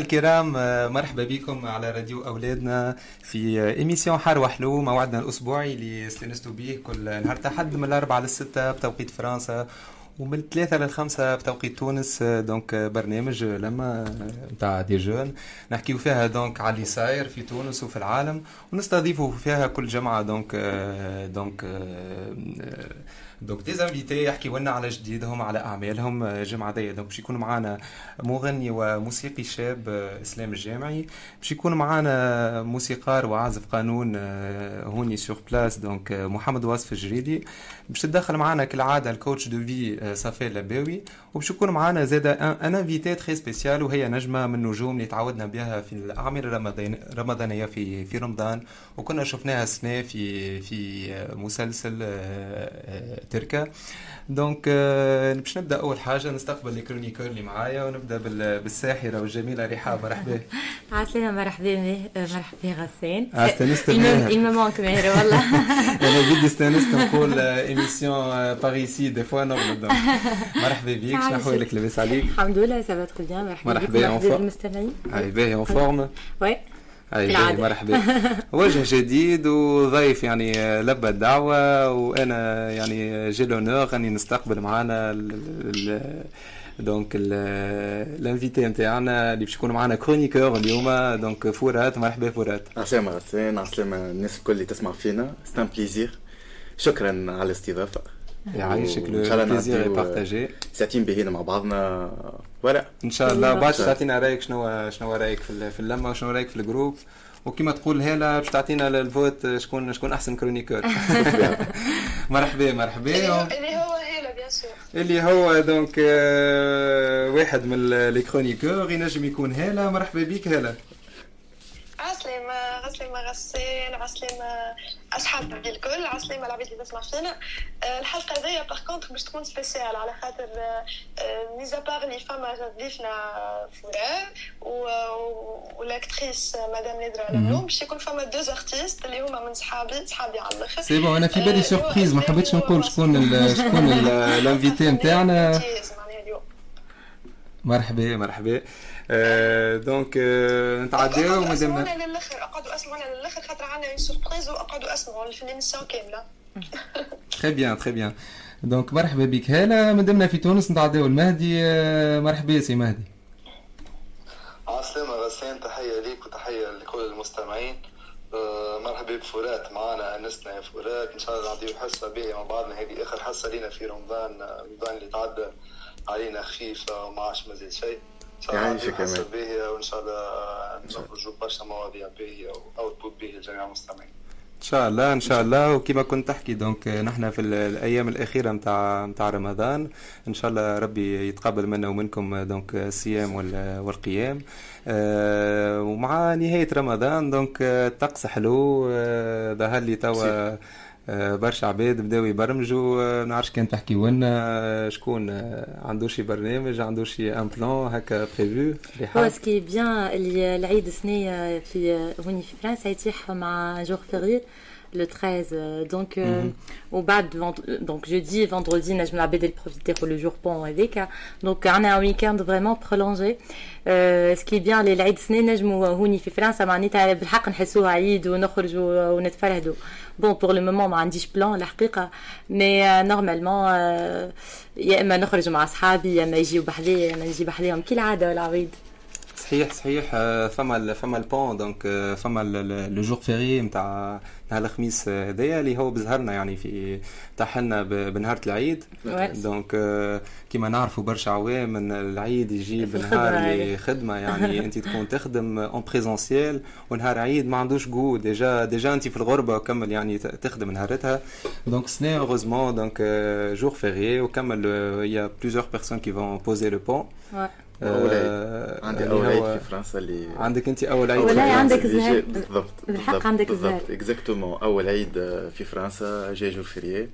الكرام مرحبا بكم على راديو أولادنا في émission حار وحلو موعدنا الأسبوعي اللي استانستوا به كل نهار الحد من الأربعة للسته بتوقيت فرنسا ومن الثلاثة للخمسة بتوقيت تونس donc برنامج لمة نتاع des jeunes. نحكيو فيها donc على اللي صاير في تونس وفي العالم ونستضيفوا فيها كل جمعة donc donc donc des invités يحكيوا لنا على جديدهم على اعمالهم الجمعه دي donc باش يكون معنا مغني وموسيقي شاب اسلام الجامعي باش يكون معنا موسيقار وعازف قانون هوني sur place donc محمد واصف الجريدي باش تدخل معنا كالعادة ال coach de vie صفي لباوي وباش يكون معنا زاد un invité très spécial وهي نجمة من النجوم اللي تعودنا بها في الأعمال الرمضانية في في رمضان. وكنا شفناها السنة في في مسلسل تركا donc باش نبدأ أول حاجة نستقبل ال chroniqueurs اللي معايا ونبدأ بالساحرة والجميله رحاب مرحبا. عسلامة مرحبا مرحبا غسان. استانست il me manque ماهر والله. أنا بدي استانست نقول émission parce que des fois نغلط مرحبا بيك شنو احوالك لاباس عليك الحمد لله ça va très bien مرحبا مرحبا بك. بالمستمعين هاي باهي en forme oui. باهي مرحبا وجه جديد وضيف يعني لبى الدعوه وأنا يعني j'ai l'honneur اني نستقبل ال- donc ال invité نتاعنا اللي باش يكون معنا chroniqueur اليوم. donc فرات مرحبا فرات عسلامة غسان عسلامة الناس الكل اللي تسمع فينا c'est un plaisir شكرا على الاستضافة. يعيشك وإن شاء الله ال plaisir نعديو partagé. ساعتين باهيين مع بعضنا. ولا. إن شاء الله. بعد. تعطينا رأيك شنو شنو رأيك في ال- في اللمة وشنو رأيك في ال groupe. وكما تقول هلا باش تعطينا ال vote شكون شكون أحسن chroniqueur. مرحبا مرحبا. اللي هو هيلا bien sûr اللي هو donc آه، واحد من les chroniqueurs ينجم يكون هلا مرحبا بك هلا عسلامة عسلامة غسان عسلامة أصحابي الكل عسلامة العباد اللي تسمع فينا. آه، الحلقة هذيا par contre باش تكون spéciale على خاطر mis à part اللي فما ضيفنا فرات وال actrice مدام نادرة العلوم باش يكون فما deux artistes اللي هما من صحابي صحابي على الأخر. c'est bon أنا في بالي surprise ما حبيتش نقول شكون شكون ال- ال invité نتاعنا. مرحبا مرحبا. آه، donc آه، نتعداو أقعدوا مادام أسمعونا للآخر أقعدوا أسمعونا للآخر خاطر عندنا une surprise واقعدوا أسمعوا في ال émission كاملة. très bien très bien donc مرحبا بك. هلا مادامنا في تونس نتعداو المهدي آه، مرحبا سي مهدي. عسلامة غسان تحية ليك وتحية لكل المستمعين. آه، مرحبا بفرات معنا أنسنا يا فرات إن شاء الله نعطيو حصة باهية مع بعضنا. هذه آخر حصة لينا في رمضان آه، رمضان اللي تعدى علينا خفيفة وما عادش مازال شيء. يعيشك نعطيو يا حصة مان. باهية وإن شاء الله نخرجوا برشا مواضيع باهية و output باهي لجميع المستمعين. إن شاء الله إن شاء الله. وكما كنت تحكي donc نحن في ال- الأيام الأخيرة نتاع نتاع رمضان إن شاء الله ربي يتقبل منا ومنكم donc الصيام وال- والقيام. آه، ومع نهاية رمضان donc الطقس حلو. آه، ظهر لي توا برشا عباد بداو يبرمجوا آه، ما نعرفش كان تحكي لنا آه، شكون آه، عنده شي برنامج عنده شي un plan هكا prévu هو ce qui bien اللي العيد السنة في هوني في فرنسا يتيح مع jour férié le 13 donc euh, وبعد vend- donc jeudi et vendredi نجم العباد اللي profiter pour le jour pont هذاك donc عندنا un week-end vraiment prolongé. Euh, ce qui est bien اللي العيد السنة نجموا هوني في فرنسا معناتها بالحق نحسوها عيد ونخرجوا ونتفرهدوا bon pour le moment ما عنديش plan الحقيقة mais normalement يا اما نخرج مع اصحابي يا اما يجيو بحذايا يا اما نجي بحذاهم كالعادة العبيد صحيح صحيح آه، فما فما ال pont donc آه، فما le jour férié نتاع نتاع الخميس آه، هذايا اللي هو بزهرنا يعني في تحلنا بنهار العيد. donc كيما نعرفوا برشا عوام إن العيد يجي بنهار خدمة يعني أنت تكون تخدم en présentiel ونهار عيد ما عندوش جو déjà déjà أنت في الغربة وكمل يعني تخدم نهارتها. دونك سنة heureusement donc jour férié وكمل y a plusieurs personnes qui vont poser le pont أول عيد. عندي أول عيد في فرنسا اللي عندك أنت أول عيد أول في عيد فرنسا. عندك زهر. بالضبط بالحق بالضبط، عندك بالضبط زهر. exactement أول عيد في فرنسا جاي jour férié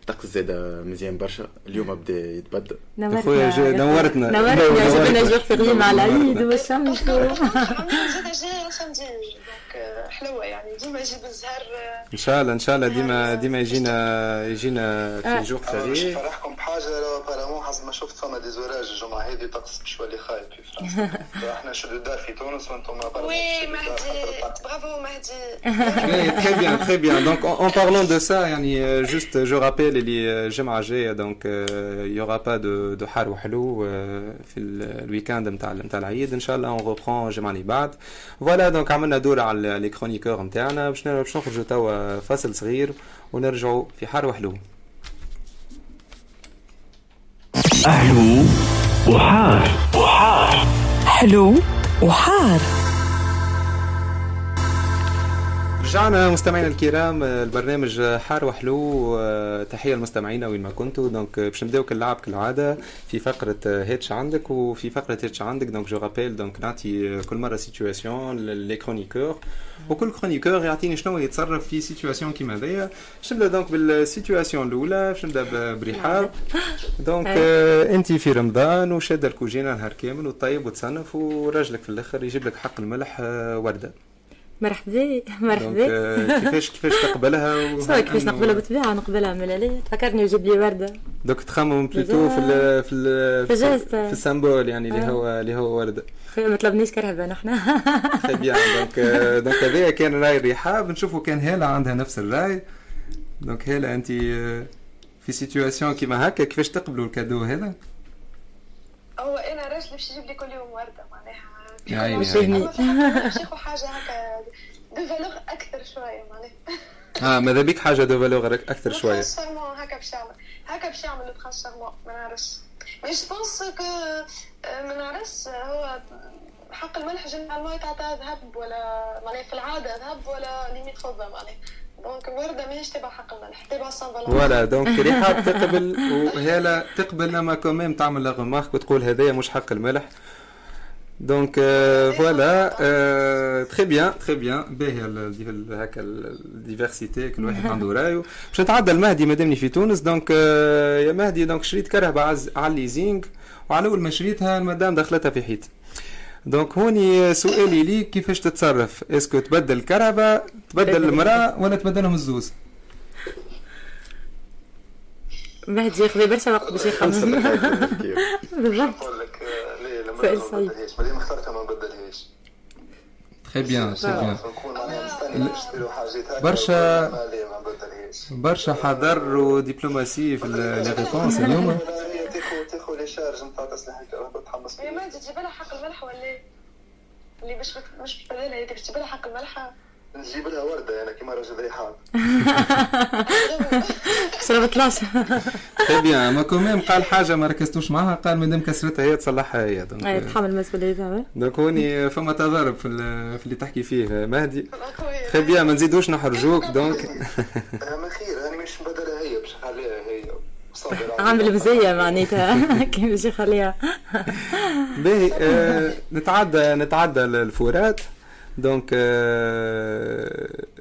الطقس زاد مزيان برشا اليوم بدا يتبدل أخويا جا- نورتنا. نورتنا. جبنا jour férié مع العيد والشمس donc حلوة يعني. ديما يجيب الزهر إن شاء الله إن شاء الله ديما ديما يجينا يجينا في آه. أنا باش فيري نفرحكم بحاجة حاجة apparemment حسب ما شفت فما des orages الجمعه هذه طقس باش يولي خايب في فرنسا. إحنا شدوا الدار في تونس وأنتم oui مهدي. برافو مهدي. Très bien très bien. Donc en, en parlant de ça يعني juste je rappelle اللي الجمعه الجايه y aura pas de de حار وحلو في ال weekend نتاع نتاع العيد. إن شاء الله on reprend الجمعه اللي بعد voilà donc عملنا دور على les chroniqueurs نتاعنا باش نخرجوا توا فصل صغير ونرجعوا في حار وحلو. أهلو وحار. وحار. حلو وحار. رجعنا مستمعينا الكرام البرنامج حار وحلو تحيه لمستمعينا وين ما كنتوا. donc باش نبداو كاللعب كالعادة في فقرة هيتش عندك وفي فقرة هيتش عندك donc je rappelle donc نعطي كل مرة situation les chroniqueurs وكل chroniqueur يعطيني شنو؟ يتصرف في situation كيما هذيا باش نبدأ donc بال situation الأولى باش نبدأ برحاب. donc انت في رمضان وشاده الكوجينة نهار كامل وطيب وتصنف وراجلك في الآخر يجيب لك حق الملح وردة. مرحبا. مرحبا. كيفاش كيفاش تقبلها و... كيفاش نقبلها بالطبيعة؟ نقبلها من عليا تفكرني يجيب لي وردة. donc تخمم plutôt في ال في ال في, في ال symbole يعني اللي هو اللي هو ورده ما طلبنيش كرهبة نحن. bien donc donc هذايا كان راي رحاب نشوفوا كان هالة عندها نفس الراي. donc هالة أنت في situation كيما هكا كيفاش تقبلوا ال cadeau هذا؟ هو أنا راجل باش يجيب لي كل يوم وردة معناها. يعني حاجة هكا de valeur أكثر شوية معناها آه ماذا بيك حاجة de valeur أكثر شوية هكا باش يعمل هكا باش يعمل le charmant ما نعرفش mais je pense que ما نعرفش هو حق الملح généralement يتعطى ذهب ولا معناها في العادة ذهب ولا limite فضه معناها donc الورده ماهيش تبع حق الملح تبع سان voilà donc رحاب تقبل وهاله تقبل اما quand même تعمل la remarque وتقول هذايا مش حق الملح. donc voilà très bien très bien باهي هكا ال diversité كل واحد عنده رايه باش نتعدى المهدي مادامني في تونس donc يا مهدي donc شريت كرهبه على ال leasing وعلى اول ما شريتها المدام دخلتها في حيط donc هوني سؤالي ليك كيفاش تتصرف est-ce que تبدل الكرهبه تبدل المراه ولا تبدلهم الزوز مهدي ياخذ برشا وقت باش يخمم بالضبط سؤال صعيب. مادام اخترتها ما نبدلهاش تري بيان تري بيان برشا- برشا حذر ودبلوماسي في les réponses اليوم تاخذ les charges نتاع الكهرباء تحمس يا ما تجيب لها حق الملح ولا إيه؟ اللي باش مش بدلها تجيب لها حق الملح نجيب لها وردة أنا كيما راجل ريحان. شربت لاش très bien ما quand même قال حاجة ما ركزتوش معها قال مادام كسرتها هي تصلحها هي. donc تحمل مسؤوليتها donc هوني فما تضارب في, ال- في اللي تحكي فيه مهدي. أخويا. très bien ما نزيدوش نحرجوك donc اهم خير أنا مش نبدلها هي باش نخليها هي. عامل بزية معناتها. كيف باش يخليها باهي آه، نتعدى نتعدى الفورات. donc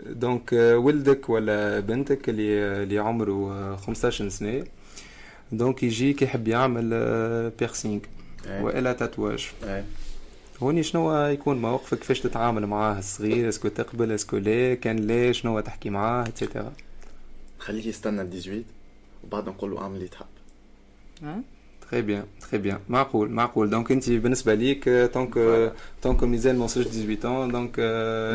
donc ولدك ولا بنتك اللي اللي عمره آه، 15 سنه donc يجيك يحب يعمل piercing والا tatouage. هوني شنو يكون موقفك كيفاش تتعامل معاه الصغير est-ce que تقبل est-ce que لا كان لا شنو تحكي معاه et cetera خليه يستنى ال 18 وبعد نقول له اعمل اللي تحب très bien très bien معقول معقول donc انت بالنسبة ليك donc donc مازال ما وصلش 18 donc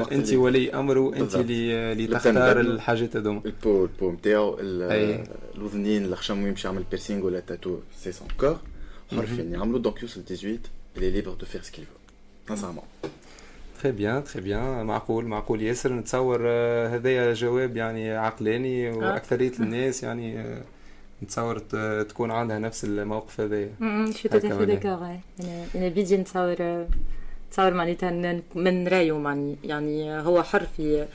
وقت انت اللي- ولي أمر وانت بالضبط. اللي اللي لو تختار كان الحاجات هذوما ال peau ال peau نتاعو ال- أي. الاذنين الخشم يمشي يعمل piercing ولا tattoo c'est son corps حر فين يعملو donc يوصل 18 il est libre de faire ce qu'il veut sincèrement. très bien très bien معقول معقول ياسر نتصور آه، هذايا جواب يعني عقلاني وأكثرية الناس يعني آه، نتصور ت- تكون عندها نفس الموقف هذايا شو هكا tout à fait معناها. d'accord ouais. أنا أنا بيدي نتصور نتصور معناتها ن- من رأيه معني. يعني هو حر في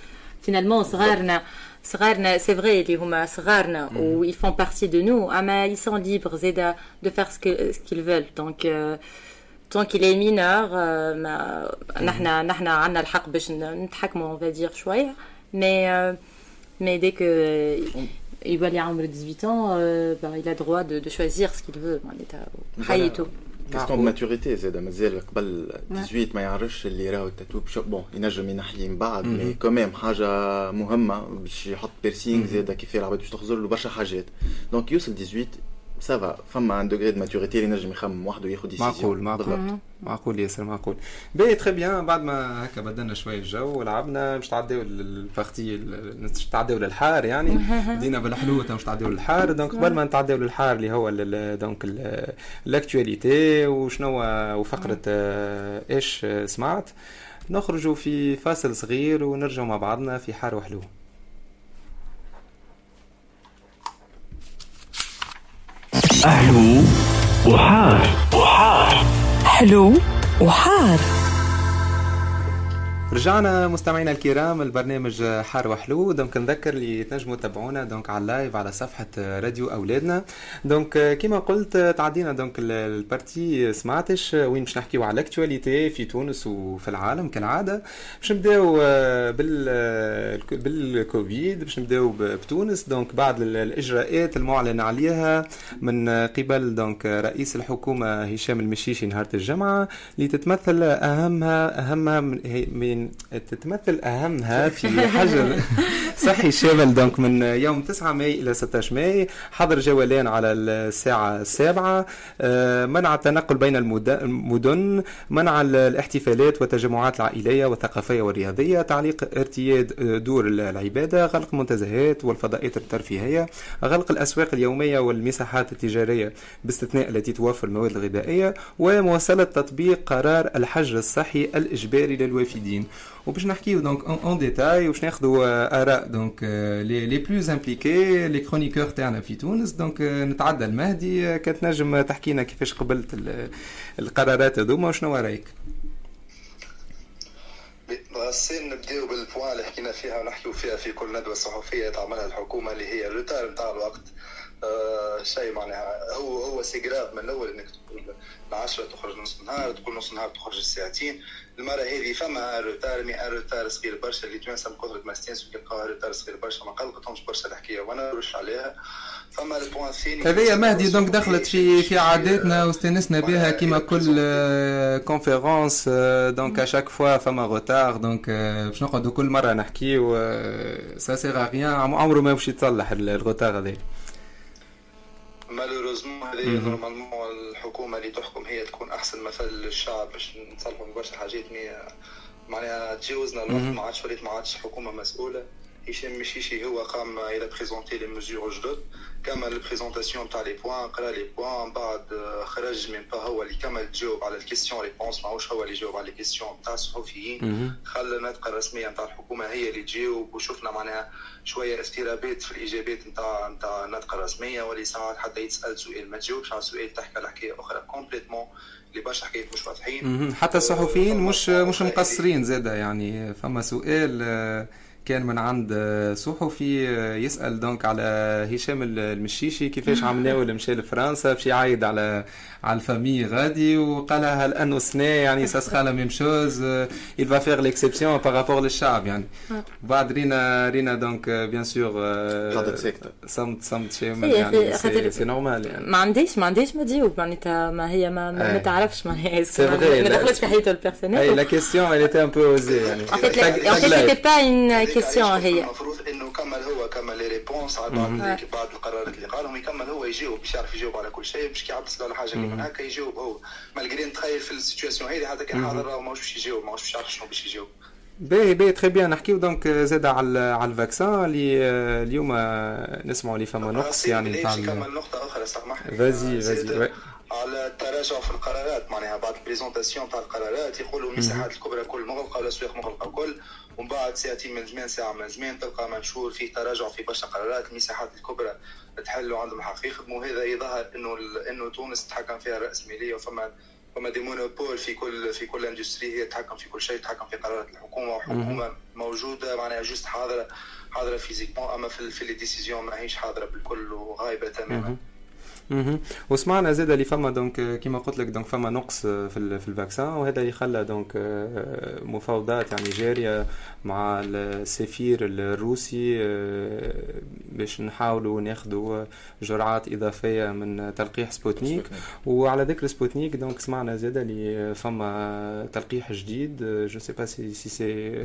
finalement صغارنا صغارنا c'est vrai اللي هما صغارنا و ils font partie de nous أما ils sont libres زادا de faire ce que- ce qu'ils veulent. Donc euh, tant qu'il est mineur euh, ما نحنا نحنا عندنا الحق باش ن- نتحكموا on va dire شوية. Mais euh, mais dès que يولي عمره 18 ans euh, bah, il a droit de, de choisir ce qu'il veut. معناتها حياته question maturité زاد مازال قبل 18 ما يعرفش اللي راهو التاتو بشو بون ينجم ينحيه من بعد mais quand même حاجة مهمه باش يحط piercing زاد كيف العباد باش تخزر له برشا حاجات donc يوصل 18 ça va فما un degré de maturité اللي ينجم يخمم وحده وياخذ décision معقول معقول معقول ياسر معقول باهي très bien بعد ما هكا بدلنا شوية الجو ولعبنا باش تعديو ال partie باش تعديو للحار يعني بدينا بالحلو باش تعديو للحار donc قبل ما نتعديو للحار اللي هو donc ال actualité وشنو وفقره إيش سمعت نخرجوا في فاصل صغير ونرجعوا مع بعضنا في حار وحلو أهلو وحار. وحار حلو وحار. رجعنا مستمعينا الكرام البرنامج حار وحلو donc نذكر اللي تنجموا تتابعونا donc على ال live على صفحة راديو أولادنا. donc كما قلت تعدينا donc ال partie. سمعتش؟ وين باش نحكيو على ال actualité في تونس وفي العالم كالعادة. باش نبداو بال بالكوفيد باش نبداو بتونس. donc بعد الإجراءات المعلن عليها من قبل donc رئيس الحكومة هشام المشيشي نهار الجمعة اللي تتمثل اهمها أهمها من تتمثل أهمها في حجر. صحي شامل donc من يوم 9 ماي إلى 16 ماي حظر جولان على الساعة السابعه آه، منع التنقل بين المدن منع الاحتفالات والتجمعات العائلية والثقافية والرياضية تعليق ارتياد دور العبادة غلق المنتزهات والفضاءات الترفيهية غلق الأسواق اليومية والمساحات التجارية باستثناء التي توفر المواد الغذائية ومواصلة تطبيق قرار الحجر الصحي الإجباري للوافدين. وباش نحكيو donc en détail وباش ناخذوا اراء donc les plus impliqués les chroniqueurs تاعنا في تونس donc نتعدى المهدي كتنجم تحكي لنا كيفاش قبلت القرارات هذوما وشنو رأيك؟ غسان نبداو بال point اللي حكينا فيها ونحكيو فيها في كل ندوة صحفية تعملها الحكومة اللي هي ال retard نتاع الوقت. شيء معناها. هو هو c'est grave من الأول إنك تقول العشرة تخرج نص نهار تقول نص نهار تخرج الساعتين. المرة هذه فما retard mais retard صغير برشا اللي تونس بقدرة ما ستانسوا كيلقاوها retard صغير برشا ما قلقتهمش برشا الحكاية وأنا نرش عليها. فما ال point الثاني هذه مهدي donc دخلت في في عاداتنا واستانسنا بها كيما كل conférence donc à chaque fois فما retard donc باش نقعدوا كل مرة نحكيو ça sert à rien عمره ما باش يتصلح ال retard هذا malheureusement هذه normalement الحكومة اللي تحكم هي تكون أحسن مثل للشعب باش نصلحوا برشا حاجات mais معناها تجاوزنا الوقت ما عادش وليت ما عادش حكومة مسؤولة هشام مشيشي هو قام إلى présenter les mesures جدد. كمل ال présentation تاع les points قرا les points بعد خرج mais pas هو اللي كمل تجاوب على ال questions réponses ماهوش هو اللي جاوب على ال questions تاع الصحفيين. خلى الناطقة الرسمية نتاع الحكومة هي اللي تجاوب وشفنا معناها شوية اضطرابات في الاجابات نتاع نتاع الناطقة الرسمية واللي ساعات حتى يتسأل سؤال ما تجاوبش على سؤال تحكي على حكاية أخرى complètement اللي برشا حكايات مش واضحين. حتى الصحفيين مش مش مقصرين زاده يعني فما سؤال كان من عند صحفي يسأل donc على هشام المشيشي كيفاش عملناه مشى لفرنسا؟ باش يعايد على على ال famille غادي وقالها هل انه سنة يعني ça sera la même chose il va faire l'exception par rapport للشعب يعني بعد رينا رينا donc bien sûr صمت صمت شيء يعني c'est normal يعني ما عنديش ما عنديش ما تجاوب معناتها ما هي ما ما تعرفش معناها ما دخلتش في حياته ال personnelle اي لا question elle était un peu osée يعني en fait en fait c'était pas une question هي المفروض انه كمل هو كمل les réponses على بعض بعض القرارات اللي قالهم يكمل هو يجاوب باش يعرف يجاوب على كل شيء باش كي يعطس على حاجة من هكا يجاوب هو. malgré نتخيل في ال situation هذه حتى كان حاضر راهو ماهوش باش يجاوب ماهوش باش يعرف شنو باش يجاوب. باهي باهي très bien نحكيو donc زاد على على ال vaccin اللي اليوم نسمعوا اللي فما نقص يعني نتاع كمل نقطة أخرى سامحني vas-y vas-y. على التراجع في القرارات معناها بعد ال présentation تاع القرارات يقولوا المساحات الكبرى كل مغلقة والاسواق مغلقة كل ومن بعد ساعتين من زمان ساعة من زمان تلقى منشور فيه تراجع في برشا قرارات المساحات الكبرى تحلوا عندهم الحق يخدموا هذا يظهر إنه إنه تونس تحكم فيها الراسماليه وفما فما des monopoles في كل في كل industrie هي تتحكم في كل شيء تتحكم في قرارات الحكومة وحكومة موجودة معناها juste حاضره حاضرة physiquement أما في, في les décisions ماهيش حاضرة بالكل وغايبة تماما. وسمعنا زاد اللي فما donc كيما قلت لك donc فما نقص في في ال vaccin وهذا اللي خلى donc مفاوضات يعني جارية مع السفير الروسي باش نحاولوا ناخذوا جرعات إضافية من تلقيح سبوتنيك. وعلى ذكر سبوتنيك donc سمعنا زاد اللي فما تلقيح جديد. je sais pas si c'est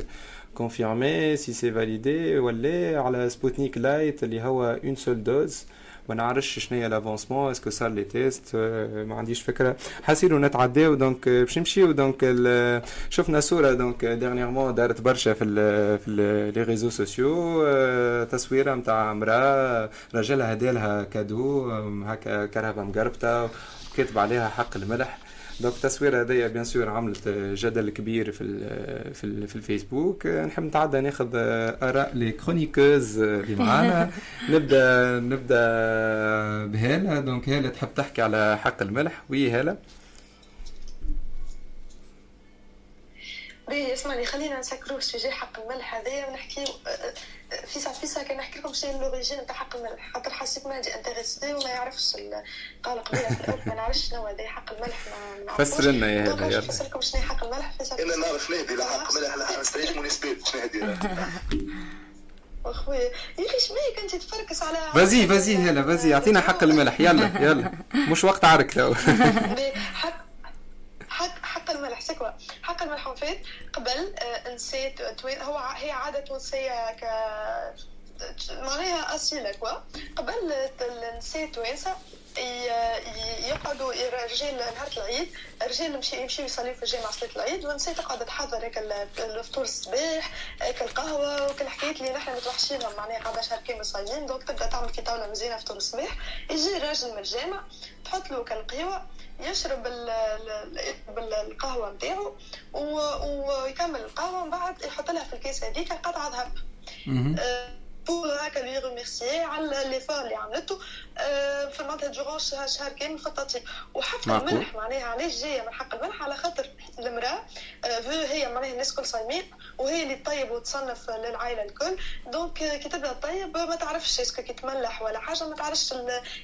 confirmé si c'est validé ولا على سبوتنيك لايت اللي هو une seule dose ما نعرفش شنو هي l'avancement est-ce que صار les tests ما عنديش فكرة. حاسيلو نتعداو donc باش نمشيو donc شفنا صورة donc dernièrement دارت برشا في ال في les réseaux sociaux تصويرة نتاع امرأة راجلها هدالها cadeau هكا كرهبة مقربته وكاتب عليها حق الملح. donc التصويره هذيا bien sûr عملت جدل كبير في ال في ال في الفيسبوك. نحب نتعدى ناخذ آراء les chroniqueuses اللي معانا. نبدأ نبدأ بهالة. donc هالة تحب تحكي على حق الملح oui هالة. باهي اسمعني خلينا نسكروا sujet حق الملح هذايا ونحكي فيسا فيسا كان نحكي لكم شنو l'origine نتاع حق الملح. خاطر حسيت مهدي intéressé وما يعرفش قال قبيلة في الأول ما نعرفش شنو هذا حق الملح ما فسر لنا يا هذا يلا نفسر لكم شنو حق الملح فيسا أنا نعرف نهدي لا حق ملح لا نستعيش مناسبات شنو هذه؟ اخويا يا أخي شميك أنت تفركس على vas-y vas-y هلا vas-y. اعطينا حق الملح. يلا يلا. مش وقت عرك تو. حق حق حق الملح. c'est quoi حق الملح وفات قبل آه، نسيت توين هو هي عادة تونسيه ك معناها أصيلة quoi. قبل النساء التوانسه يقعدوا الرجال نهار العيد. الرجال يمشي يمشي يصلي في الجامع صلاة العيد. والنساء تقعد تحضر هيك الفطور الصباح هيك القهوة وكل الحكايات اللي نحن متوحشينهم. معناها قاعدة شهر كامل صايمين. donc تبدأ تعمل في طاوله مزيانة فطور الصباح. يجي راجل من الجامع تحط له كالقهوه يشرب القهوة نتاعو ويكمل القهوة من بعد يحط لها في الكاس هذيك قطعة ذهب. pour هكا les remercier على l'effort اللي عملته. آه، في معناتها durant شهر كامل التطيب وحق الملح معناها علاش جاية من حق الملح؟ على خاطر المرأة فو آه، هي معناها الناس كل صايمين وهي اللي تطيب وتصنف للعائلة الكل. donc كي تبدأ تطيب ما تعرفش est-ce que كي تملح ولا حاجة ما تعرفش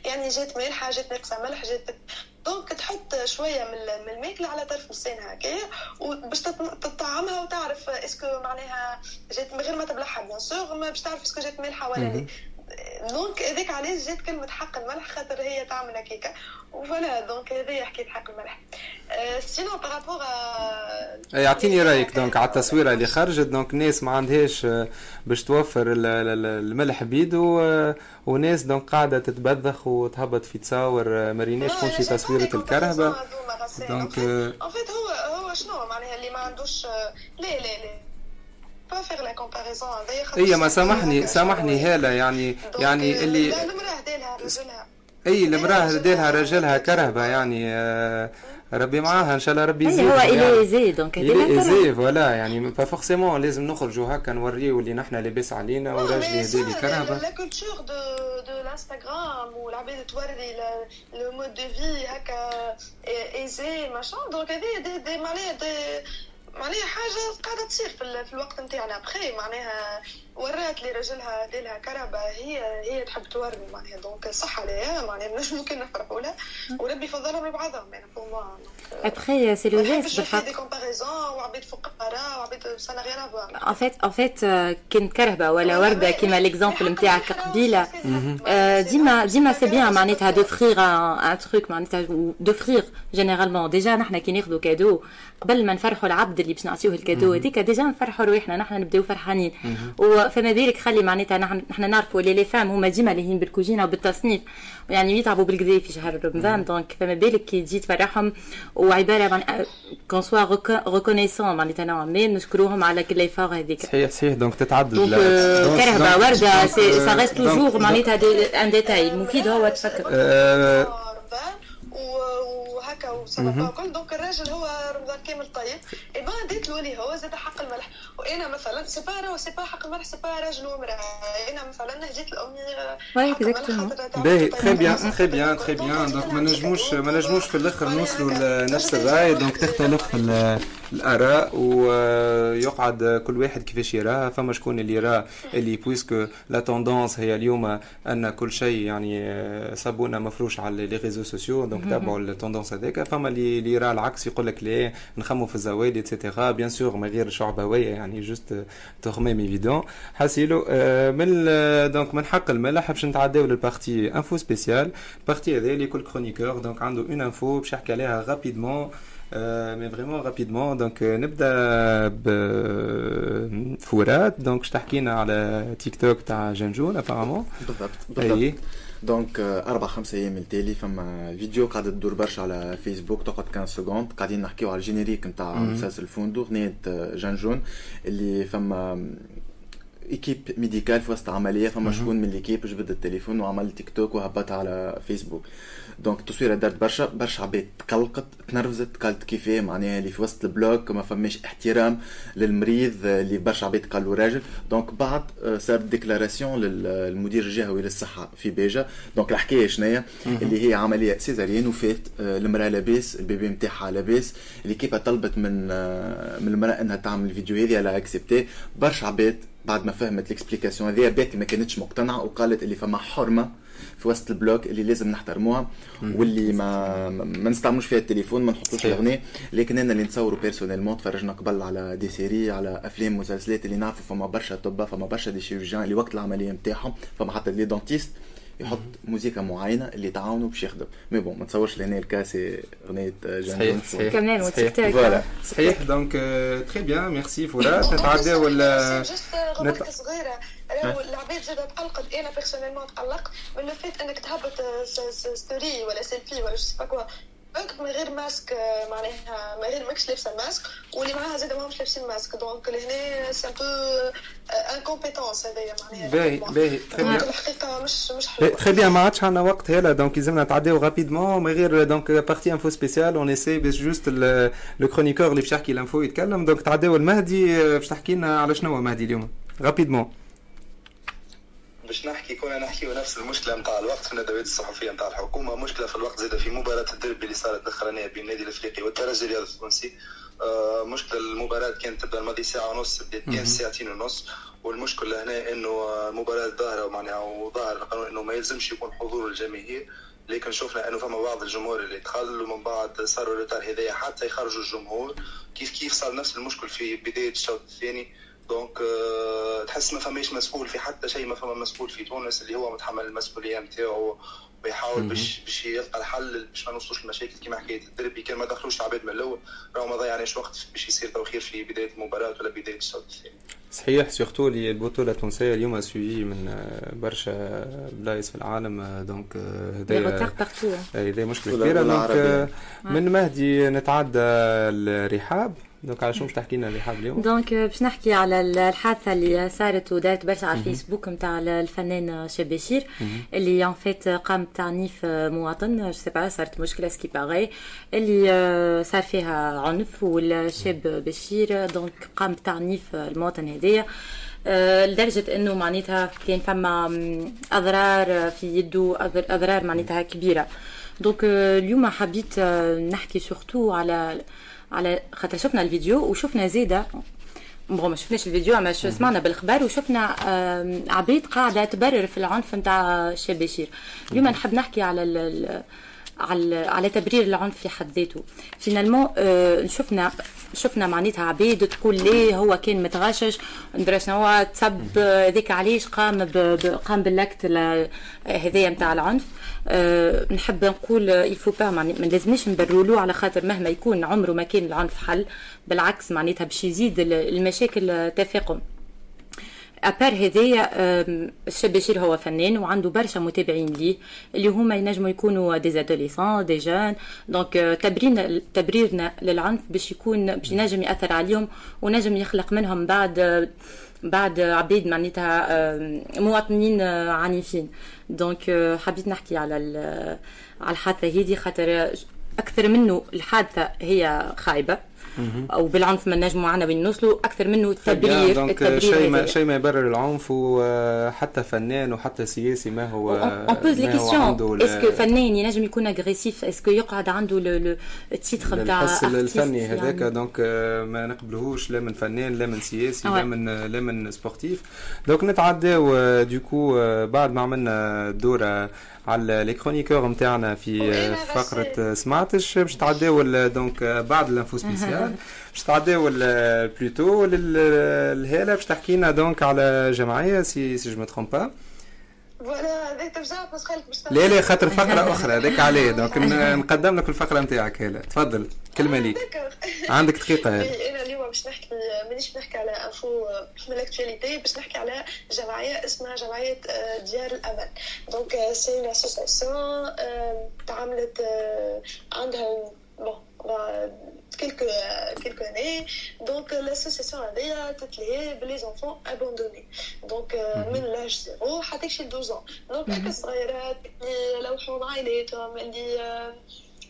يعني جات مالحه جات ناقصة ملح جات donc تحط شوية من الماكله على طرف لسان هكايا وباش تطعمها وتعرف est-ce que معناها جات من غير ما تبلعها bien sûr باش تعرف est-ce que جات مالحه ولا لا. donc هذيك علاش جات كلمة حق الملح؟ خاطر هي تعمل هكاك و voilà donc هذه حكيت حق الملح. sinon par rapport يعطيني رأيك donc على التصويره اللي خرجت. donc الناس ما عندهاش آه، باش توفر الملح بيدو آه، وناس donc قاعدة تتبذخ وتهبط في تصاور آه، ما ريناش كون شي تصويرة الكرهبة. donc en fait هو هو شنو؟ معناها اللي ما عندوش لا لا لا. pas faire la comparaison هي ما سامحني سامحني هالة يعني يعني اللي المراه ديالها رجلها اي المراه ديالها رجلها كرهبة يعني آه ربي معاها إن شاء الله ربي يزيد هو إلي ايزي دونك إلي ايزي فوالا يعني با فورسيمون لازم نخرجوا هكا نوريو اللي نحنا لاباس علينا وراجلي هذالي كرهبه لا كولتور دو دو الانستغرام والعباد توري لو مود دو في هكا ايزي ماشون دونك هذه دي معناها دي معناها حاجة قاعدة تصير في, الوقت نتاعنا. بخي معناها ورات لي رجلها ديلها كربة. هي هي تحب توري معناها. دونك صح عليها. معناها مش ممكن نفرحوا لها. وربي فضلهم لبعضهم يعني moi après c'est le geste بالحق دي comparaison وعبيد فقراء وعبيد ça rien à voir en fait en fait كان كرهبه ولا ورده كيما l'exemple نتاعك قبيله ديما ديما c'est bien معناتها d'offrir un truc معناتها d'offrir généralement déjà نحنا كي ناخذوا cadeau قبل ما نفرحوا العبد اللي باش نعطيوه ال cadeau هذيك déjà نفرحوا روحنا نحن نبداو فرحانين فما بالك خلي معناتها نحن نعرفوا les les femmes هما ديما لاهين بالكوجينه وبالتصنيف. يعني يتعبوا بالكدا في شهر رمضان. donc فما بالك كي تجي تفرحهم وعبارة عن qu'on soit reconnaissants معناتها نوعا ما. نشكروهم على كل les efforts هذيك. صحيح صحيح. donc تتعدد donc كرهبه وردة. ça reste toujours معناتها un détail مفيد هو تفكر. هكا وسلطه وكل. donc الراجل هو رمضان كامل طيب. eh ben ديت له هو زاد حق الملح. وأنا مثلا c'est pas c'est pas حق الملح c'est pas راجل ومرأة. أنا مثلا هديت لأمي حق الملح باهي تري بيان تري بيان تري بيان دونك ما نجموش ما نجموش في الآخر نوصلوا لنفس الراي donc تختلف الآراء ويقعد كل واحد كيفاش يراها فما شكون اللي يرى اللي puisque la tendance هي اليوم أن كل شيء يعني صابونة مفروش على les réseaux sociaux donc تابعوا ال tendance هذاك فما اللي يرى العكس يقول لك لا نخمو في الزوايد et cetera bien sûr من غير شعبويه يعني juste تخميم évidemment حاصيلو من donc من حق الملح باش نتعداو لل partie info spéciale ال partie هذا اللي كل chroniqueur donc عنده une info باش يحكي عليها rapidement mais vraiment rapidement donc نبدا بفورات donc تحكينا على تيك توك تاع جنجون apparemment بالضبط بالضبط donc أربع خمسة أيام التالي فما فيديو قاعدة تدور برشا على فيسبوك تقعد 15 secondes قاعدين نحكيو على ال générique نتاع مسلسل فوندو غنية جانجون اللي فما équipe médicale في وسط عمليه فما شكون من l'équipe جبد التليفون وعمل تيك توك وهبطها على فيسبوك donc التصويره دارت برشا برشا عباد تقلقت تنرفزت قالت كيفاه معناها اللي في وسط ال bloc ما فماش احترام للمريض اللي برشا عباد قالوا راجل donc بعد صارت déclaration للمدير الجهوي للصحه في باجة donc الحكاية شنيا اللي هي عمليه césarienne وفات المراه لاباس ال bébé نتاعها لاباس اللي طلبت من من المراه انها تعمل الفيديو هذه elle a accepté برشا عباد بعد ما فهمت ال explication هذه باتي ما كانتش مقتنعه وقالت اللي فما حرمه في وسط ال bloc اللي لازم نحترموها واللي ما ما نستعملوش فيها التليفون ما نحطوش الأغنية. لكن أنا اللي نتصوروا personnellement تفرجنا قبل على des séries على أفلام مسلسلات اللي نعرفوا فما برشا طبا فما برشا des chirurgiens اللي وقت العملية نتاعهم فما حتى les dentistes. يحط موسيقى معينة اللي تعاونوا باش يخدم mais bon ما تصورش لهنا الكاسي أغنية جان صحيح كمان صحيح. voilà. صحيح. donc très bien merci فورا نتعداو ولا juste remarque صغيره العباد زاد تقلقت أنا personnellement تقلقت من le fait انك تهبط story ولا سيلفي ولا je sais pas quoi من غير ماسك معناها من غير ماكش لابسة ماسك واللي معاها زاد ماهمش لابسين masque. donc لهنا سي ان بو انكومبيتونس هذايا معناها. باهي باهي الحقيقة مش مش حلوة. très bien ما عادش عندنا وقت هلا. donc لازمنا نتعداو rapidement من غير donc partie info spéciale on essaie باش juste le chroniqueur اللي باش يحكي ال info يتكلم. donc تعداو المهدي باش تحكي لنا على شنو مهدي اليوم؟ rapidement باش نحكي كنا نحكي نفس المشكلة نتاع الوقت في الندوات الصحفية نتاع الحكومة. مشكلة في الوقت زاده في مباراة الدربي اللي صارت الأخرانية بين النادي الإفريقي والترجي الرياضي التونسي. آه مشكلة المباراة كانت تبدأ الماضي ساعة ونص بدأت كان ساعتين ونص. والمشكلة هنا إنه المباراه ظاهرة معناها وظاهر القانون إنه ما يلزمش يكون حضور الجماهير. لكن شفنا إنه فما بعض الجمهور اللي دخل ومن بعد صاروا ال retard هذايا حتى يخرجوا الجمهور. كيف كيف صار نفس المشكل في بداية الشوط الثاني؟ donc euh, تحس ما فماش مسؤول في حتى شيء ما فما مسؤول في تونس اللي هو متحمل المسؤولية نتاعو ويحاول باش باش يلقى الحل باش ما نوصلوش لمشاكل كيما حكاية الدربي. كان ما دخلوش العباد من الأول راهو ما ضيعناش وقت باش يصير توخير في بداية المباراة ولا بداية الشوط الثاني. صحيح surtout اللي البطولة التونسية اليوم سوي من آه، برشا بلايص في العالم donc هذايا هذايا مشكلة كبيرة. donc من مهدي نتعدى الرحاب. donc على شو باش تحكي لنا الرحاب اليوم؟ donc باش نحكي على الحادثة اللي صارت ودارت برشا على الفيسبوك نتاع الفنان شاب بشير اللي en fait قام بتعنيف مواطن je sais pas صارت مشكلة ce qu'il paraît اللي صار فيها عنف والشاب بشير donc قام بتعنيف المواطن هذايا. لدرجة إنه معناتها كان فما أضرار في يده أضرار معناتها كبيرة. donc اليوم حبيت نحكي surtout على على خاطر شفنا الفيديو وشفنا زيدة. bon ما شفناش الفيديو اما سمعنا بالاخبار وشفنا عبيد قاعدة تبرر في العنف نتاع الشاب بشير. اليوم نحب نحكي على على على تبرير العنف في حد ذاته. finalement آه شفنا شفنا معناتها عبيد تقول ليه هو كان متغشش شنو هو تسب هذيك علاش قام قام بال acte هذايا نتاع العنف. أه نحب نقول يفو با ما لازمناش نبرروا على خاطر مهما يكون عمره ما كان العنف حل بالعكس معناتها باش يزيد المشاكل تفاقم à part هذايا الشاب بشير هو فنان وعنده برشا متابعين ليه اللي هما ينجموا يكونوا des adolescents des jeunes donc تبريرنا تبريرنا للعنف باش يكون باش ينجم يأثر عليهم ونجم يخلق منهم بعد بعد عبيد معناتها مواطنين عنيفين. donc حبيت نحكي على على الحادثة هذه خاطر أكثر منه الحادثة هي خايبة. أو بالعنف ما نجموا معنا وين نوصلوا أكثر منه التبرير التبرير شيء ما شيء ما يبرر العنف وحتى فنان وحتى سياسي ما هو on pose les questions est-ce que فنان ينجم يكون agressif est-ce que يقعد عنده ال titre نتاع الحس الفني هذاك دونك ما نقبلوهوش لا من فنان لا من سياسي لا من لا من sportif donc نتعداو du coup بعد ما عملنا دورة على les chroniqueurs نتاعنا في فقرة سمعتش باش تعداو donc بعد ال info spéciale باش تعداو بلوتو الهاله باش تحكي لنا donc على جمعية si si je trompe pas voilà هذاك ترجع بس خليك باش لا لا خاطر فقرة أخرى هذاك عليه donc نقدم لك الفقرة نتاعك هلا. تفضل كلمة ليك. عندك دقيقة. أنا اليوم باش نحكي مانيش نحكي على info من ال actualité باش نحكي على جمعية اسمها جمعية ديار الأمل. donc c'est une association تعاملت عندها bon quelques, quelques années. Donc, l'association a تتلهي ب les enfants abandonnés. Donc, من l'âge 0 حتى شي 12 ans. Donc, هكا الصغيرات اللي لوحوا مع عائلاتهم اللي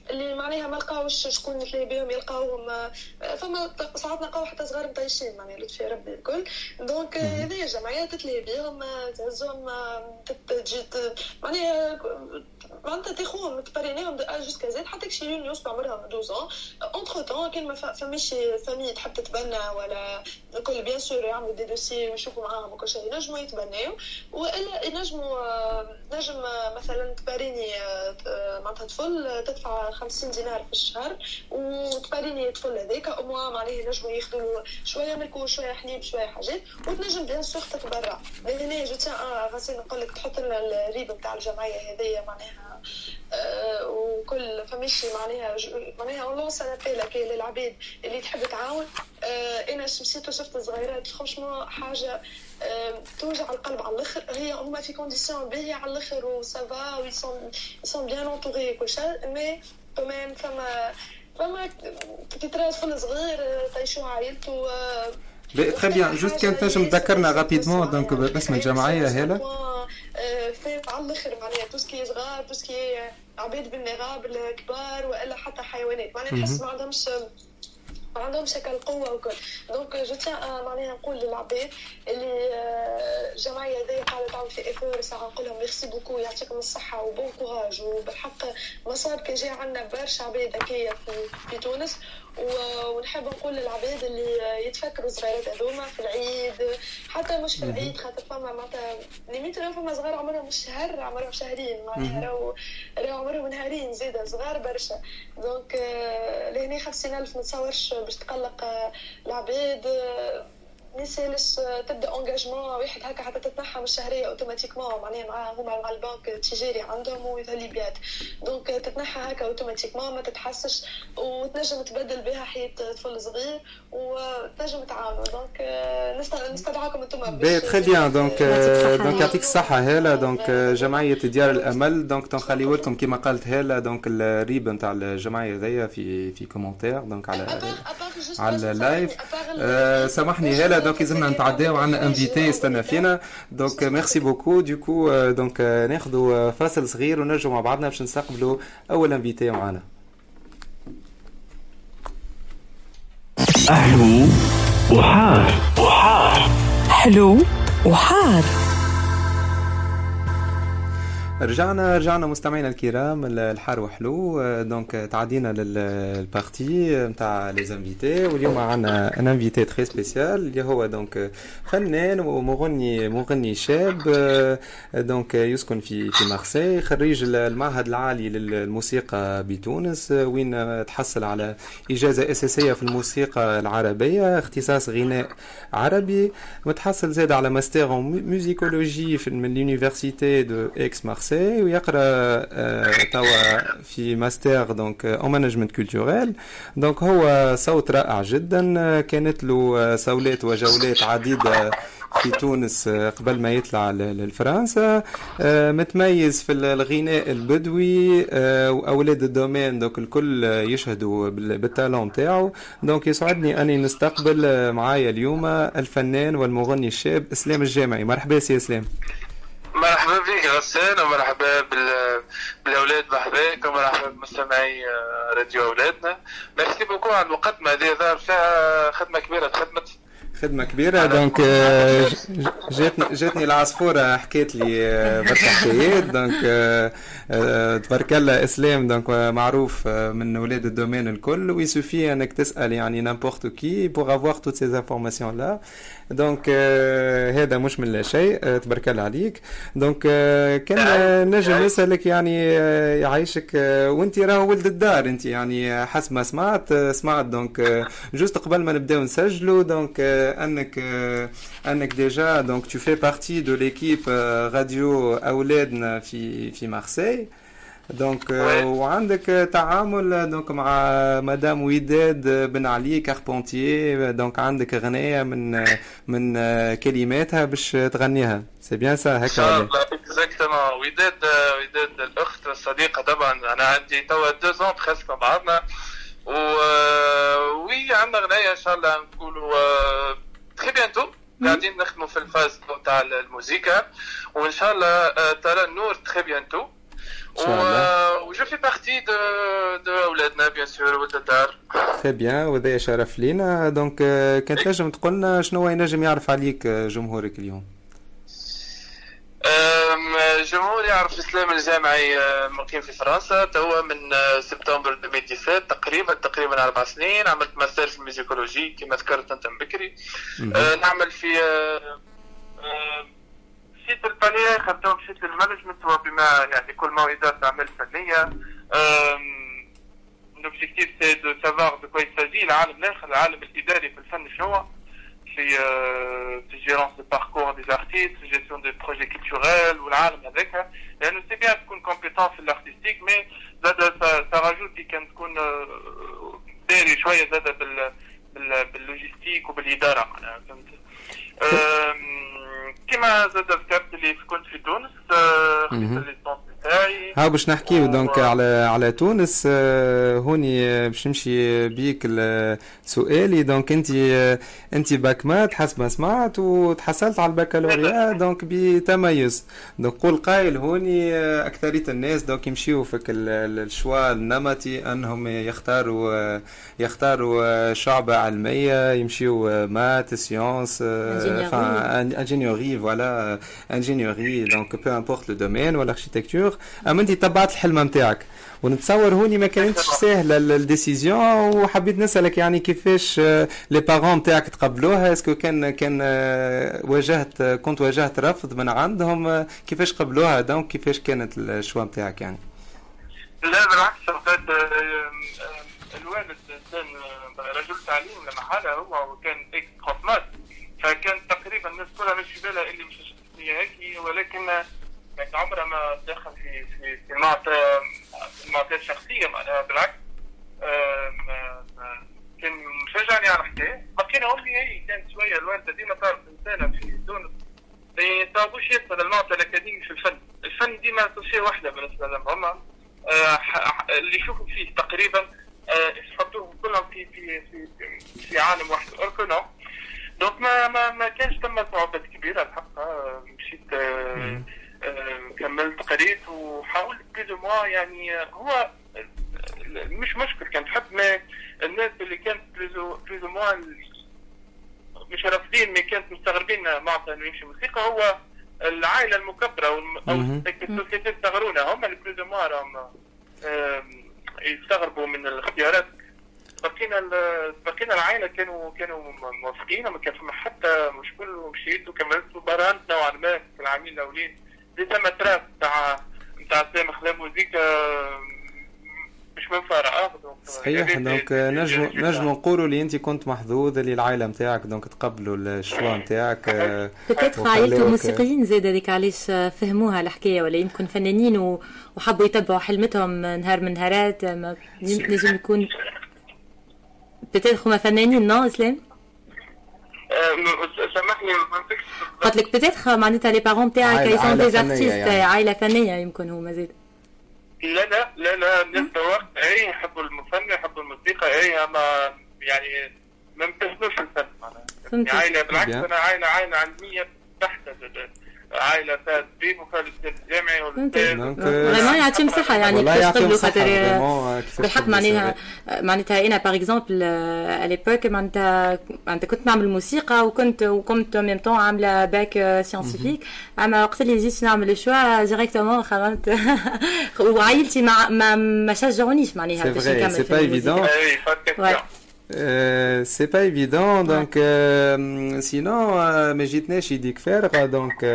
اللي معناها ما لقاوش شكون يتلاقي بهم يلقاوهم فما ساعات نلقاو حتى صغار مطيشين معناها لطفي ربي الكل donc هذه جمعيه تتلاقي بهم تهزهم تجي معناها معناتها تاخذهم تبارينيهم دو اج جوسكا حتى كشي لون يوصلوا عمرهم 12 اونتر تون كان ما فماش فامي تحب تتبنى ولا الكل بيان سور يعملوا دي دوسي ويشوفوا معاهم وكل شيء ينجموا يتبناو والا ينجموا نجم مثلا تباريني معناتها طفل تدفع 50 دينار في الشهر وتباريني الطفل هذاك أو معناها ينجموا ياخذوا شوية ملك وشويه حليب شوية حاجات وتنجم bien sûr تتبرع لهنا je tiens ياسين نقول لك تحط لنا ال RIB نتاع الجمعيه هذيا معناها وكل فماشي معناها معناها on lance un appel للعباد اللي تحب تعاون آه، أنا مشيت وشفت صغيرات franchement حاجة آه، توجع القلب على الآخر. هي هما في condition باهيه على الآخر و ça va و ils sont bien entourés كل شيء مي كمان فما فما كي ترى صغير تعيشوا عائلته تري بيان جوست كان تنجم تذكرنا رابيدمون دونك باسم الجمعيه هلا فات على الآخر معناها تو سكي صغار تو سكي عباد بالنغاب الكبار والا حتى حيوانات معناها نحس ما عندهمش ما عندهمش هكا القوه وكل دونك جو تيان معناها نقول للعباد اللي الجمعيه هذه قاعدة تعمل في افور ساعه نقول لهم ميرسي بوكو يعطيكم الصحه وبون كوراج وبالحق مسار كان جاي عندنا برشا عباد هكايا في تونس ونحب نقول للعباد اللي يتفكروا صغيرات هذوما في العيد حتى مش في العيد خاطر فما معناتها limite فما صغار عمرهم مش شهر عمرهم شهرين معناها راهو راهو عمرهم نهارين زيادة صغار برشا. donc لهنا خمسين ألف ما تصورش باش تقلق العباد ما يسالش تبدأ engagement واحد هكا حتى تتنحى من الشهريه automatiquement معناها مع هما مع البنك التجاري عندهم ويظهر BIAT donc تتنحى هكا automatiquement ما تتحسش وتنجم تبدل بها حياة طفل صغير وتنجم تعاونوا. دونك نستدعاكم أنتم très bien donc donc يعطيك الصحة هاله donc جمعية ديار الأمل. donc تنخليو لكم كما قالت هاله donc ال RIB نتاع الجمعية هذيا في في commentaires donc على على ال live سامحني هاله donc لازمنا نتعداو عندنا invité يستنى فينا donc merci beaucoup beaucoup donc ناخذوا فاصل صغير ونرجعوا مع بعضنا باش نستقبلوا أول invité معنا. حلو وحار. وحار. حلو وحار. رجعنا رجعنا مستمعينا الكرام الحار وحلو. donc تعدينا لل partie نتاع les invités واليوم عندنا un invité très spécial اللي هو donc فنان ومغني مغني شاب. donc يسكن في في مارسي خريج المعهد العالي للموسيقى بتونس. وين تحصل على إجازة أساسية في الموسيقى العربية اختصاص غناء عربي. متحصل زاد على master musicologie من l'université de Aix Marseille فرنسي ويقرا توا في master donc en management culturel donc هو صوت رائع جدا كانت له صولات وجولات عديده في تونس قبل ما يطلع لفرنسا متميز في الغناء البدوي واولاد ال domaine donc الكل يشهدوا بال talent تاعو donc يسعدني اني نستقبل معايا اليوم الفنان والمغني الشاب اسلام الجامعي مرحبا سي اسلام مرحبا بك غسان ومرحبا بالأولاد بكم ومرحبا بمستمعي راديو أولادنا. merci beaucoup على المقدمة هذه ظهر فيها خدمة كبيرة تخدمت خدمة كبيرة donc جاتني جاتني العصفورة حكيت لي برشا حكايات donc تبارك الله إسلام donc معروف من ولاد ال domaine الكل و il suffit إنك تسأل يعني n'importe qui pour avoir toutes ces informations-là donc هذا مش من لا شيء. تبارك الله عليك. donc كان نجم نسالك يعني يعيشك وانت راه ولد الدار انت يعني حسب ما سمعت سمعت. donc juste قبل ما نبداو نسجلوا donc انك انك déjà donc tu fais partie de l'équipe راديو اولادنا في في مارسي donc. وعندك تعامل donc مع مدام وداد بن علي كاربونتيي donc عندك غنية من من كلماتها باش تغنيها. c'est bien ça إن هكا شاء ولا؟ الله. exactement وداد وداد الأخت الصديقة طبعا. أنا عندي توا deux ans presque مع بعضنا و oui عندنا غناية إن شاء الله نقولوا très bientôt قاعدين نخدموا في ال phase تاع الموسيقى. وإن شاء الله آه، ترى النور très bientôt إن شاء الله. و je fais partie de de اولادنا bien sûr ولد الدار très bien وهذا شرف لينا donc كان تنجم تقول لنا شنو ينجم يعرف عليك جمهورك اليوم؟ جمهور يعرف إسلام الجامعي أه، مقيم في فرنسا. توا من أه، سبتمبر 2017 تقريبا تقريبا أربع سنين. عملت ماستر في ال musicologie كما ذكرت أنت من بكري. نعمل في أه، أه، سيت الباليه خدام سيت ال management وبما يعني كل موعدات اعمال فنية. l'objectif c'est de savoir de quoi il s'agit العالم الآخر العالم الإداري في الفن شنو هو؟ في في gérance de parcours d'artiste في gestion de projets culturels والعالم هذاك. لأنه c'est bien تكون compétent في ال artistique mais زاد ça rajoute que كان تكون آه، داري شوية زاد بال بال- بال logistique وبالإدارة. معناها فهمت؟ كما زاد اللي كنت في تونس آه، خديت مهم. تاعي ها باش نحكيو donc على على تونس آه، هوني آه، باش نمشي بيك سؤالي. donc انت آه، انت bac maths حسب ما سمعت وتحصلت على البكالوريا donc بتميز. donc قول قايل هوني أكثرية الناس donc يمشيو فيك ال- ال- ال choix النمطي أنهم يختاروا يختاروا شعبة علمية يمشيو maths sciences. ingénierie voilà ingénierie donc peu importe le domaine ولا architecture اما انت تبعت الحلم نتاعك ونتصور هوني ما كانتش سهله ال- ال décision وحبيت نسالك يعني كيفاش les parents نتاعك تقبلوها est-ce que كان كان واجهت كنت واجهت رفض من عندهم كيفاش قبلوها donc كيفاش كانت ال choix نتاعك يعني لا بالعكس فقد الوالد كان آه، رجل تعليم لما حالة هو وكان ex خصمات فكان تقريبا الناس كلها مش في بالها اللي مش هيك ولكن يعني عمرها ما دخل في في في المعطيات الشخصية معناها بالعكس. كان مشجعني على الحكاية بقينا أمي هي كانت شوية الوالدة ديما تعرف إنسانة في تونس ما يصابوش ياسر المعطى الأكاديمي في الفن. الفن ديما توصية واحدة بالنسبة لهم. هما ح- اللي يشوفوا فيه تقريبا آه، يحطوهم كلهم في في في في, عالم واحد اوركو دونك ما ما كانش ثم صعوبات كبيرة الحق مشيت آه، كملت قريت وحاولت بليز موا يعني هو مش مشكل كان حد ما الناس اللي كانت بليز موا مش رافضين ما كانت مستغربين معطى إنه يمشي موسيقى هو العائلة المكبرة أو. السوسيتي يستغرونا هم اللي بليز موا راهم يستغربوا من الاختيارات. بقينا ال- بقينا العائلة كانوا كانوا موافقين ما كان فما حتى مشكل ومشيت وكملت وبرهنت نوعا ما في العامين الأولين. دي ثم تراث نتاع نتاع سامح خلا موزيكا مش من donc صحيح donc نجم نجم نقولوا اللي أنت كنت محظوظ اللي العائله نتاعك donc تقبلوا ال choix نتاعك آه، peut-être وخلوك- عائلته موسيقيين زاد هذيك علاش فهموها الحكاية؟ ولا يمكن فنانين وحبوا يتبعوا حلمتهم نهار من نهارات ما نجم يكون peut-être هما فنانين non إسلام؟ آه، سامحني ما فهمتكش قلت لك peut-être معناتها les parents تاعك ils sont des فنية artistes يعني. عائله فنية يمكن هما زاد لا لا لا لا الناس توقت أي يحبوا الفن يحبوا الموسيقى أي أما يعني ما امتهنوش الفن معناها. عائله بالعكس. أنا عائله عائله علميه بحته عائلة فيها طبيب وفيها الاستاذ الجامعي vraiment يعطيهم صحة يعني والله كيفاش قبلوا خاطر بالحق معناها معناتها أنا par exemple à l'époque معناتها معناتها كنت نعمل موسيقى وكنت وكنت même temps عاملة bac scientifique أما وقت اللي جيت نعمل ال choix directement خرجت وعائلتي ما ما ما شجعونيش معناها باش نكمل c'est pas. évident Euh, c'est pas évident donc euh, sinon euh, ما جيتناش يديك فارغه donc euh,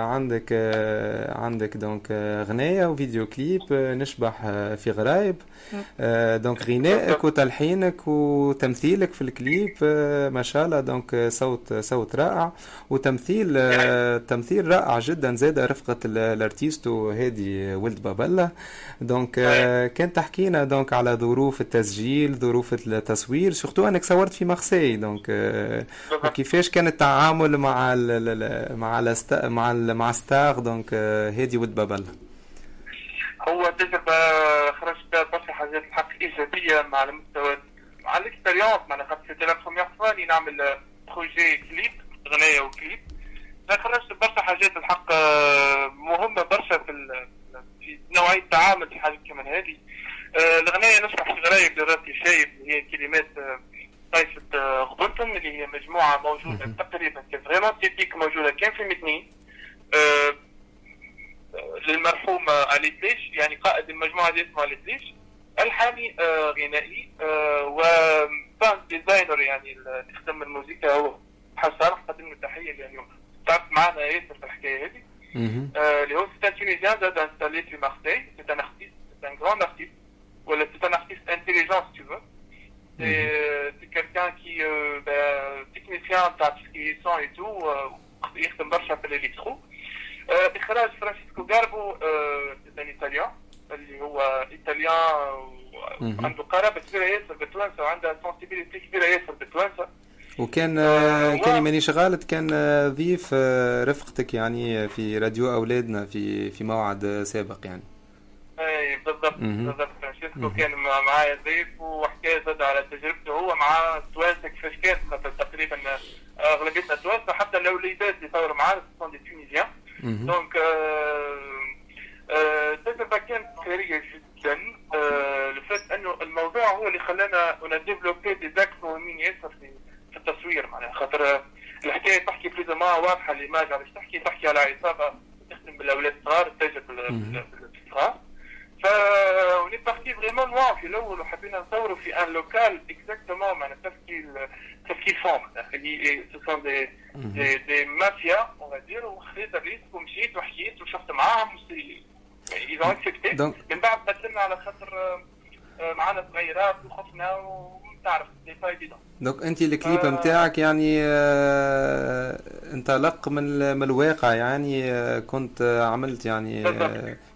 عندك euh, عندك donc euh, غنايه وفيديو كليب euh, نشبح euh, في غرايب donc غنائك وتلحينك وتمثيلك في الكليب آه، ما شاء الله. donc صوت صوت رائع. وتمثيل تمثيل رائع جدا. زاد رفقة ال- ال artiste وهادي ولد بابلا donc كان تحكينا donc على ظروف التسجيل ظروف التصوير. surtout أنك صورت في Marseille donc آه، وكيفاش كان التعامل مع ال ال- ال- مع الست مع ال مع star؟ donc آه، هادي ولد بابلا هو تجربة خرجت بها برشا حاجات الحق إيجابية مع المستوى على ال expérience معناها خاطر c'était la première fois اللي نعمل projet كليب غناية وكليب فخرجت برشا حاجات الحق آه، مهمة برشا في في نوعية التعامل في حاجات كمان هذه. الغناية نشرح في غرايب لراسي شايب اللي هي كلمات آه، طائفة آه، غبنتم اللي هي مجموعة موجودة تقريبا كان فريمون تيبيك موجودة كان في متنين آه، للمرحوم علي تليش يعني قائد المجموعة دي اسمه علي تليش الحاني آه، غنائي آه، وساوند ديزاينر يعني اللي يخدم الموسيقى هو حسن قدم له تحية اليوم تعرف معنا ياسر في الحكاية هذه مهم. euh, les hauts c'est un Tunisien d'être installé sur Marseille. C'est un Voilà, c'est un artiste intelligent, si tu veux. C'est euh, c'est quelqu'un qui, euh, ben, technicien, t'as tout ce qui est son et tout, euh, يخدم برشا في ال électro. آه، إخراج فرانسيسكو جاربو آه، c'est un italien اللي هو ايطاليان. وعنده قرابة كبيرة ياسر بتوانسة وعنده كبيرة ياسر بتوانسة. وكان آه، كان مانيش غلط كان آه، ضيف آه، رفقتك يعني في راديو أولادنا في في موعد سابق يعني اي بالضبط. بالضبط. فرانشيسكو. كان مع- معايا ضيف وحكى زاد على تجربته. هو مع التوانسه كيفاش كانت خاطر تقريبا اغلبيتنا توانسه حتى الاوليدات اللي صوروا معانا sont des Tunisiens. donc التجربه كانت خيريه جدا الفات أنه الموضوع هو اللي خلانا on développait des axes مهمين ياسر في التصوير معناها. خاطر آه، الحكاية تحكي بليز ما واضحة ال image علاش تحكي تحكي على عصابة تخدم بالأولاد الصغار تتاجر بالصغار. ف on est parti vraiment loin. في الأول وحبينا نصوروا في ان لوكال اكزاكتومون معناها تفكي تفكي فون اللي سو دي دي دي مافيا اون dire وخذيت الريسك ومشيت وحكيت وشفت معاهم accepté. دونك من بعد بدلنا على خاطر معانا تغيرات وخفنا ايفيدون دونك انت الكليب آه. نتاعك يعني آه، انطلق من من الواقع يعني آه، كنت عملت يعني.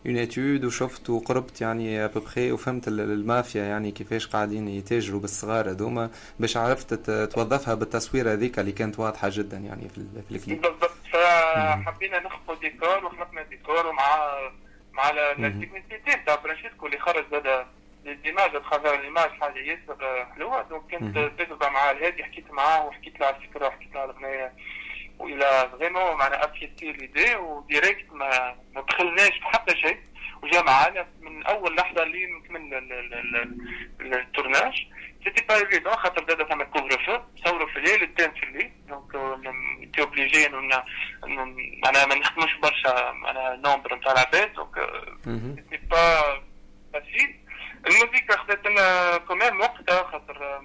une étude وشفت وقربت يعني ابوبخي وفهمت ال- المافيا يعني كيفاش قاعدين يتاجروا بالصغار هذوما باش عرفت توظفها بالتصوير هذيك اللي كانت واضحة جدا يعني في ال- في الكليب. بالضبط. فحبينا نخطو ديكور وخلقنا ديكور ومع مع ال technicité بتاع فرانشيسكو اللي خرج زاد l'image à travers l'image حاجة ياسر حلوة. donc كانت مهم. تجربه مع الهادي حكيت معاه وحكيت له على الفكرة وحكيت له على الاغنيه وإلى vraiment معنا adopté l'idée و direct ما ما دخلناش في حتى شيء. وجا معانا من أول لحظة اللي نكمل ال- ال- ال- ال- ال tournage. c'était pas évident خاطر زاد ثم couvre-feu صوروا في الليل التان في الليل. donc t'es obligé إنه معناها ما نخدموش برشا معناها nombre نتاع العباد دونك مهم. c'est pas facile الموسيقى خدت لنا كمان وقتها خاطر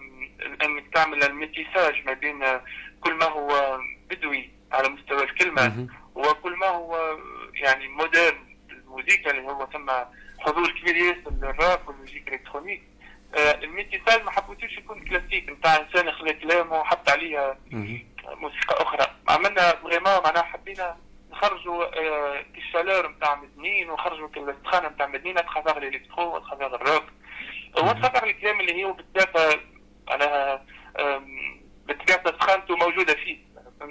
انك تعمل ال métissage ما بين آه، كل ما هو بدوي على مستوى الكلمة. وكل ما هو يعني moderne الموسيقى اللي هو ثم حضور كبير ياسر للراب والموسيقى ال électronique آه، ال métissage ما حبيتوش يكون كلاسيك نتاع إنسان يخلي كلامه وحط عليه مهم. موسيقى أخرى عملنا vraiment معناها حبينا نخرجوا آه، ال chaleur نتاع مدنين ونخرجوا السخانه نتاع مدنين اتخافيغ الالكترو واتخافيغ الروك و à travers الكلام اللي هو بالذات معناها آم، بالطبيعه سخانته موجودة فيه؟ آه،.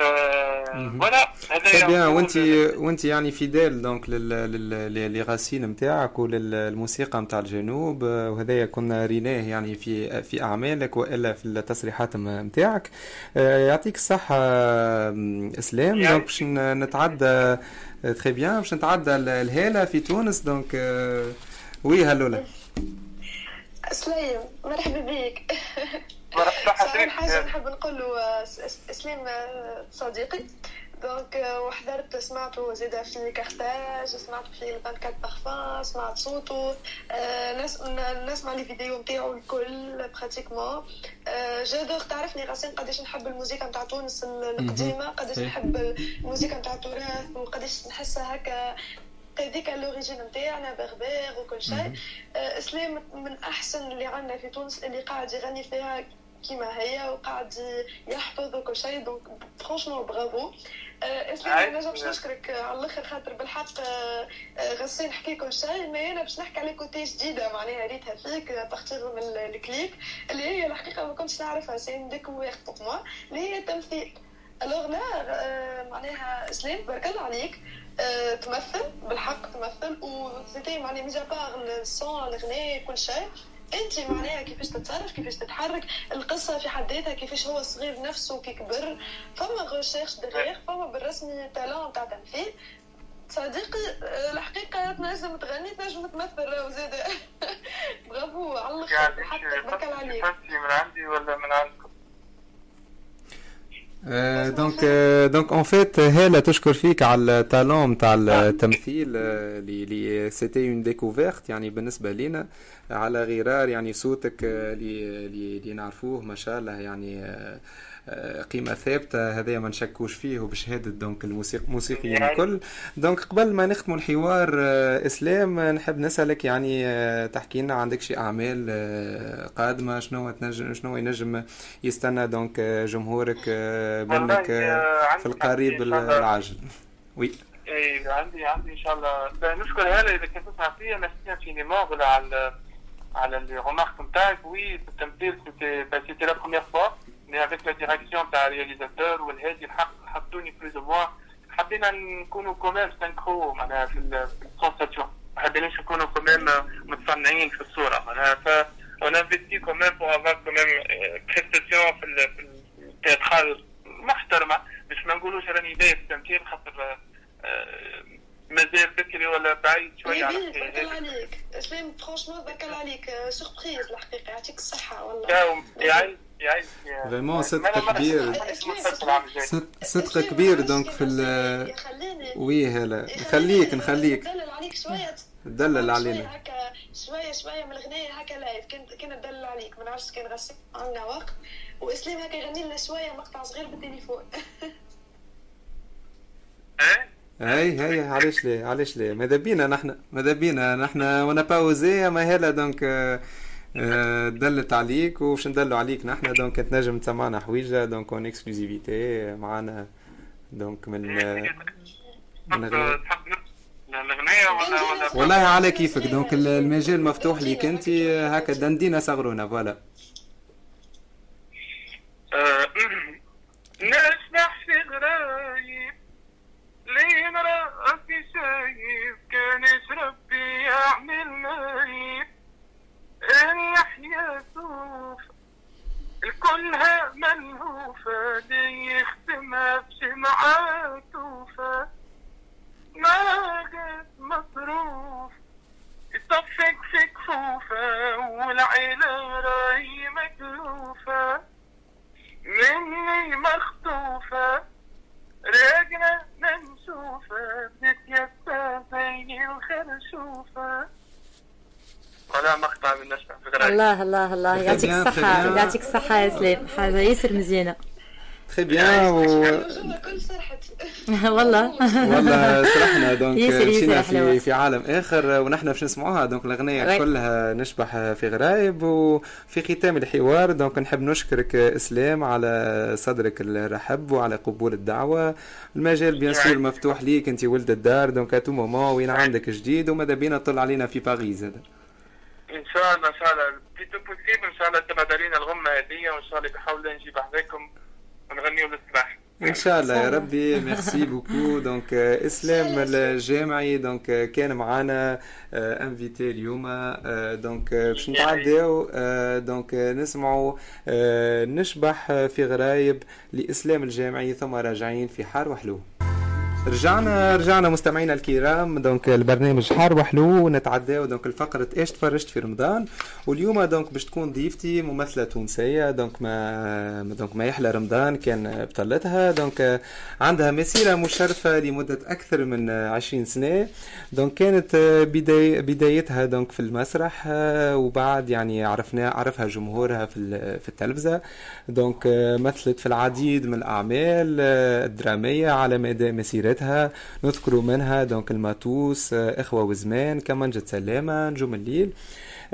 voilà هذا très bien. وانت وأنت يعني fidèle donc لل لل لل racines نتاعك وللموسيقى نتاع الجنوب آه، وهذايا كنا ريناه يعني في في أعمالك وإلا في التصريحات نتاعك آه، يعطيك الصحة آه، إسلام. يعني- donc باش نتعدى très bien باش نتعدى ل- لهالة في تونس donc آه، oui هلولا سليم مرحبا بك. صحيح. حاجة نحب نقول له آه، س- سليم آه، صديقي. donc وحضرت سمعته زيد في Carthage سمعت في 24 Parfums سمعت صوته. نسمع لي فيديو نتاعو الكل pratiquement j'adore تعرفني غسان قداش نحب الموسيقى نتاع تونس القديمة؟ قداش نحب الموسيقى نتاع التراث وقداش نحسها هكا هذيك ال origine نتاعنا بربر وكل شيء. اسلام من أحسن اللي عندنا في تونس اللي قاعد يغني فيها كيما هي وقاعد يحفظ وكل شيء donc franchement bravo اسلام أنا باش نشكرك على الآخر خاطر بالحق غسان حكي كل شيء ما أنا باش نحكي على côté جديده معناها ريتها فيك à partir من الكليب اللي هي الحقيقة ما كنتش نعرفها c'est une découverte pour moi اللي هي تمثيل alors là معناها اسلام بارك الله عليك تمثل بالحق تمثل و c'était معناها mis à part ال son الغناء كل شيء انت معناها كيفاش تتصرف كيفاش تتحرك القصة في حد ذاتها كيفاش هو صغير نفسه كي كبر. فما recherche derrière فما بالرسمي talent تاع تمثيل. صديقي الحقيقة تنجم تغني تنجم تمثل راهو زاد برافو على الأخر حتى بارك عليك. من عندي ولا من عندكم؟ donc donc en fait هالة تشكر فيك على ال talent نتاع التمثيل اللي c'était une découverte يعني بالنسبة لينا على غرار يعني صوتك اللي اللي نعرفوه ما شاء الله يعني قيمة ثابتة. هذا ما نشكوش فيه وبشهادة donc الموسيق الموسيقيين يعني الكل. donc قبل ما نختموا الحوار إسلام نحب نسألك يعني تحكي لنا عندك شي أعمال قادمة شنو تنجم شنو ينجم يستنى donc جمهورك منك في القريب العاجل. oui. إي عندي عندي إن شاء الله. نشكر هلا إذا كنت تسمع فيا merci infiniment على على les remarques نتاعك. oui التمثيل c'était c'était la première fois mais avec le réalisateur والهادي الحق حطوني plus ou moins حبينا نكونوا quand même synchro معناها في ال sensation ما حبيناش نكونوا quand même متصنعين في الصورة معناها ف on investit quand même pour avoir quand même prestation في ال théâtrale محترمة. باش ما نقولوش راني بايع في التمثيل خاطر مازال بكري ولا بعيد شوية على بارك عليك. اسلام franchement بارك عليك. surprise الحقيقة يعطيك الصحة والله. vraiment صدق كبير صدق كبير donc في ال oui هلا نخليك نخليك ندلل عليك شوية دلل علينا هكا شوية شوية من الغنايه هكا live كان كان ندلل عليك ما نعرفش كان غسان عندنا وقت واسلام هكا يغني لنا شوية مقطع صغير بالتليفون هاي هاي علاش ليه علاش ليه ماذا بينا نحن ماذا بينا نحن وأنا باوزي ما هلا donc دلت عليك وباش ندلوا عليك نحن. donc تنجم تسمعنا حويجة donc en exclusivité معانا. دونك من من الاغنيه ولا ولا والله على كيفك. دونك المجال مفتوح ليك انت. هكا دندينا صغرونا فوالا. نسبح في غرايب. لين راسي شايف كانش ربي يعمل نايف اللحية صوف الكلها ملهوفة دي يختمها بشمعة توفة ما جت مصروف. يصفق في كفوفة والعيلة راي مكلوفة مني مخطوفة راجنا منشوفة بتيسى زي الخرشوفة. ولا مقطع من غرايب الله الله الله. يعطيك الصحة. يعطيك الصحة يا سلام حاجة ياسر مزيانة. très bien و والله. والله سرحنا donc مشينا. في في عالم آخر ونحن باش نسمعوها. donc الأغنية. كلها نشبح في غرايب وفي ختام الحوار donc نحب نشكرك إسلام على صدرك الرحب وعلى قبول الدعوة. المجال bien sûr مفتوح ليك أنت ولد الدار. donc à tout moment وين عندك جديد وماذا بينا تطل علينا في باريس هذا؟ إن شاء الله إن شاء الله. plus tôt possible إن شاء الله تبعد علينا الغمة هذه وإن شاء الله بحاول نجيب حذاكم ونغنيو للصباح إن شاء الله يا ربي. merci beaucoup donc اسلام الجامعي donc كان معنا invité اليوم. donc باش نتعداو donc نسمعوا نشبح في غرايب لإسلام الجامعي. ثم راجعين في حار وحلو. رجعنا رجعنا مستمعينا الكرام. donc البرنامج حار وحلو نتعداو donc الفقرة إيش تفرجت في رمضان. واليوم donc باش تكون ضيفتي ممثلة تونسية donc ما donc ما يحلى رمضان كان بطلتها donc عندها مسيرة مشرفة لمدة أكثر من 20 سنة. donc كانت بداية بدايتها donc في المسرح وبعد يعني عرفنا عرفها جمهورها في في التلفزة. donc مثلت في العديد من الأعمال الدرامية على مدى مسيرتها. حلقاتها نذكر منها donc الماتوس آه، إخوة وزمان كمانجة سلامة نجوم الليل.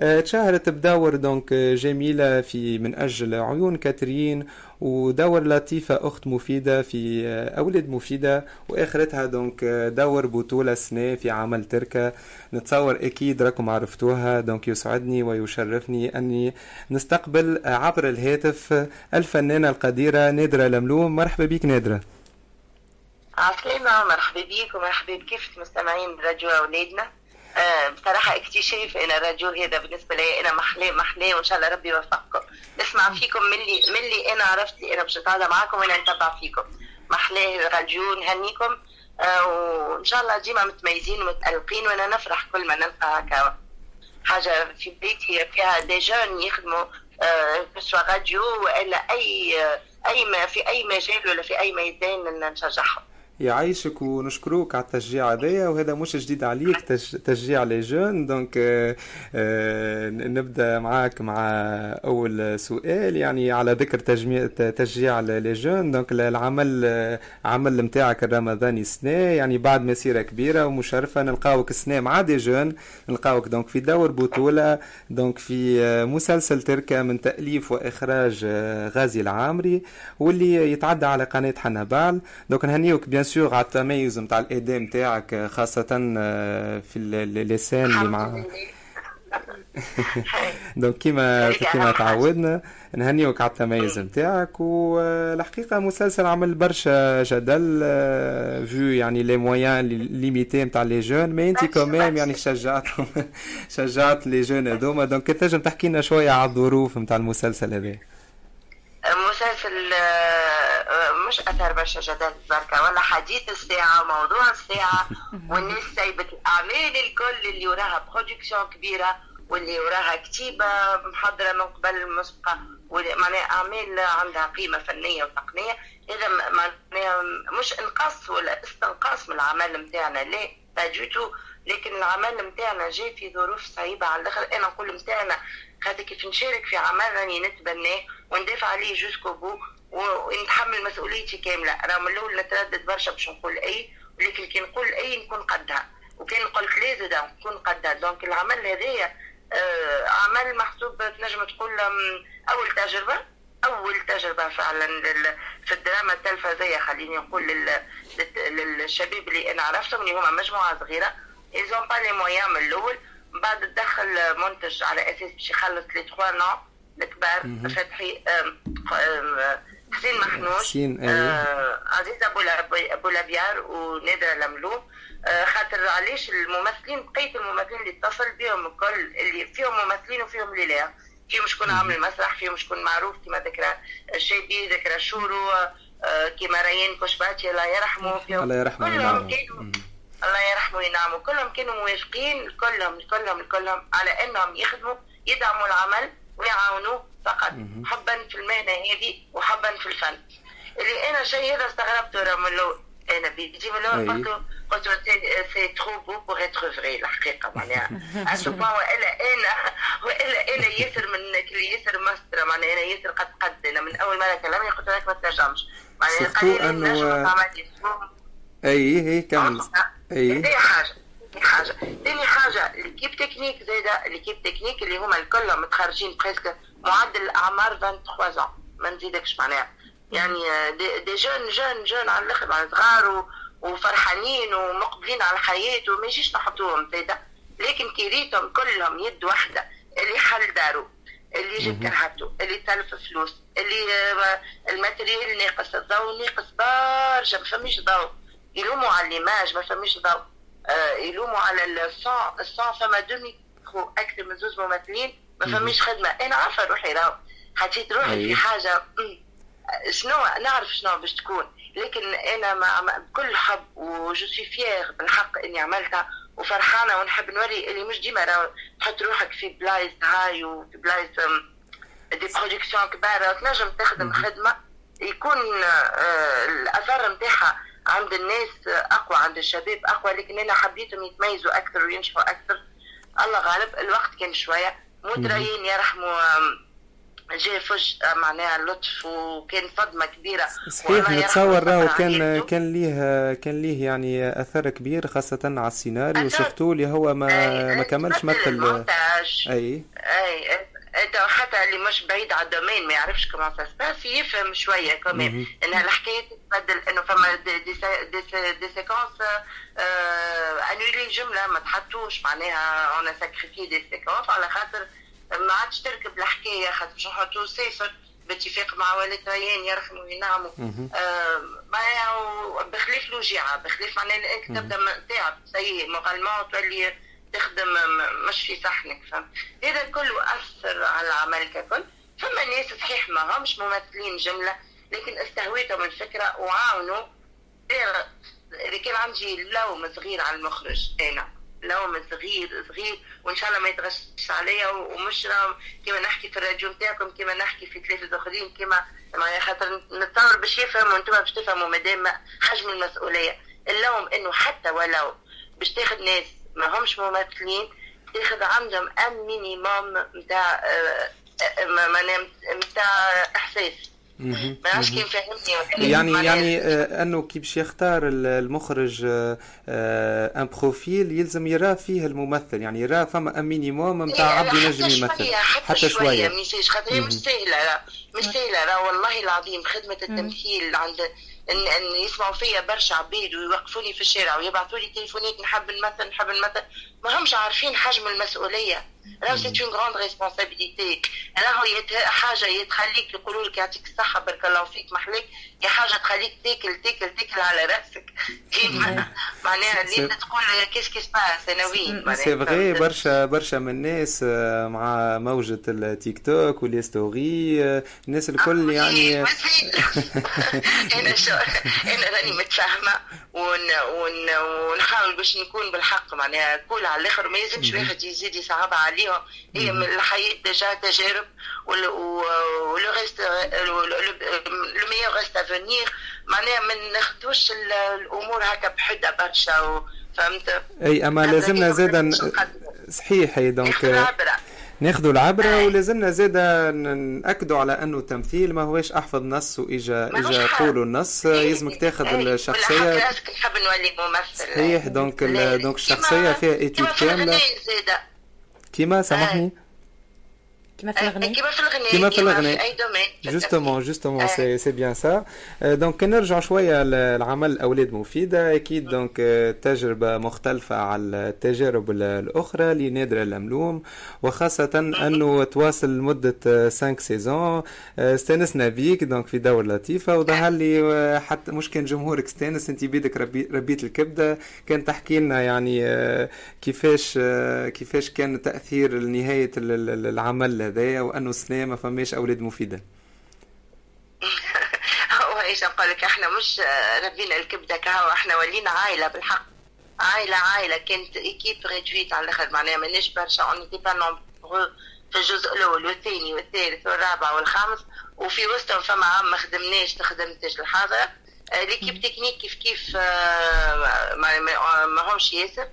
آه، تشهرت بدور donc جميلة في من أجل عيون كاترين ودور لطيفة أخت مفيدة في آه، أولاد مفيدة وآخرتها donc دور بطولة سنة في عمل تركة. نتصور أكيد راكم عرفتوها donc يسعدني ويشرفني أني نستقبل عبر الهاتف الفنانة القديرة نادرة لملوم. مرحبا بك نادرة. عسلامة مرحبا بيك ومرحبا بكافة مستمعين راديو أولادنا. آه بصراحة اكتشاف أنا الراديو هذا بالنسبة لي أنا محلاه محلاه وإن شاء الله ربي يوفقكم. نسمع فيكم ملي ملي أنا عرفت أنا باش نتعدى معاكم وأنا نتبع فيكم. محلاه الراديو نهنيكم. آه وإن شاء الله ديما متميزين ومتألقين وأنا نفرح كل ما نلقى هكا حاجة في بيتي فيها دي جون يخدموا آه راديو وإلا أي أي ما في أي مجال ولا في أي ميدان نشجعهم. يعيشك ونشكروك على التشجيع هذايا وهذا مش جديد عليك تشجيع les jeunes. donc آه آه نبدأ معاك مع أول سؤال. يعني على ذكر تجميع تشجيع les jeunes. donc العمل عمل نتاعك الرمضاني سنة. يعني بعد مسيرة كبيرة ومشرفة نلقاوك سنة مع des jeunes. نلقاوك donc في دور بطولة donc في مسلسل تركه من تأليف وإخراج آه، غازي العامري واللي يتعدى على قناة حنبعل donc نهنيوك bien sûr على التميز نتاع الاداء نتاعك خاصه في اللسان اللي مع donc كيما كيما تعودنا نهنيوك على التميز نتاعك والحقيقة مسلسل عمل برشا جدل vu يعني les moyens limités نتاع les jeunes mais انت quand même يعني شجعتهم شجعت les jeunes هذوما donc تنجم تحكي لنا شوية على الظروف نتاع المسلسل هذا مسلسل آه، مش أثر برشا جدل بركة. ولا حديث الساعة موضوع الساعة والناس سايبة الأعمال الكل اللي وراها production كبيرة واللي وراها كتيبة محضرة من قبل المسبقة معناها أعمال عندها قيمة فنية وتقنية. هذا معناها مش إنقاص ولا استنقاص من العمل نتاعنا لا pas du tout لكن العمل نتاعنا جاي في ظروف صعيبة على الآخر. أنا نقول نتاعنا خاطر كيف نشارك في عمل راني نتبناه وندافع عليه jusqu'au bout ونتحمل مسؤوليتي كاملة. راه من الأول نتردد برشا باش نقول أي ولكن كي نقول أي نكون قدها. وكان قلت لا زاد نكون قدها. donc العمل هذايا آه عمل محسوب تنجم تقول أول تجربة أول تجربة فعلا في الدراما التلفزيه خليني نقول للشباب اللي أنا عرفتهم اللي هما مجموعة صغيرة. ils n'ont pas les moyens من الأول. بعد تدخل منتج على أساس باش يخلص لي 3 نو الكبار فتحي حسين محنوش حسين آه عزيزة بولبيار ونادرة لملوم آه خاطر علاش الممثلين بقية الممثلين اللي اتصل بهم الكل اللي فيهم ممثلين وفيهم اللي لا فيهم شكون عامل مسرح فيهم شكون معروف كما ذكرى الشيبي ذكرى شورو آه كما ريان كشباتي الله يرحمه فيهم الله يرحمه كلهم كانوا الله يرحمه وينعمه. كلهم كانوا موافقين كلهم كلهم كلهم على أنهم يخدموا يدعموا العمل ويعاونوه فقط حبا في المهنة هذه وحبا في الفن. اللي أنا شيء هذا استغربته من الأول. أنا بيجي من الأول قلت له قلت له c'est trop beau pour être vrai الحقيقة معناها. والا أنا والا أنا ياسر من ياسر ماستر معناها أنا ياسر قد قد. أنا من أول مرة كلمني قلت له ما تنجمش. معناها لي انه أي هي كمل. أي. حاجة حاجة. ثاني حاجة l'équipe technique زايدة l'équipe technique اللي هما الكل متخرجين presque معدل الأعمار 23 ans. ما نزيدكش معناها. يعني des, des jeunes jeunes jeunes على الآخر معناها صغار وفرحانين ومقبلين على الحياة وما يجيش نحطوهم زايده لكن كي ريتهم كلهم يد واحدة اللي حل دارو اللي يجيب كرهبته اللي تلف فلوس اللي آه، ال matériel ناقص الضوء ناقص برشا ما فماش ضوء. يلوموا على l'image ما فماش ضوء. آه، يلوموا على ال son ال son فما دومي أكثر من زوج ممثلين ما فماش خدمة. أنا عارفة روحي راهو. حطيت روحي في حاجة شنو؟ نعرف شنو باش تكون. لكن أنا مع بكل حب و je suis fière بالحق إني عملتها وفرحانة ونحب نوري اللي مش ديما تحط روحك في بلايص هاي وفي بلايص des productions كبار تنجم تخدم خدمة يكون آه، الأثر نتاعها عند الناس أقوى عند الشباب أقوى. لكن أنا حبيتهم يتميزوا أكثر وينجحوا أكثر. الله غالب الوقت كان شوية. موت ريان يرحمه جاي فجأة معناها لطف وكان صدمه كبيرة. صحيح نتصور راهو كان كان ليه كان ليه يعني أثر كبير خاصة على السيناريو. surtout اللي هو ما ما كملش مثل أي أي. حتى اللي مش بعيد على ال domaine ما يعرفش comment ça يفهم شوية كمان إنها الحكاية تتبدل إنه فما des, des, des, des séquences annulées جملة ما تحطوش معناها on sacrifie des séquences على خاطر ما عادش تركب الحكاية خاطر باش نحطوا سيسر باتفاق مع والد ريان يرحموا وينعموا معناها بخلاف الوجيعه بخلاف معناها انت تبدأ تعب سيء مغالمون تولي تخدم مش في صحنك فهمت؟ هذا كله اثر على العمل ككل. فما ناس صحيح ما همش ممثلين جملة لكن استهويتهم الفكرة وعاونوا. إذا كان عندي لوم صغير على المخرج أنا لوم صغير صغير وإن شاء الله ما يتغشش عليا ومش كما نحكي في الراديو نتاعكم كما نحكي في ثلاثة اخرين كما معناها خاطر نتصور باش يفهموا وأنتم باش تفهموا مادام حجم المسؤولية. اللوم إنه حتى ولو باش تاخذ ناس ما همش ممثلين تاخذ عندهم un minimum نتاع نتاع إحساس. ما عادش كيف فهمني يعني يعني آه انه كي باش يختار المخرج آه un profil يلزم يرى فيه الممثل. يعني يرى فما un minimum نتاع عبد ينجم يمثل. حتى شوية مش خاطر مش سهلة مش سهلة والله العظيم. خدمة التمثيل عند ان إن يسمعوا فيا برشا عبيد ويوقفوني في الشارع ويبعثوا لي تليفونات نحب نمثل نحب نمثل ما همش عارفين حجم المسؤولية. راهو c'est une grande responsabilité راهو حاجة يتخليك يقولوا لك يعطيك الصحه بارك الله فيك محليك يا حاجة تخليك تاكل تاكل تاكل على راسك معناها اللي تقول qu'est-ce qui se passe أنا وين c'est vrai برشا برشا من الناس مع موجة التيك توك و les stories الناس الكل يعني أنا شو أنا راني متفاهمه ون... ون... ونحاول باش نكون بالحق معناها كل على الآخر ما يلزمش واحد يزيد يصعبها عليهم هي من الحياة déjà تجارب و le reste le meilleur reste à venir معناها ما ناخذوش الأمور هكا بحده برشا فهمت؟ أي أما لازمنا زادا صحيح هي donc ناخذوا العبرة. ولازمنا زاده نأكدوا على أنه التمثيل ما هوش أحفظ نص وإجا إجا قولوا النص يلزمك تاخذ الشخصية. نحب نولي ممثل. صحيح donc donc الشخصية فيها étude كامله كيما سامحني كما في الغناء كما في الغناء كما في الغناء اي domaine justement justement c'est c'est bien ça donc نرجع شوية للعمل أولاد مفيده أكيد donc تجربة مختلفة على التجارب الأخرى لنادر اللملوم وخاصة أنه تواصل لمدة 5 saisons استانسنا بيك donc في دور لطيفة. وظهر لي حتى مش كان جمهورك استانس أنت بيدك ربي ربيت الكبدة. كان تحكي لنا يعني كيفاش كيفاش كان تأثير نهاية العمل هذايا وانه السنة ما فماش أولاد مفيدة؟ هو إيش نقول لك؟ إحنا مش ربينا الكبدة كهو إحنا ولينا عائلة بالحق. عائلة عائلة. كانت équipe réduite على الأخر. معناها ماناش برشا. on est pas nombreux في الجزء الأول والثاني والثالث والرابع والخامس. وفي وسطهم فما عام ما خدمناش خدمتش الحاضرة. l'équipe technique كيف كيف ما همش ياسر.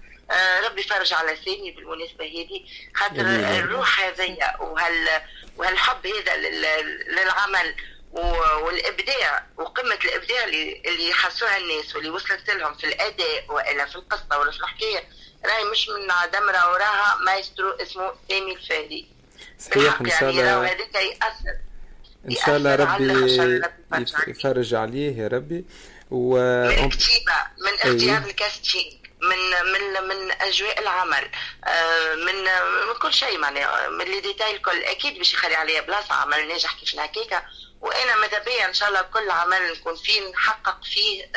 ربي يفرج على سامي بالمناسبة هذه. خاطر الروح هذيا وهال وهالحب هذا للعمل والإبداع وقمة الإبداع اللي اللي يحسوها الناس واللي وصلت لهم في الأداء وإلا في القصة ولا في الحكاية راهي مش من عدم وراها مايسترو اسمه سامي الفهري صحيح إن شاء الله. يعني هذاك ياثر إن شاء الله ربي يفرج عليه يا ربي. و من اختيار ال casting. من من من أجواء العمل من من كل شيء معناها من لي ديتاي الكل أكيد باش يخلي عليا بلاصة عمل ناجح كيف هكاك وأنا ماذا بيا إن شاء الله كل عمل نكون فيه نحقق فيه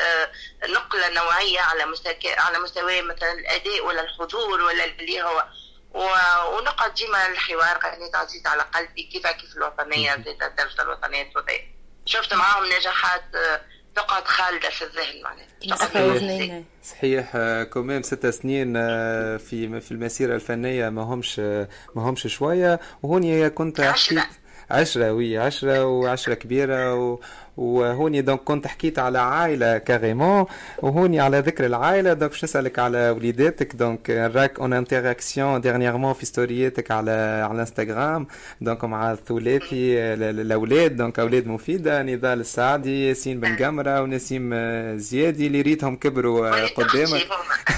نقلة نوعية على مستوى على مستوى مثلا الأداء ولا الحضور ولا اللي هو. ونقعد ديما الحوار قناه عزيز على قلبي كيف كيف الوطنية الدرجه الوطنية السعوديه شفت معاهم نجاحات تقعد خالدة في الذهن معناها. صحيح. صحيح quand même ست سنين آه، في في المسيرة الفنية ما همش ما همش شوية وهوني كنت حكيت عشرة وي عشرة وعشرة كبيرة و... وهوني donc كنت حكيت على عائلة carrément وهوني على ذكر العائلة donc باش نسألك على وليداتك donc راك en interaction dernièrement في ستورياتك على على الانستغرام donc مع الثلاثي الاولاد donc أولاد مفيدة نضال السعدي ياسين بن قمرة ونسيم زيادي اللي ريتهم كبروا قدامك.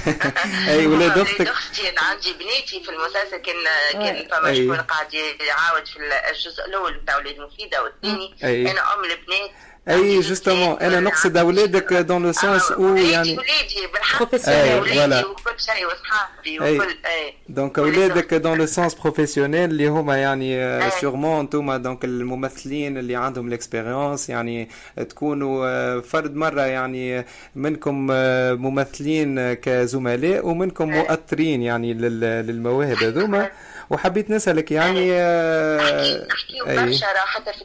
أي ولاد أختك؟ أختي أنا عندي بنيتي في المسلسل كان كان فما شكون قاعد يعاود في الجزء الأول بتاع ولاد مفيدة والثاني. أنا أم البنات. اي justement أنا نقصد اولادك dans le sens أو يعني ولادي ولادي وكل شيء وصحابي وكل اي donc اولادك dans le sens professionnel اللي هما يعني sûrement انتوما donc الممثلين اللي عندهم ال expérience يعني تكونوا فرد مره يعني منكم ممثلين كزملاء ومنكم مؤثرين يعني للمواهب هذوما وحبيت نسالك يعني نحكي برشا حتى في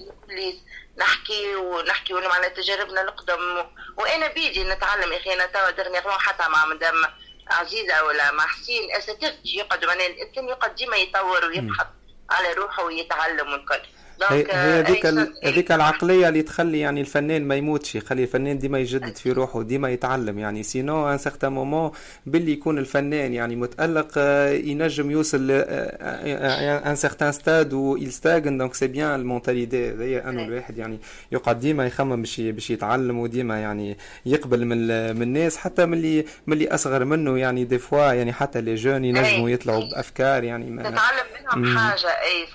نحكي ونحكي على تجاربنا القدم وأنا بيدي نتعلم يا أخي أنا توا درنيغمون حتى مع مدام عزيزة ولا مع حسين اساتذتي يقعدوا معناها الإنسان يقعد ديما يطور ويبحث على روحه ويتعلم والكل. هي هذيك هذيك العقلية اللي تخلي يعني الفنان ما يموتش يخلي الفنان ديما يجدد في روحه ديما يتعلم يعني. sinon un certain moment باللي يكون الفنان يعني متألق ينجم يوصل un certain stade و ي stagne donc c'est bien ال mentalité هذيا انه الواحد يعني يقعد ديما يخمم باش باش يتعلم وديما يعني يقبل من من الناس. حتى من اللي من اللي أصغر منه يعني des fois يعني حتى les jeunes ينجموا يطلعوا بأفكار يعني ما تتعلم منهم حاجة اي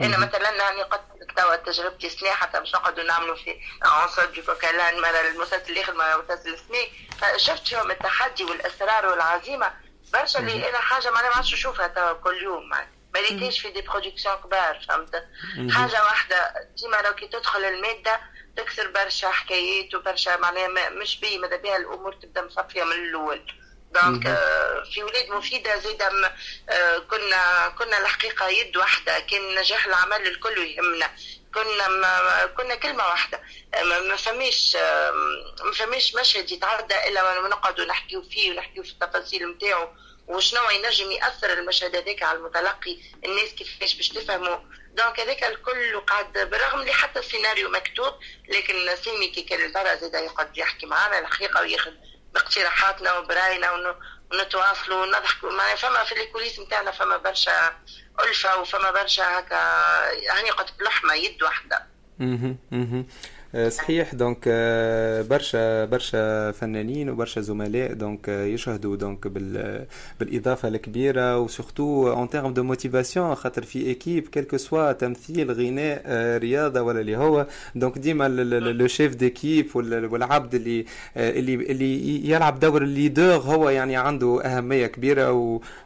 أنا مثلا يعني قد توا تجربتي سنة حتى باش نقعدوا نعملوا في عنصر كوكالان مرة المسلسل اللي خدمة مسلسل سنة شفت فيهم التحدي والاصرار والعزيمة. برشا اللي أنا حاجة ما عادش نشوفها توا كل يوم ما ريتيش في دي برودكسيون كبار فهمت؟ حاجة واحدة ديما لو كي تدخل المادة تكسر برشا حكايات وبرشا معناها مش بي ماذا بها الأمور تبدأ مصفية من الأول. donc في ولاد مفيدة زيدا كنا كنا الحقيقة يد واحدة كان نجاح العمل الكل يهمنا. كنا ما كنا كلمة واحدة. ما فماش ما فماش مشهد يتعدى إلا نقعدوا نحكيو فيه ونحكيو في التفاصيل نتاعو. وشنو ينجم يأثر المشهد هذاك على المتلقي؟ الناس كيفاش باش تفهموا donc هذاك الكل قاعد بالرغم اللي حتى السيناريو مكتوب لكن سامي كي كان البرا زاد يقعد يحكي معنا الحقيقة وياخذ باقتراحاتنا وبراينا ونتواصلوا ونضحكوا ما فما في ال coulisses نتاعنا فما برشا ألفة وفما برشا هكا يعني قد لحمة يد واحدة. صحيح. donc برشا برشا فنانين وبرشا زملاء donc يشهدوا donc بال بالإضافة الكبيرة. و surtout en termes de motivation خاطر في équipe quel que soit تمثيل غناء رياضة ولا اللي هو. donc ديما le chef d'équipe والعبد اللي اللي اللي يلعب دور ال leader هو يعني عنده أهمية كبيرة.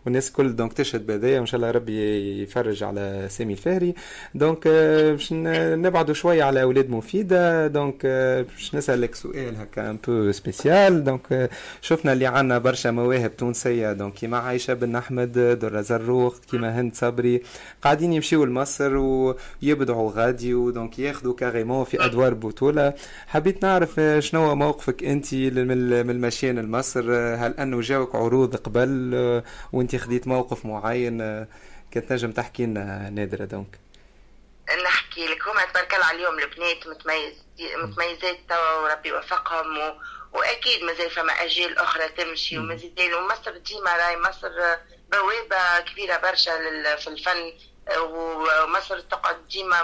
والناس كل donc تشهد بهذايا. وإن شاء الله ربي يفرج على سامي الفهري. donc باش نبعدوا شوية على أولاد مفيدة. donc باش نسألك سؤال هكا un peu spécial donc شفنا اللي عندنا برشا مواهب تونسية. donc كيما عايشة بن أحمد درة زروق كيما هند صبري قاعدين يمشيو لمصر ويبدعوا غادي و donc ياخذوا carrément في أدوار بطولة. حبيت نعرف شنو هو موقفك أنت من المشيان لمصر؟ هل أنه جاوك عروض قبل؟ وأنت خديت موقف معين كنت نجم تحكي لنا نادرة. donc نحكي لك هما تبارك الله عليهم البنات متميز متميزات توا وربي يوفقهم و... وأكيد مازال فما أجيال أخرى تمشي ومازال ومصر ديما راي مصر بوابة كبيرة برشا لل... في الفن ومصر تقعد ديما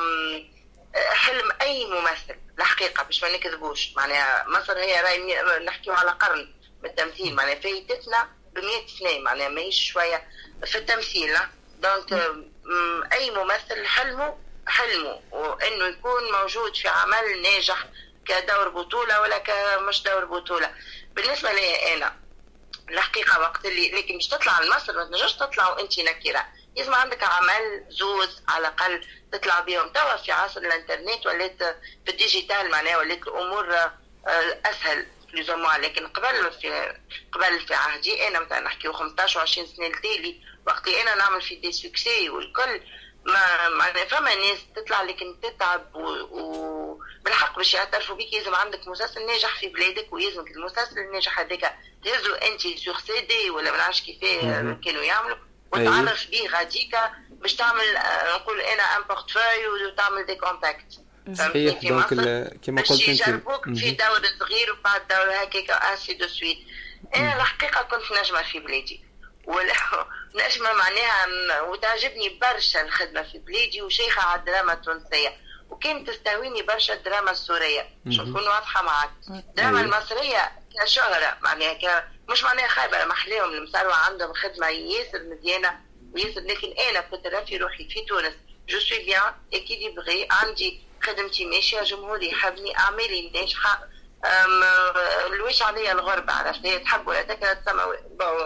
حلم أي ممثل الحقيقة باش ما نكذبوش. معناها مصر هي راي نحكيو على قرن بالتمثيل معناها فايتتنا ب 100 سنه معناها ماهيش شوية في التمثيل دونك أي ممثل حلمه حلمه وإنه يكون موجود في عمل ناجح كدور بطولة ولا كمش دور بطولة. بالنسبة لي أنا الحقيقة وقت اللي لكن مش تطلع لمصر ما تنجمش تطلع وانت نكره لازم عندك عمل زوز على الأقل تطلع بهم توا في عصر الإنترنت ولات في ال digital معناها ولات الأمور أسهل plus لكن قبل في قبل في عهدي أنا مثلا نحكي 15 و20 سنة التالي وقت أنا نعمل في des succès والكل. ما ما فما ناس تطلع لكن تتعب و... و... بالحق باش يعترفوا بك لازم عندك مسلسل ناجح في بلادك ويلزمك المسلسل الناجح هذاك. تهزو انت sur CD ولا ما نعرفش كيفاه كانوا يعملوا وتعرف به غاديك باش تعمل آه، نقول أنا un portefeuille وتعمل des contacts صحيح. donc كما قلت أنت. يجربوك في دور صغير وبعد دور هكاك ainsi de suite أنا الحقيقة كنت نجمة في بلادي. ولا نجمة معناها وتعجبني برشا الخدمة في بلادي وشيخة على الدراما التونسية. وكانت تستهويني برشا الدراما السورية. باش نكون واضحة معك الدراما المصرية كشهرة معناها ك... مش معناها خايبة محليهم المسروة عندهم خدمة ياسر مزيانة. وياسر لكن أنا كنت في روحي في تونس. je suis bien équilibrée عندي خدمتي ماشية جمهوري يحبني أعمالي ناجحة. علاش عليا الغربة عرفت؟ هي تحب ولا تكره؟ تسمى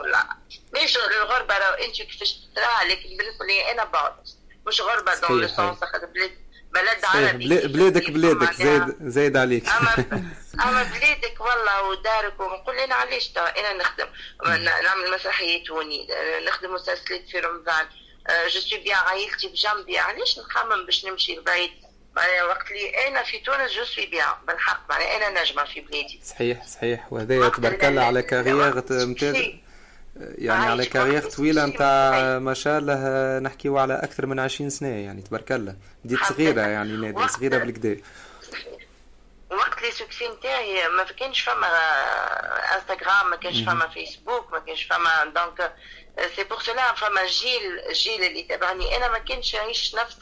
لا. مش الغربة لو أنت كيفاش تراها؟ لكن بالنسبة لي أنا بعد مش غربة dans le sens بلاد بلد عربي. بلادك بلادك. زايد زايد عليك. اما أما بلادك والله ودارك ونقول أنا علاش أنا نخدم. نعمل مسرحيات هوني نخدم مسلسلات في رمضان. je suis bien عائلتي بجنبي. علاش نخمم باش نمشي لبعيد؟ معناها وقت اللي أنا في تونس je suis bien بالحق. معناها أنا نجمة في بلادي. صحيح صحيح. وهذا تبارك الله على carrière ممتاز يعني على carrière طويلة نتاع ما شاء الله نحكيو على أكثر من 20 سنة يعني تبارك الله. بديت صغيرة يعني نادي صغيرة بالكدا وقت le succès نتاعي ما كانش فما انستغرام ما كانش فما فيسبوك ما كانش فما donc c'est pour cela فما جيل الجيل اللي تبعني أنا ما كنتش نعيش نفس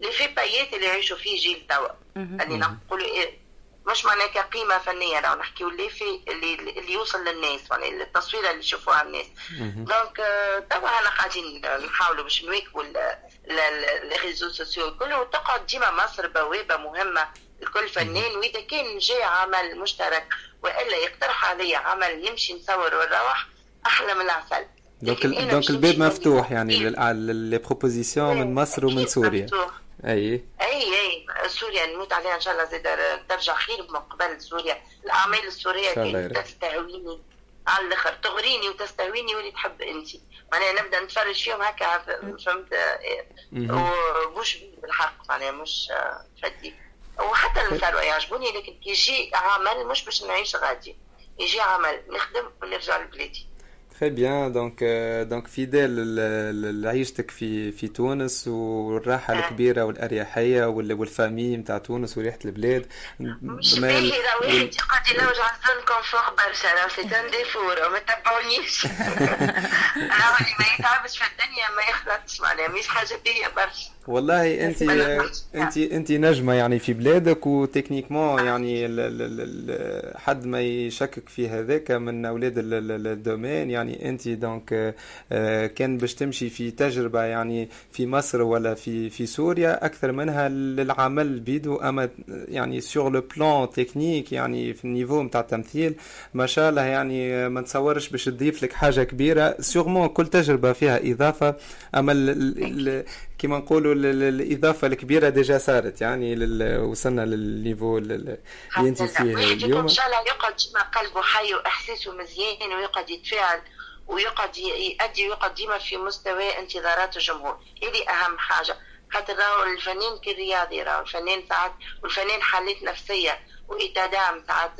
les فيبايات اللي يعيشوا فيه جيل توا اللي نقولوا إيه مش معناها كقيمة فنية لو نحكيو اللي في اللي, اللي يوصل للناس يعني التصوير اللي يشوفوها الناس donc توا إحنا قاعدين نحاولوا باش نواكبوا les réseaux sociaux كله تقعد ديما مصر بوابة مهمة لكل فنان واذا كان جاي عمل مشترك والا يقترح علي عمل نمشي نصور ونروح أحلى من العسل donc donc الباب مفتوح يعني les propositions من مصر ومن سوريا اي اي اي سوريا نموت عليها ان شاء الله زاد ترجع خير من قبل سوريا الاعمال السوريه كانت تستهويني على الآخر تغريني وتستهويني واللي تحب انت معناها نبدا نتفرج فيهم هكا فهمت ومش بالحق معناها مش فدي وحتى الأمثال يعجبوني لكن يجي عمل مش باش نعيش غادي يجي عمل نخدم ونرجع لبلادي très bien donc donc fidèle لعيشتك في في تونس والراحة الكبيرة والأريحية وال famille نتاع تونس وريحة البلاد. مش باهي راه واحد يقعد يلوج على ال zone confort برشا راه c'est un défaut ما تبعونيش. راه اللي ما يتعبش في الدنيا ما يخلطش معناها مش حاجة باهية برشا. والله انت انت انت نجمة يعني في بلادك و techniquement يعني حد ما يشكك في هذاك من أولاد ال domaine. يعني انت donc كان باش تمشي في تجربة يعني في مصر ولا في في سوريا أكثر منها للعمل بيدو. أما يعني sur le plan technique يعني في ال niveau نتاع التمثيل ما شاء الله يعني ما تصورش باش تضيف لك حاجة كبيرة. sûrement كل تجربة فيها إضافة. أما كما نقولوا الإضافة الكبيرة déjà صارت يعني وصلنا لل niveau اللي أنت فيه اليوم. إن شاء الله يقعد ديما قلبه حي وإحساسه مزيان ويقعد يتفاعل ويقعد يؤدي ويقعد ديما في مستوى انتظارات الجمهور. هذه أهم حاجة. خاطر راهو الفنان كرياضي راهو الفنان ساعات والفنان حالات نفسية و état d'âme ساعات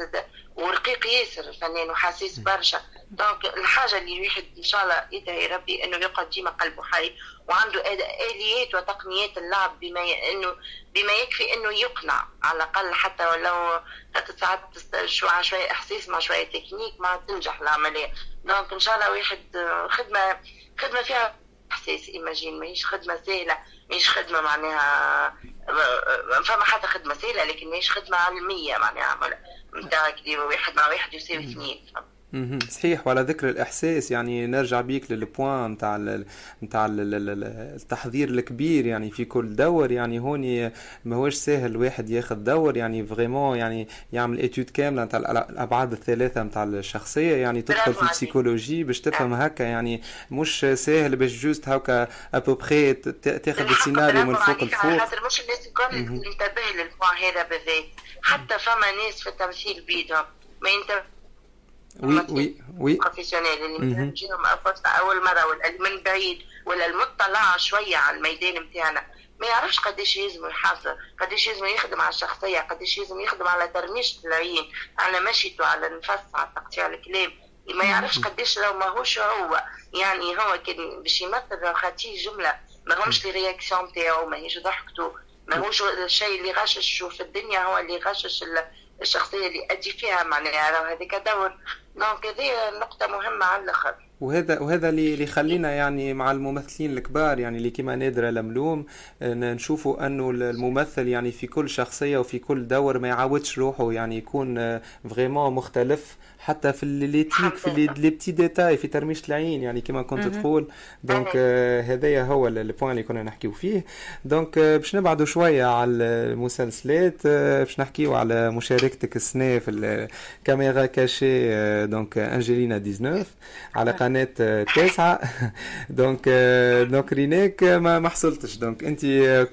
ورقيق ياسر الفنان وحسيس برشا. donc الحاجة اللي الواحد إن شاء الله يدعي ربي إنه يقعد ديما قلبه حي وعنده آليات وتقنيات اللعب بما ي... إنه بما يكفي إنه يقنع على الأقل حتى ولو ساعات شوية شوية إحساس مع شوية تكنيك ما تنجح العملية. donc إن شاء الله واحد خدمة خدمة فيها إحساس imagine ماهيش خدمة سهلة ماهيش خدمة معناها فما حتى خدمة سهلة لكن ماهيش خدمة علمية معناها. نتاع واحد مع واحد يساوي اثنين. صحيح وعلى ذكر الإحساس يعني نرجع بيك لل point نتاع نتاع التحضير الكبير يعني في كل دور يعني هوني ماهوش ساهل الواحد ياخذ دور يعني vraiment يعني يعمل étude كاملة نتاع الأبعاد الثلاثة نتاع الشخصية يعني تدخل في ال psychologie باش تفهم هكا يعني مش ساهل باش juste هكا à peu près تاخذ السيناريو من فوق لفوق. خاطر مش الناس الكل ينتبه لل point هذا بالذات. حتى فما ناس في التمثيل بيدهم ما ينتبه oui oui وي professionnels اللي بتجيهم فرصه أول مرة ولا من بعيد ولا المطلع شوية على الميدان نتاعنا ما يعرفش قديش يلزم يحافظ قديش يلزم يخدم على الشخصية قديش يلزم يخدم على ترميش العين على مشيته على النفس على تقطيع الكلام. ما يعرفش قديش لو ماهوش هو. يعني هو كان باش يمثل خاطيه جملة ما همش les réactions تاعو ماهيش ضحكته ماهوش الشيء اللي غشش في الدنيا هو اللي غشش الشخصية اللي أدي فيها. معناها هذيك دور donc هذه نقطة مهمة على الآخر. وهذا وهذا اللي يخلينا يعني مع الممثلين الكبار يعني اللي كما نادر لملوم نشوفوا أنه الممثل يعني في كل شخصية وفي كل دور ما يعودش روحه يعني يكون vraiment مختلف حتى في les tics في les petits détails في ترميش العين يعني كما كنت تقول. donc آه هذايا هو ال point اللي كنا نحكيو فيه. donc آه باش نبعدوا شوية على المسلسلات آه باش نحكيو على مشاركتك السنة في ال caméra cachée آه donc انجلينا 19 على قناة آه تاسعه donc آه donc ريناك ما ما حصلتش. donc انت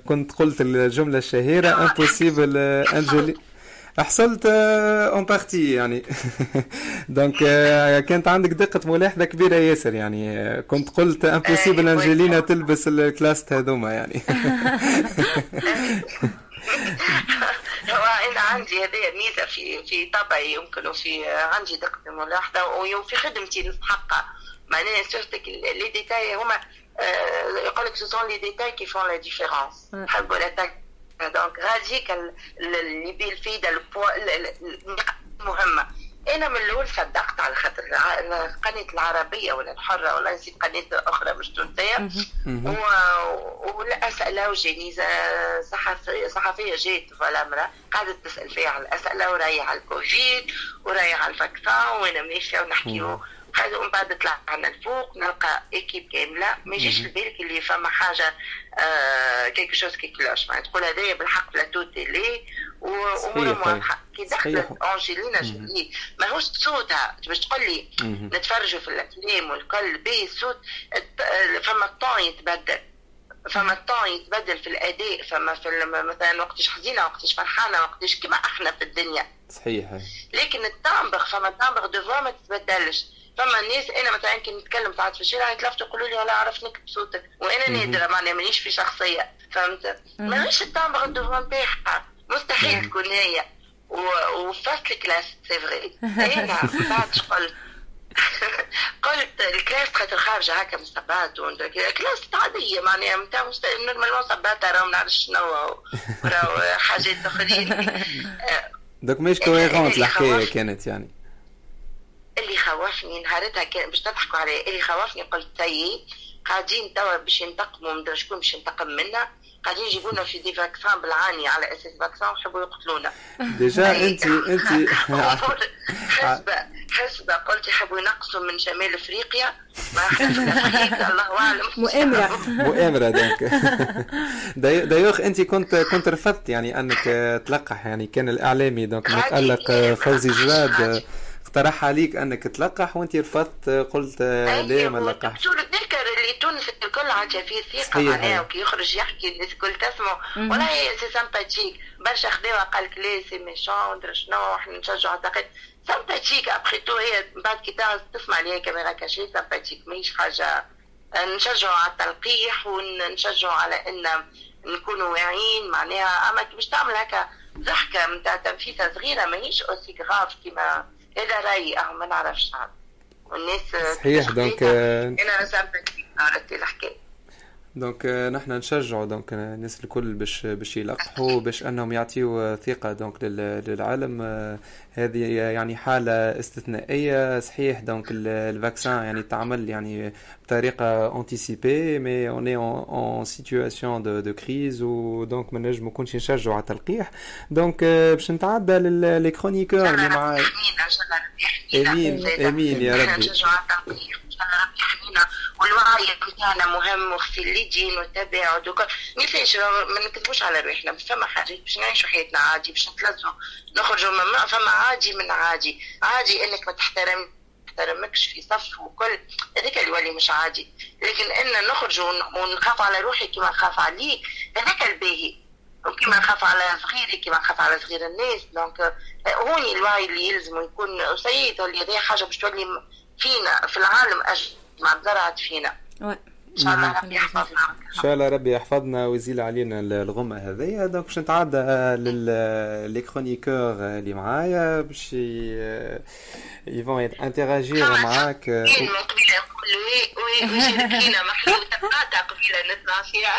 كنت قلت الجملة الشهيرة impossible انجلينا حصلت en partie يعني. donc كانت عندك دقة ملاحظة كبيرة ياسر يعني كنت قلت impossible أنجلينا تلبس الكلاس هذوما يعني. هو أنا عندي هذه ميزة في في طبعي يمكن وفي عندي دقة ملاحظة وفي خدمتي نستحقها معناها surtout les détails هما يقول لك ce sont les détails qui font la différence نحب ولا donc هذيك اللي بالفيده النقاط مهمه أنا من الأول صدقت على خاطر القناه العربية ولا الحرة ولا نسيت قناه أخرى مش تونسية. والأسئلة وجاني صحفيه صحفية جات voilà امراه قعدت تسأل فيها على الأسئلة ورايح على الكوفيد ورايح على ال vaccin وأنا ماشيه ونحكيو هذا ومن بعد طلعنا الفوق نلقى équipe كاملة. ما يجيش لبالك اللي فما حاجة آه quelque chose qui cloche معناتها تقول هذايا بالحق plateau télé وامور واضحه كي دخلت أنجلينا جولي ماهوش صوتها. باش تقول لي نتفرجوا في الأفلام والكل بي صوت فما ال ton يتبدل فما ال ton يتبدل في الأداء. فما في مثلا وقتاش حزينة وقتاش فرحانة وقتاش كما أحنا في الدنيا. صحيح. لكن ال timbre فما ال timbre de ما تتبدلش. فما الناس أنا مثلا كي نتكلم ساعات في الشارع يتلفتوا يقولوا لي ولا عرفت نكتب صوتك. وأنا نادرة معناها مانيش في شخصية فهمت؟ ماهيش ال timbre de نتاعها. مستحيل تكون هي. وفاست الكلاس سي فري أنا بعد قلت؟ قلت الكلاس خاطر خارجه هكا من الصبات كلاس عادية معناها نتاع نورمالمون صبات راهو ما نعرفش شنو راهو حاجات أخرين. دوك مش كويرونت الحكاية كانت يعني. اللي خوفني نهارتها كان باش تضحكوا علي اللي خوفني قلت تي قاعدين توا باش ينتقموا من شكون باش ينتقم منا قاعدين يجيبونا في des vaccins بالعاني على أساس vaccin ويحبوا يقتلونا. déjà انت انت. حسبة حسبة قلت يحبوا ينقصوا من شمال إفريقيا ما الله أعلم. مؤامرة. مؤامرة donc. d'ailleurs انت كنت كنت رفضت يعني أنك تلقح يعني كان الإعلامي donc متألق فوزي جراد اقترح عليك أنك تلقح وأنت رفضت قلت ليه ما نلقحش الدكتور الذكر اللي تونس الكل عندها فيه ثقه معناها وكي يخرج يحكي الناس الكل تسمع والله c'est sympathique. برشا خداوه قال لك لا c'est méchant شنو إحنا نشجعوا اعتقد sympathique après tout هي بعد كي تسمع les caméras cachées sympathiques ماهيش حاجة. نشجعوا على التلقيح ونشجعوا على إن نكونوا واعيين معناها. أما كي باش تعمل هكا ضحكه نتاع تنفيسه صغيرة ماهيش aussi grave كيما هذا رأيي آه ما نعرفش عاد والناس صحيح donc أنا sympathique عرفتي الحكاية. donc نحن نشجعوا donc الناس الكل باش باش يلقحوا باش أنهم يعطيوا ثقة donc للعالم هذه يعني حالة استثنائية صحيح donc ال vaccin يعني تعمل يعني بطريقة anticipée mais on est en situation de de crise و donc ما نجم نكونش نشجعوا على التلقيح. donc باش نتعدى les chroniqueurs اللي معاي آمين آمين يا ربي. والوعي بتاعنا مهم وغسل اليدين والتباعد وكل ميفاش ما نكذبوش على روحنا فما حاجات باش نعيشوا حياتنا عادي. باش نتلذوا نخرجوا من فما عادي من عادي. عادي إنك ما تحترم تحترمكش في صف وكل. هذاك اللي يولي مش عادي. لكن إن نخرجوا ونخاف على روحي كما نخاف عليك هذاك الباهي. وكما نخاف على صغيري كما نخاف على صغير الناس. donc هوني الوعي اللي يلزم يكون سيد اللي هذه حاجة باش تولي فينا في العالم أجل ما تزرعت فينا ان شاء الله ربي يحفظنا ان شاء الله ربي يحفظنا ويزيل علينا الغمه هذيا donc باش نتعدى les chroniqueurs اللي معايا باش ils vont interagir معاك من قبيله نقول oui oui قبيله نسمع فيها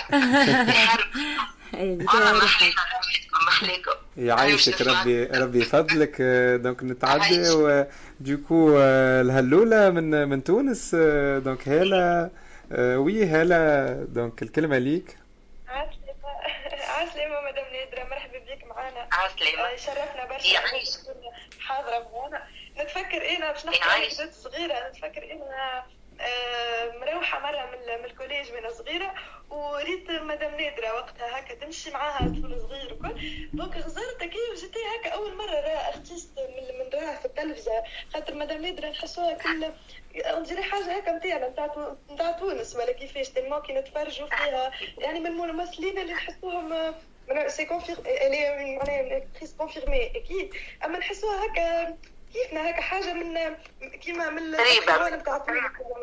يعيشك ربي ربي يفضلك donc نتعدي ودوكو الهلولة من من تونس donc هاله oui هاله donc الكلمة ليك. عسلامة مدام نادرة مرحبا بك معنا عسلامة شرفنا برشا حاضرة معنا نتفكر أنا باش نحكي لك صغيرة نتفكر أنا مروحة مرة من ال collège وأنا صغيرة وريت مدام نادرة وقتها هكا تمشي معاها طفل صغير وكل donc غزرت كيف جيت هكا أول مرة راه artiste من من راها في التلفزة. خاطر مدام نادرة نحسوها كل on dirait حاجة هكا نتاعنا نتاع تونس ولا كيفاش تلمو كي نتفرجوا فيها. يعني من الممثلين اللي نحسوهم c'est actrice confirmée أكيد. أما نحسوها هكا كيفنا هكا حاجة من كيما من قريبه نتاع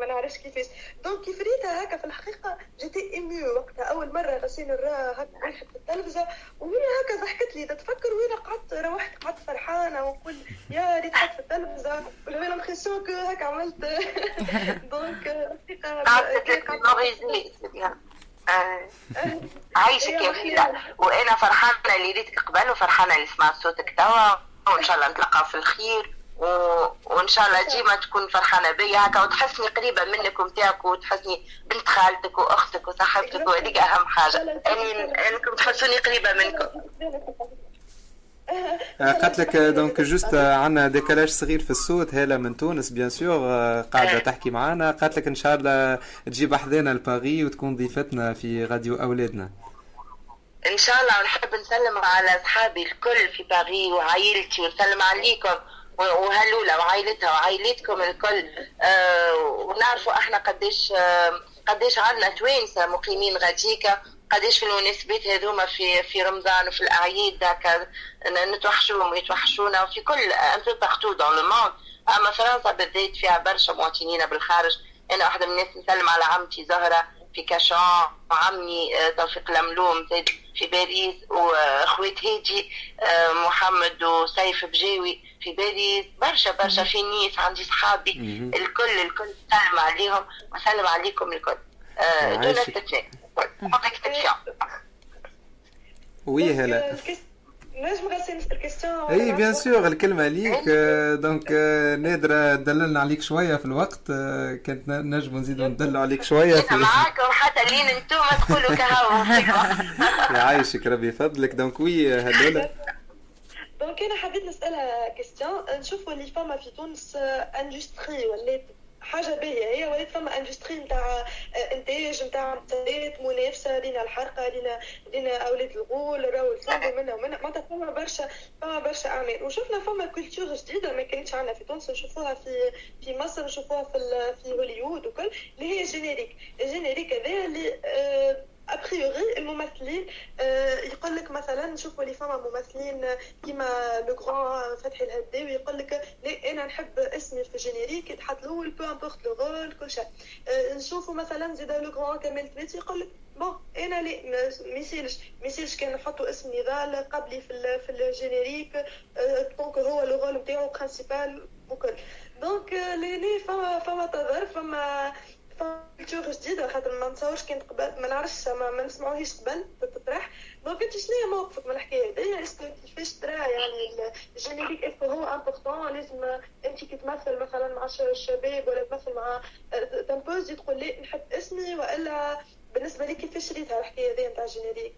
ما نعرفش كيفاش. donc كيف ريتها هكا في الحقيقة j'étais émue وقتها أول مرة غسين نراها هكا واحد في التلفزة وين هكا ضحكت لي. تتفكر وين قعدت؟ روحت قعدت فرحانة ونقول يا ريت قعدت في التلفزة. voilà l'impression que هكا عملت. donc عايشك يا. voilà وأنا فرحانة اللي ريتك قبل وفرحانة اللي سمعت صوتك توا. وإن شاء الله نتلقى في الخير. و... وإن شاء الله ديما تكون فرحانة بيا هكا وتحسني قريبة منك ومتاعك وتحسني بنت خالتك وأختك وصاحبتك وهذيك أهم حاجة. اني إنكم تحسوني قريبة منكم. قالت لك donc juste عندنا décalage صغير في الصوت هاله من تونس bien sûr قاعدة تحكي معنا قالت لك إن شاء الله تجيب حذانا لباري وتكون ضيفتنا في راديو أولادنا. إن شاء الله ونحب نسلم على أصحابي الكل في باريس وعائلتي ونسلم عليكم. وهلوله وعائلتها وعائلتكم الكل. آه ونعرفوا إحنا قديش آه قديش عندنا توانسة مقيمين غاديكا قديش في المناسبات هذوما في في رمضان وفي الأعياد هكا نتوحشوهم ويتوحشونا وفي كل en partout dans le monde أما فرنسا بالذات فيها برشا مواطنين بالخارج. أنا واحدة من الناس نسلم على عمتي زهرة في كاشان وعمي توفيق الملوم زاد في باريس وأخوات هادي محمد وسيف بجاوي. في باريس برشا برشا في نيس عندي صحابي الكل الكل سلم عليهم وسلم عليكم الكل. دون استثناء وي هلا. نجم ال question et bien sûr الكلمة ليك. donc نادرة دللنا عليك شوية في الوقت. كانت نجم نزيدوا ندلوا عليك شوية في معاكم حتى لين أنتم تقولوا كهو. يعيشك ربي يفضلك. donc oui هلولا donc أنا حبيت نسالها question نشوفوا اللي فما في تونس industrie ولات حاجة باهية. هي ولات فما industrie نتاع إنتاج نتاع منتجات منافسة لينا الحرقة لينا لينا أولاد الغول راهو الفندق منها ومنها. معناتها فما برشا فما برشا أعمال. وشفنا فما culture جديدة ما كانتش عندنا في تونس. نشوفوها في في مصر نشوفوها في في هوليوود وكل اللي هي générique ال générique هذا اللي آه a priori الممثلين يقول لك مثلا نشوفوا اللي فما ممثلين كيما le grand فتحي الهداوي يقول لك لا أنا نحب اسمي في ال générique يتحط له peu importe le rôle كل شيء نشوفوا مثلا زيد le grand كمال التواتي يقول لك bon أنا لا ما يصيرش كان نحطوا اسم نضال قبلي في في ال générique donc هو le rôle نتاعو principal وكل donc لهنا فما فما تظاهر فما culture جديدة خاطر ما نتصورش كانت قبل ما نعرفش ما, ما نسمعوهيش قبل تطرح. donc انت شنو هي موقفك؟ من الحكاية هذيا est-ce que كيفاش ترى يعني ال générique est-ce que هو important لازم انت كي تمثل مثلا مع الشباب ولا تمثل مع تمبوزي تقول لا نحب اسمي وإلا بالنسبة لي كيفاش ريتها؟ الحكاية هذيا نتاع الجينيريك.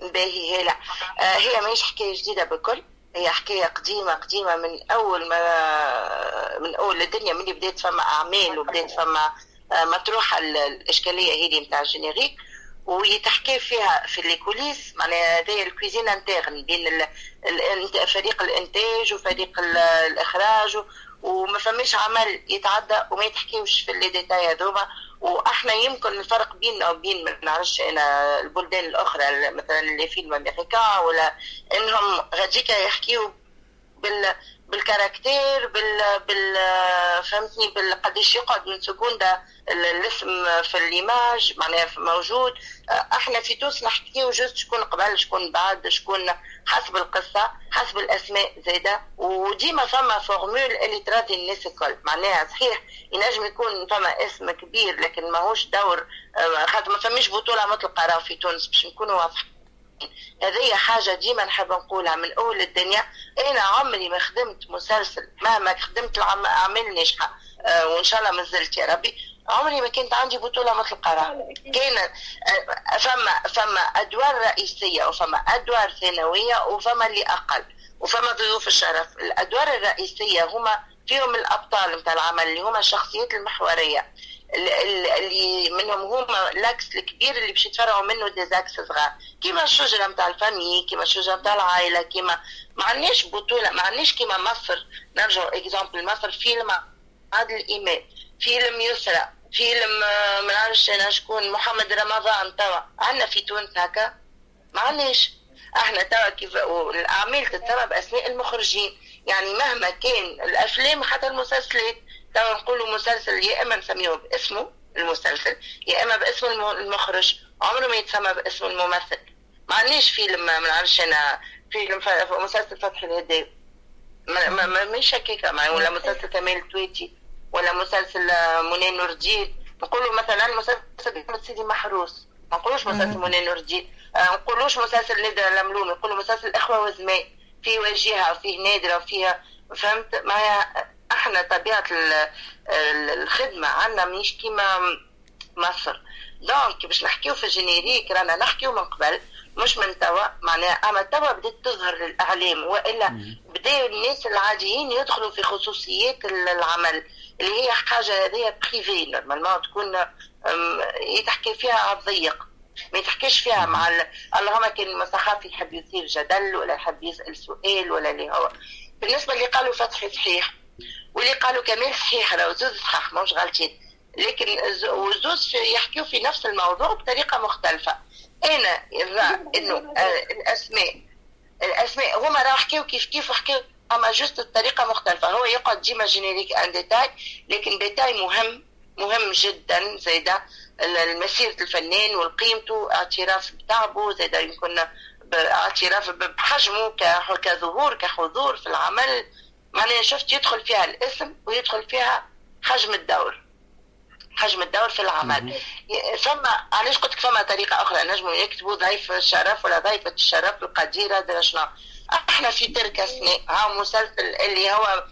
باهي هي لا آه هي ماهيش حكاية جديدة بكل هي حكاية قديمة قديمة من أول ما من أول الدنيا من بدات فما أعمال وبدات فما مطروحه الإشكالية هذه نتاع ال générique. ويتحكي فيها في ال coulisses معناها هذايا ال cuisine interne بين فريق الإنتاج وفريق الإخراج وما فماش عمل يتعدى وما يتحكيوش في les détails هذوما وأحنا يمكن الفرق بيننا وبين ما نعرفش أنا البلدان الأخرى مثلا اللي فيلم أمريكا ولا إنهم غاديكا يحكيو بال بال caractère بال بال فهمتني بال قديش يقعد من سكوندا الاسم في ال image معناها موجود. إحنا في تونس نحكيو juste شكون قبل شكون بعد شكون حسب القصة حسب الأسماء زاده وديما فما formule اللي تراضي الناس الكل. معناها صحيح ينجم يكون فما اسم كبير لكن ماهوش دور خاطر ما فماش بطولة مطلقة راهو في تونس باش نكونوا واضحين. هذه حاجة ديما نحب نقولها من أول الدنيا. أنا عمري ما خدمت مسلسل مهما خدمت أعمال ناجحة أه وإن شاء الله ما زلت يا ربي. عمري ما كانت عندي بطولة مثل قرار كان أه، فما فما أدوار رئيسية وفما أدوار ثانوية وفما اللي أقل وفما ضيوف الشرف. الأدوار الرئيسية هما فيهم الأبطال نتاع العمل اللي هما الشخصيات المحورية. اللي منهم هما l'axe الكبير اللي باش يتفرعوا منه des axes صغار. كيما الشجرة نتاع ال famille كيما الشجرة نتاع العائلة كيما ما عندناش بطولة ما عندناش كيما مصر نرجع exemple مصر فيلم عادل امام فيلم يسرى فيلم آه، ما نعرفش أنا شكون محمد رمضان توا. عندنا في تونس هكا؟ ما عندناش. إحنا توا كيف الاعمال تتسمى باسماء المخرجين. يعني مهما كان الأفلام حتى المسلسلات. توا نقولوا مسلسل يا إما نسميه باسمه المسلسل يا إما باسم المخرج. عمره ما يتسمى باسم الممثل. ما عندناش فيلم ما نعرفش أنا فيلم مسلسل فتحي الهداوي ما ما مش هكاكا ولا مسلسل كمال تويتي ولا مسلسل منى نور الدين نقولوا مثلا مسلسل سيدي محروس. ما نقولوش مسلسل منى نور الدين ما نقولوش مسلسل نادرة لملوم نقولوا مسلسل إخوة وزمان. فيه وجيهة وفيه نادرة وفيها فهمت؟ معايا إحنا طبيعة الخدمة عندنا مش كيما مصر. donc باش نحكيو في ال générique رانا نحكيو من قبل مش من توا معناها أما توا بدات تظهر للاعلام وإلا بداوا الناس العاديين يدخلوا في خصوصيات العمل اللي هي حاجة هذه privé normalement تكون يتحكي فيها على الضيق ما يتحكيش فيها مع اللهم كان صحافي يحب يثير جدل ولا يحب يسأل سؤال ولا اللي هو. بالنسبة اللي قالوا فتحي صحيح واللي قالوا كمان صحيح راهو زوز صحاح مش غلطين. لكن وزوز يحكيوا في نفس الموضوع بطريقة مختلفة. أنا نرى إنه آه، الأسماء الأسماء هما راهو حكيوا كيف كيف وحكيوا أما juste بطريقة مختلفة. هو يقعد ديما générique un détail لكن détail مهم مهم جدا. زيدا مسيرة الفنان وقيمته اعتراف بتعبه. زيدا يمكن اعتراف بحجمه كظهور كحضور في العمل. معناها شفت يدخل فيها الاسم ويدخل فيها حجم الدور. حجم الدور في العمل. ثم علاش قلت لك فما طريقة أخرى؟ نجموا يكتبوا ضيف الشرف ولا ضيفة الشرف القديرة درا شنو. إحنا في ترك سنة ها مسلسل اللي هو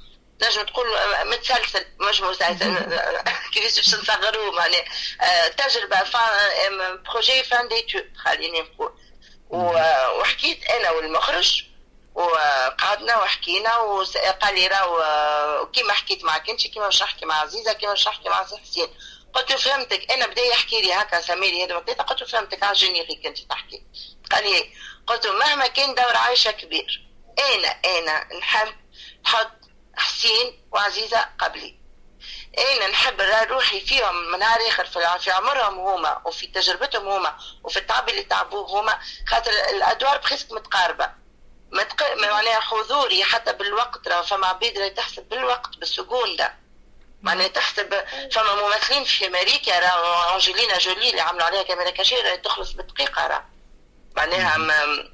نجم تقول متسلسل مش مسلسل. كيفاش باش نصغروه؟ معناها آه، تجربة fin projet fin d'études خليني نقول. وحكيت أنا والمخرج وقعدنا وحكينا وقال لي راهو كيما حكيت معك انت كيما باش نحكي مع عزيزة كيما باش نحكي مع حسين. قلت له فهمتك أنا بدأ يحكي لي هكا سميري هذا وقتها قلت له فهمتك على générique انت تحكي. قال لي قلت له مهما كان دور عايشة كبير. أنا أنا نحب نحط حسين وعزيزة قبلي. أنا نحب روحي فيهم من نهار آخر في عمرهم هما وفي تجربتهم هما وفي التعب اللي تعبوه هما خاطر الأدوار presque متقاربة. متق... معناها حضوري حتى بالوقت راه فما عبيد راهي تحسب بالوقت بال seconde معناها تحسب فما ممثلين في أمريكا راه أنجلينا جولي اللي عملوا عليها caméra cachée تخلص بدقيقه راه. معناها ما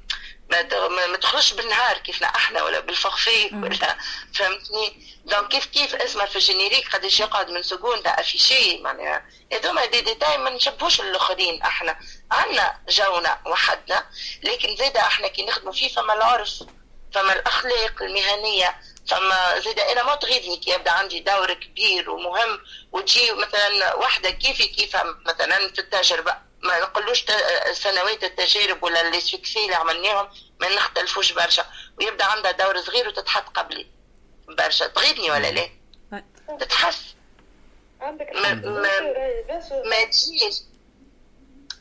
ما, ما تخرجش بالنهار كيفنا أحنا ولا بال forfait ولا فهمتني؟ donc كيف كيف اسمها في ال générique قداش يقعد من seconde affiché معناها. هذوما دي ديتاي ما نشبهوش الآخرين أحنا. عندنا جونا وحدنا لكن زيدا إحنا كي نخدموا فيه فما العرف فما الأخلاق المهنية فما زيدا أنا ما تغيظني كي يبدا عندي دور كبير ومهم وتجي مثلا وحدة كيفي كيف مثلا في التجربة. ما نقولوش سنوات التجارب ولا اللي سكسي اللي عملناهم ما نختلفوش برشا. ويبدا عندها دور صغير وتتحط قبلي. برشا. تغيظني ولا لا؟ تتحس. ما, ما, ما تجيش.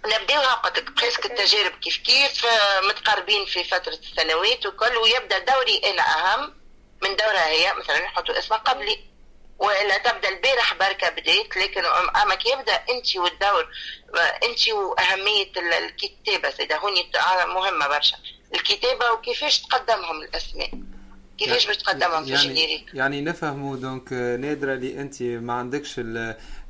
نبداوها قلت لك التجارب كيف كيف متقاربين في فترة السنوات وكل ويبدأ دوري أنا أهم من دورها هي مثلا نحطوا اسمها قبلي. وإلا تبدأ البارح بركة بديت لكن اما كي يبدأ أنت والدور أنت وأهمية الكتابة سيدة. هوني مهمة برشا. الكتابة وكيفاش تقدمهم الأسماء. كيفاش باش تقدمهم في يعني ال générique يعني نفهموا donc نادرة اللي أنت ما عندكش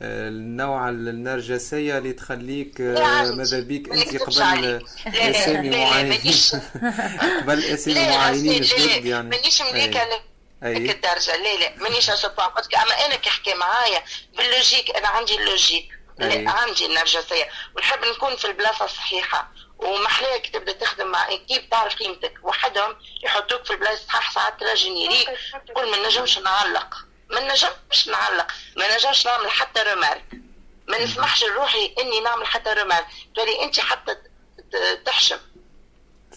النوع النرجسية اللي تخليك ماذا بيك؟ أنت قبل أسامي معينين. قبل أسامي معينين جدد يعني. مانيش مليكة هيك الدرجة. لا لا مانيش قلت أما أنا كي حكي معايا بال logique أنا عندي ال logique. لا عندي النرجسية ونحب نكون في البلاصة الصحيحة. ومحلاك تبدا تخدم مع équipe تعرف قيمتك. وحدهم يحطوك في البلاصة صح ساعات ترى générique تقول ما نجمش نعلق. ما نجمش نعلق. ما نجمش نعمل حتى رمارك ما نسمحش لروحي إني نعمل حتى remarque تولي أنت حتى تحشم.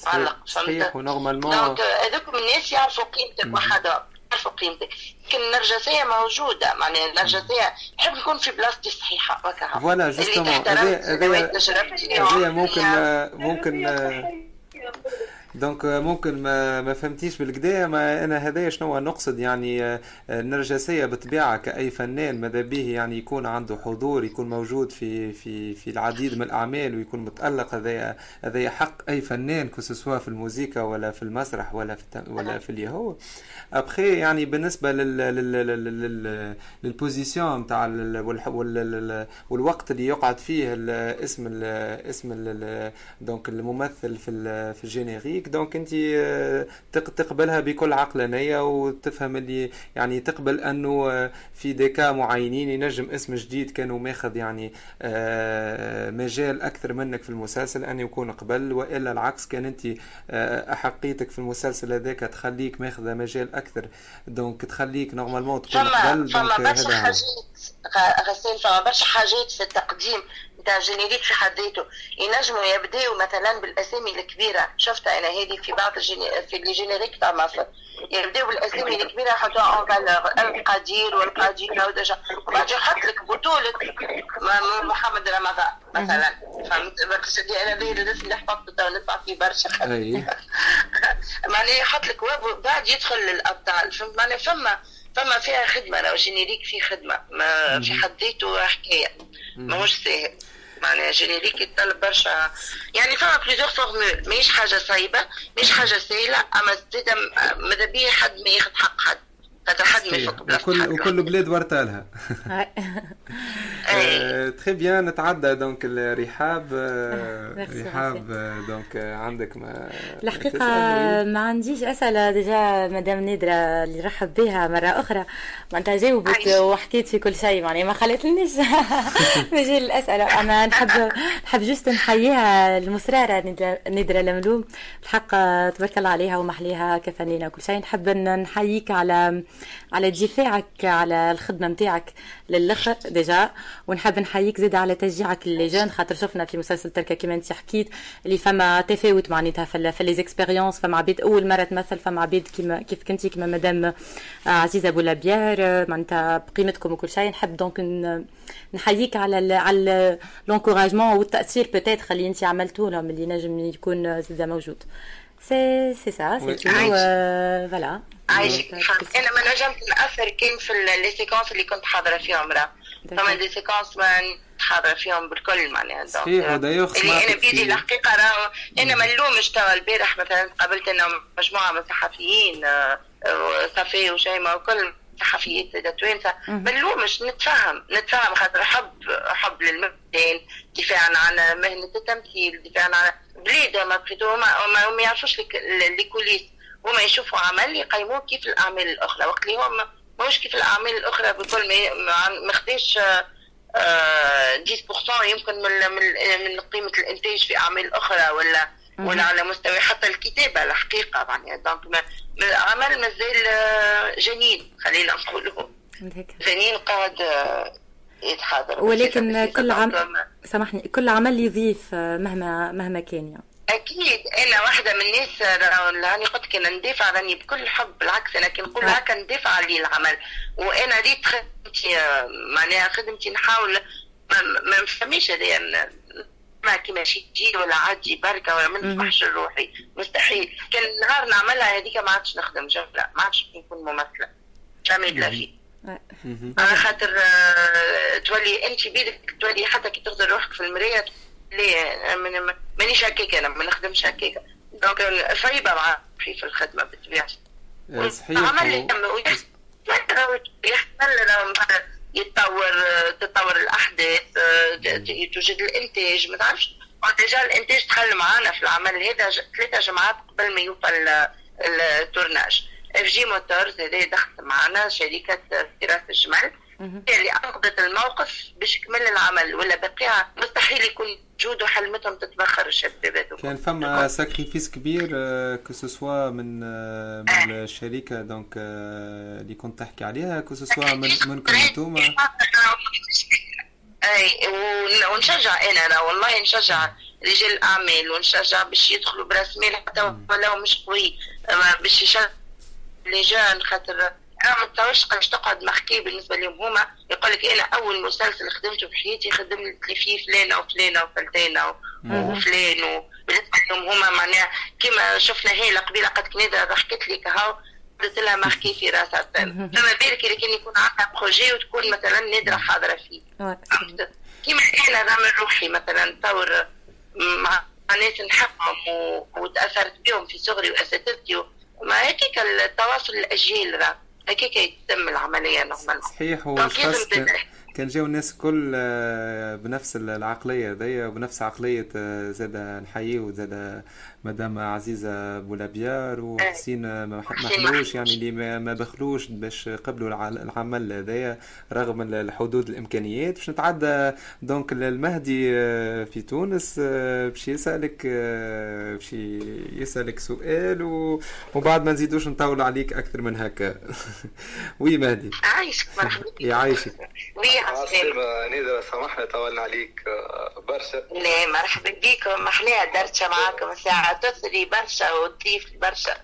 معلق صحيح و normalement donc هذوك الناس يعرفوا قيمتك وحدهم. يعرفوا قيمتك لكن النرجسية موجودة. معناها النرجسية نحب نكون في بلاصتي الصحيحة. وكا voilà justement هذه ممكن ممكن donc ممكن ما ما فهمتيش بالقدا ما أنا هذايا شنو نقصد؟ يعني النرجسيه بطبيعه كأي فنان ماذا به يعني يكون عنده حضور يكون موجود في في في العديد من الأعمال ويكون متألق هذايا هذايا حق أي فنان que ce soit في الموسيقى ولا في المسرح ولا في ولا في اللي هو ابخي يعني بالنسبة لل لل لل position نتاع والوقت اللي يقعد فيه الاسم اسم donc الممثل في في ال générique donc انت تقبلها بكل عقلانيه وتفهم اللي يعني تقبل انه في des cas معينين ينجم اسم جديد كانوا ماخذ يعني مجال أكثر منك في المسلسل أن يكون قبل وإلا العكس كان انت أحقيتك في المسلسل هذاك تخليك ماخذه مجال أكثر. donc تخليك normalement تكون قبل فما برشا حاجات غسان فما برشا حاجات في التقديم. نتاع générique في حد ذاته. ينجموا يبداو مثلا بالأسامي الكبيرة. شفتها أنا هذه في بعض ال géné... في ال générique تاع مصر. يبداو بالأسامي الكبيرة يحطوها en valeur القدير والقدير و déjà وبعد يحط لك بطوله محمد رمضان مثلا. فهمت؟ بقصدي أنا ذي الاسم اللي حفظته ندفع فيه برشا. معناها يحط لك بعد يدخل للأبطال. فهمت؟ معناها فما فما فيها خدمة. le générique في خدمة. ما في حد ذاته حكاية. ماهوش ساهل. معناها générique يتطلب برشا. يعني فما plusieurs formules ماهيش حاجة صعيبة ماهيش حاجة سهلة أما زاده ماذا بيا حد ما ياخذ حق حد. خاطر حد ما يفوت وكل وكل بلاد وأرطالها تخي بيان نتعدى donc الرحاب رحاب. donc عندك ما الحقيقة ما عنديش أسئلة déjà مدام نادرة اللي رحب بها مرة أخرى. معناتها جاوبت وحكيت في كل شيء معناها ما خلتنيش مجال الأسئلة. أنا نحب نحب juste نحييها المصرارة نادره لملوم. الحق تبارك الله عليها ومحليها كفنانه وكل شيء. نحب نحييك على على دفاعك على الخدمة نتاعك للآخر déjà. ونحب نحييك زيد على تشجيعك لل jeunes خاطر شفنا في مسلسل تركه كما انت حكيت اللي فما تفاوت معناتها في, les expériences فما عبيد أول مرة تمثل فما عبيد كيما كيف كنتي كما مدام عزيزة بولابيار معناتها بقيمتكم وكل شيء. نحب donc نحييك على ال على l'encouragement والتأثير peut-être اللي انت عملتوه لهم اللي نجم يكون زيد موجود. c'est c'est ça c'est tout voilà عايشك أنا ما نجمت ناثر كان في les séquences اللي كنت حاضرة فيهم راه. فما des séquences ما حاضرة فيهم بالكل معناها. صحيح ودايوخ اللي أنا بيدي الحقيقة راه. أنا ما نلومش توا البارح مثلا قابلت أنا مجموعة من الصحفيين صفي وشيماء وكل. صحفيات توانسه ما نلومش نتفهم نتفهم خاطر حب حب للميدان دفاعا عن مهنة التمثيل دفاعا عن بلاد ما ما, ما يعرفوش لي كوليس هما يشوفوا عمل يقيموه كيف الأعمال الأخرى. وقت اللي هم ماهوش كيف الأعمال الأخرى بكل ما ماخداش 10% يمكن من من قيمة الإنتاج في أعمال أخرى ولا ولا على مستوى حتى الكتابة الحقيقة يعني دونك العمل مازال جنين خلينا نقولوا جنين قاعد يتحاضر. ولكن كل عمل سامحني كل عمل يضيف مهما مهما كان يعني. أكيد أنا واحدة من الناس راني قلت لك ندافع راني بكل حب بالعكس أنا كي نقول هكا ندافع على العمل وأنا ريت خدمتي معناها خدمتي نحاول ما نفهميش هذايا ما كيما شي تجي ولا عادي بركة ولا ما نسمحش لروحي مستحيل. كان النهار نعملها هذيك ما عادش نخدم جمله ما عادش نكون ممثلة. jamais لا في على خاطر تولي أنت بيدك تولي حتى كي تغدر روحك في المراية ليه مانيش هكاك أنا ما نخدمش هكاك. donc صعيبة مع في الخدمة بالطبيعه صحيح. عمل يتطور تتطور الأحداث توجد الإنتاج ما تعرفش. déjà الإنتاج دخل معنا في العمل هذا ثلاثة جمعات قبل ما يوصل ال tournage. اف جي موتورز هذا دخل معنا شركة سيرة الجمل. اللي انقذت الموقف باش كمل العمل ولا بقيها مستحيل يكون جود وحلمتهم تتبخر الشباب كان فما sacrifice كبير que ce soit من من الشركة donc اللي كنت تحكي عليها que ce soit من منكم انتوما أي ونشجع أنا أنا والله نشجع رجال الأعمال ونشجع باش يدخلوا برأس مال حتى ولو مش قوي باش يشجع لجان خاطر أنا ما تصورش قداش تقعد محكي بالنسبة لهم. هما يقول لك أنا أول مسلسل خدمته في حياتي خدمت لي فيه فلانة وفلانة وفلتانة وفلان وبالنسبه لهم هما معناها كما شفنا هي قبيله قد كنيدة ضحكت لي كهو قلت لها محكي في راسها. فما بالك اللي كان يكون عندها بروجي وتكون مثلا نادرة حاضرة فيه. كيما أنا نعمل روحي مثلا تصور مع ناس نحبهم وتأثرت بهم في صغري وأساتذتي ما هيك التواصل الأجيال راه. هيك يتم العملية نورمال صحيح هو كان جاو الناس كل بنفس العقلية ذي وبنفس عقلية زاد نحييه زاد مدام عزيزة بولابيار وحسين ما محلوش يعني اللي ما بخلوش باش قبلوا العمل هذايا رغم الحدود الإمكانيات. باش نتعدى donc المهدي في تونس باش يسألك باش يسألك سؤال وبعد ما نزيدوش نطول عليك أكثر من هكا. oui مهدي. عايشك مرحبا يعيشك oui عسلامة نادرة سامحنا طولنا عليك برشا. لا مرحبا بكم محلاها دردشة معاكم ساعة تثري برشا وتضيف برشا.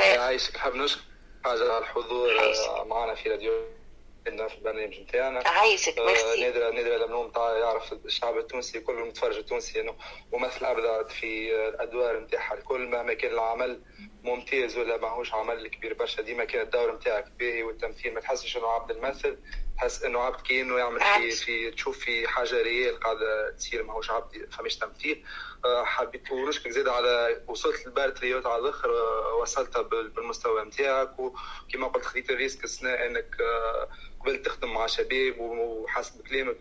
يعيشك نحب نشكر حاجة على الحضور معنا في راديو عندنا في البرنامج نتاعنا عايشك ميرسي. نادرة نادرة لمنوم تاع يعرف الشعب التونسي كل المتفرج التونسي إنه ممثل ابدا في الأدوار نتاعها الكل مهما كان العمل ممتاز ولا ماهوش عمل كبير برشا. ديما كان الدور نتاعك باهي والتمثيل ما تحسش إنه عبد الممثل تحس إنه عبد كأنه يعمل في في تشوف في حاجة ريال قاعدة تصير ماهوش عبد فماش تمثيل. حبيت ونشكرك زاد على وصلت للبارتريوت على الآخر وصلتها بالمستوى نتاعك وكما قلت خديت ال risque السنة إنك قبلت تخدم مع شباب وحسب كلامك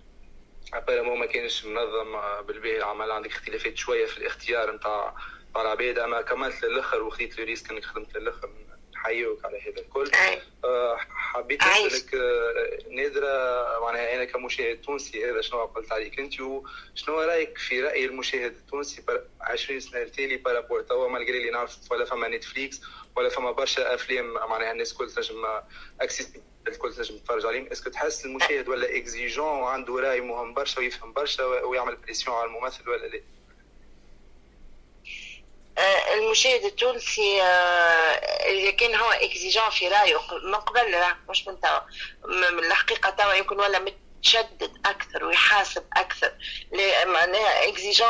apparemment ما كانش منظم بالباهي العمل. عندك اختلافات شوية في الاختيار نتاع نتاع العباد اما كملت للآخر وخديت ال risque إنك خدمت للآخر نحييك على هذا الكل. أه حبيت نسالك نادرة معناها أنا كمشاهد تونسي هذا شنو قلت عليك أنت؟ وشنو رأيك في رأي المشاهد التونسي 20 سنة التالي par rapport توا malgré اللي نعرف ولا فما نتفليكس ولا فما برشا أفلام معناها الناس الكل تنجم accès الكل تنجم تتفرج عليهم. est-ce que تحس المشاهد ولا اكزيجون وعنده رأي مهم برشا ويفهم برشا ويعمل pression على الممثل ولا لا؟ المشاهد التونسي اذا كان هو اكزيجون في رأيه من قبل مش من توا من الحقيقة توا يمكن ولا متشدد أكثر ويحاسب أكثر. معناها اكزيجون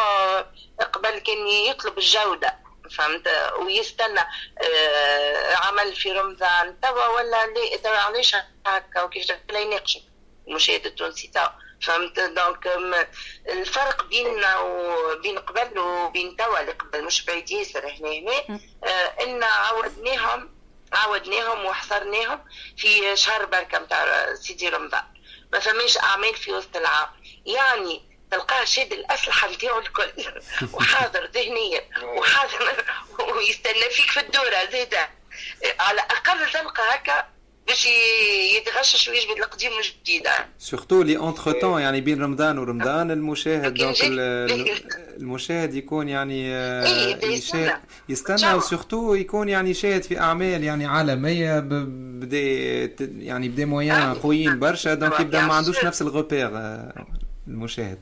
قبل كان يطلب الجودة فهمت؟ ويستنى عمل في رمضان توا ولا توا علاش هكا وكيف لا يناقشك المشاهد التونسي توا. فهمت؟ donc الفرق بيننا وبين قبل وبين توا اللي قبل مش بعيد ياسر هنا هنا آه إن عودناهم عودناهم وحصرناهم في شهر بركة نتاع سيدي رمضان. ما فماش أعمال في وسط العام. يعني تلقاه شاد الأسلحة نتاعو الكل. وحاضر ذهنيا وحاضر ويستنى فيك في الدورة زيدا على الأقل تلقى هكا باش يتغشش ويجبد القديم والجديد surtout les entre-temps يعني بين رمضان ورمضان المشاهد donc المشاهد يكون يعني يستنى. يستنى و surtout يكون يعني شاهد في أعمال يعني عالمية بدا يعني بدا moyens قويين برشا donc يبدا ما عندوش نفس ال repères المشاهد.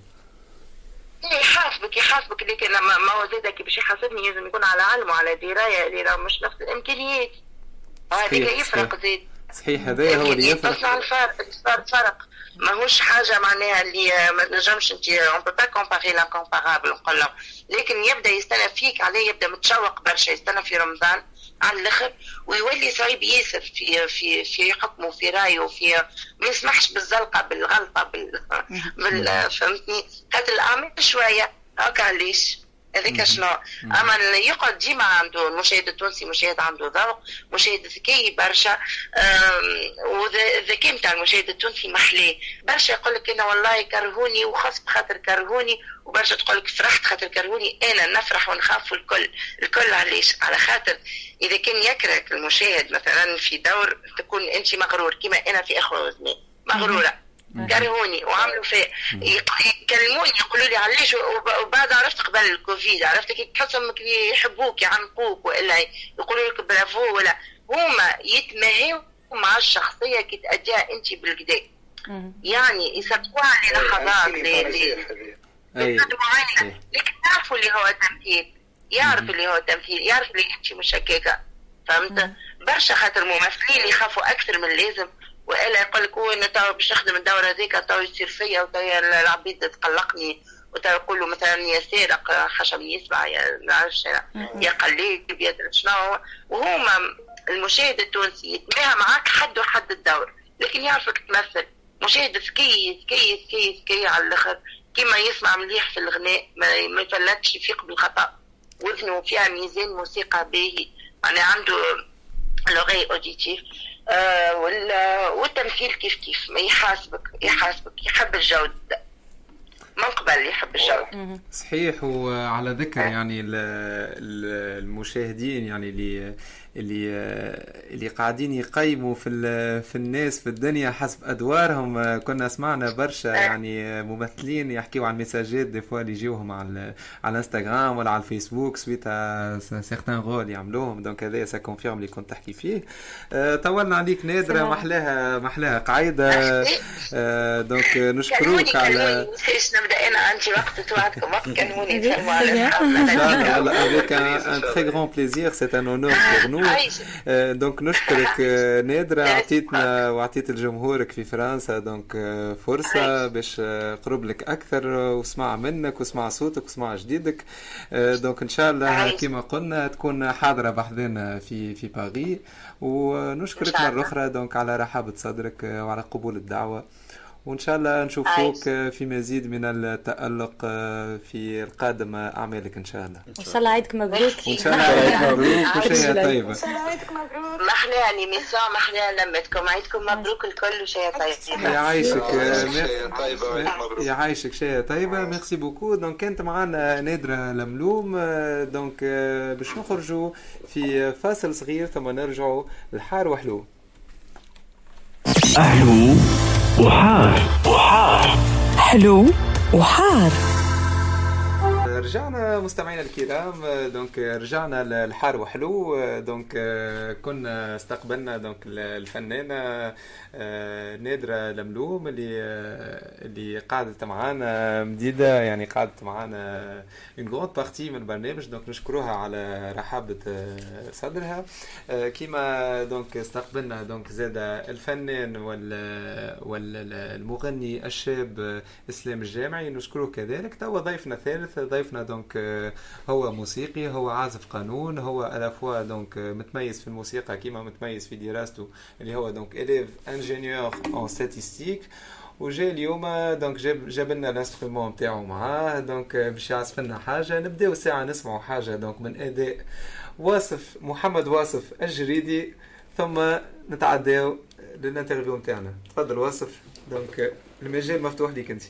يحاسبك يحاسبك لكن ما هو زادك باش يحاسبني لازم يكون على علم وعلى دراية اللي راه مش نفس الإمكانيات. هذاك يفرق زيد. صحيح هذا هو اللي يفرق تصنع الفرق صار فرق ماهوش حاجة معناها اللي ما تنجمش انت on peut pas comparer l'incomparable نقول لهم. لكن يبدأ يستنى فيك عليه يبدأ متشوق برشا يستنى في رمضان على الآخر ويولي صعيب ياسر في في في حكمه في رأيه في ما يسمحش بالزلقة بالغلطة بال, بال... فهمتني؟ خاطر الأعمال شوية. هكا علاش هذيك شنو؟ أما اللي يقعد ديما عنده المشاهد التونسي مشاهد عنده ذوق مشاهد ذكي برشا والذكاء نتاع المشاهد التونسي محلاه برشا يقول لك أنا والله كرهوني وخاص بخاطر كرهوني وبرشا تقول لك فرحت خاطر كرهوني. أنا نفرح ونخاف الكل. الكل علاش؟ على خاطر إذا كان يكرهك المشاهد مثلا في دور تكون أنت مغرور كما أنا في أخوة مغرورة. كرهوني وعملوا فيا يكلموني يقولوا لي علاش وبعد عرفت قبل الكوفيد عرفت كي تحسهم يحبوك يعنقوك وإلا يقولوا لك برافو ولا. هما يتماهوا مع الشخصية كي تأديها أنت بالكدا يعني يسبقوها للحظات معينة. لكن يعرفوا اللي هو تمثيل يعرف اللي هو تمثيل يعرف اللي انت مش هكاكا فهمت برشا خاطر الممثلين يخافوا أكثر من اللازم. وإلا يقول لك هو أنا تو باش نخدم الدورة هذيك تو يصير فيا وتو العبيد تقلقني. وتو يقولوا مثلا يا سارق خشب يسمع يا نعرفش يا قليب يا شنو. وهما المشاهد التونسي يتماهى معاك حد وحد الدور لكن يعرفك تمثل. مشاهد ذكي ذكي ذكي ذكي على الآخر. كيما يسمع مليح في الغناء ما يفلتش يفيق بالخطأ. وذنه فيها ميزان موسيقى باهي. يعني عنده l'oreille auditive والتمثيل كيف كيف؟ ما يحاسبك يحاسبك يحب الجودة من قبل يحب الجودة صحيح وعلى ذكر يعني المشاهدين يعني اللي اللي اللي قاعدين يقيموا في في الناس في الدنيا حسب أدوارهم. كنا سمعنا برشا يعني ممثلين يحكيوا عن ميساجات des fois اللي يجيوهم على على الانستغرام ولا على الفيسبوك suite à certains rôles يعملوهم. donc هذا ça confirme اللي كنت تحكي فيه. طولنا عليك نادرة محلاها محلاها قاعدة. donc نشكروك على نبدأ أنا؟ عندي وقت توعدكم وقت؟ كلموني ان شاء الله avec un très grand plaisir. C'est un honneur pour nous donc نشكرك نادرة عطيتنا وعطيت لجمهورك في فرنسا donc فرصة باش قرب لك أكثر وسمع منك وسمع صوتك وسمع جديدك. donc إن شاء الله كما قلنا تكون حاضرة بحذنا في في باريس ونشكرك مرة أخرى donc على رحابة صدرك وعلى قبول الدعوة. وإن شاء الله نشوفوك في مزيد من التألق في القادم أعمالك إن شاء الله. إن شاء الله عيدك مبروك. إن شاء الله عيدك مبروك وشيء طيبة. إن شاء الله عيدك مبروك. محلاها l'émission محلاها لمتكم عيدكم مبروك الكل وشيء طيب يعيشك يعيشك شيء طيبة merci. beaucoup. donc كانت معنا نادرة لملوم donc باش نخرجوا في فاصل صغير ثم نرجعوا للحار وحلو. حلو. وحار. وحار. حلو وحار. رجعنا مستمعينا الكرام donc رجعنا للحار وحلو donc كنا استقبلنا donc الفنانة نادرة لملوم اللي اللي قعدت معانا مديدة يعني قعدت معانا une grande partie من البرنامج donc نشكروها على رحابة صدرها. كيما donc استقبلنا donc زاد الفنان وال والمغني الشاب إسلام الجامعي نشكره كذلك. توا ضيفنا ثالث ضيفنا دونك هو موسيقي هو عازف قانون هو à la fois donc متميز في الموسيقى كيما متميز في دراسته اللي هو donc élève ingénieur en statistique وجا اليوم donc جاب جاب لنا ال instrument نتاعو معاه. donc باش يعزف لنا حاجة نبداو ساعة نسمعوا حاجة donc من أداء واصف محمد واصف الجريدي ثم نتعداو لل interview نتاعنا. تفضل واصف. donc المجال مفتوح ليك أنت.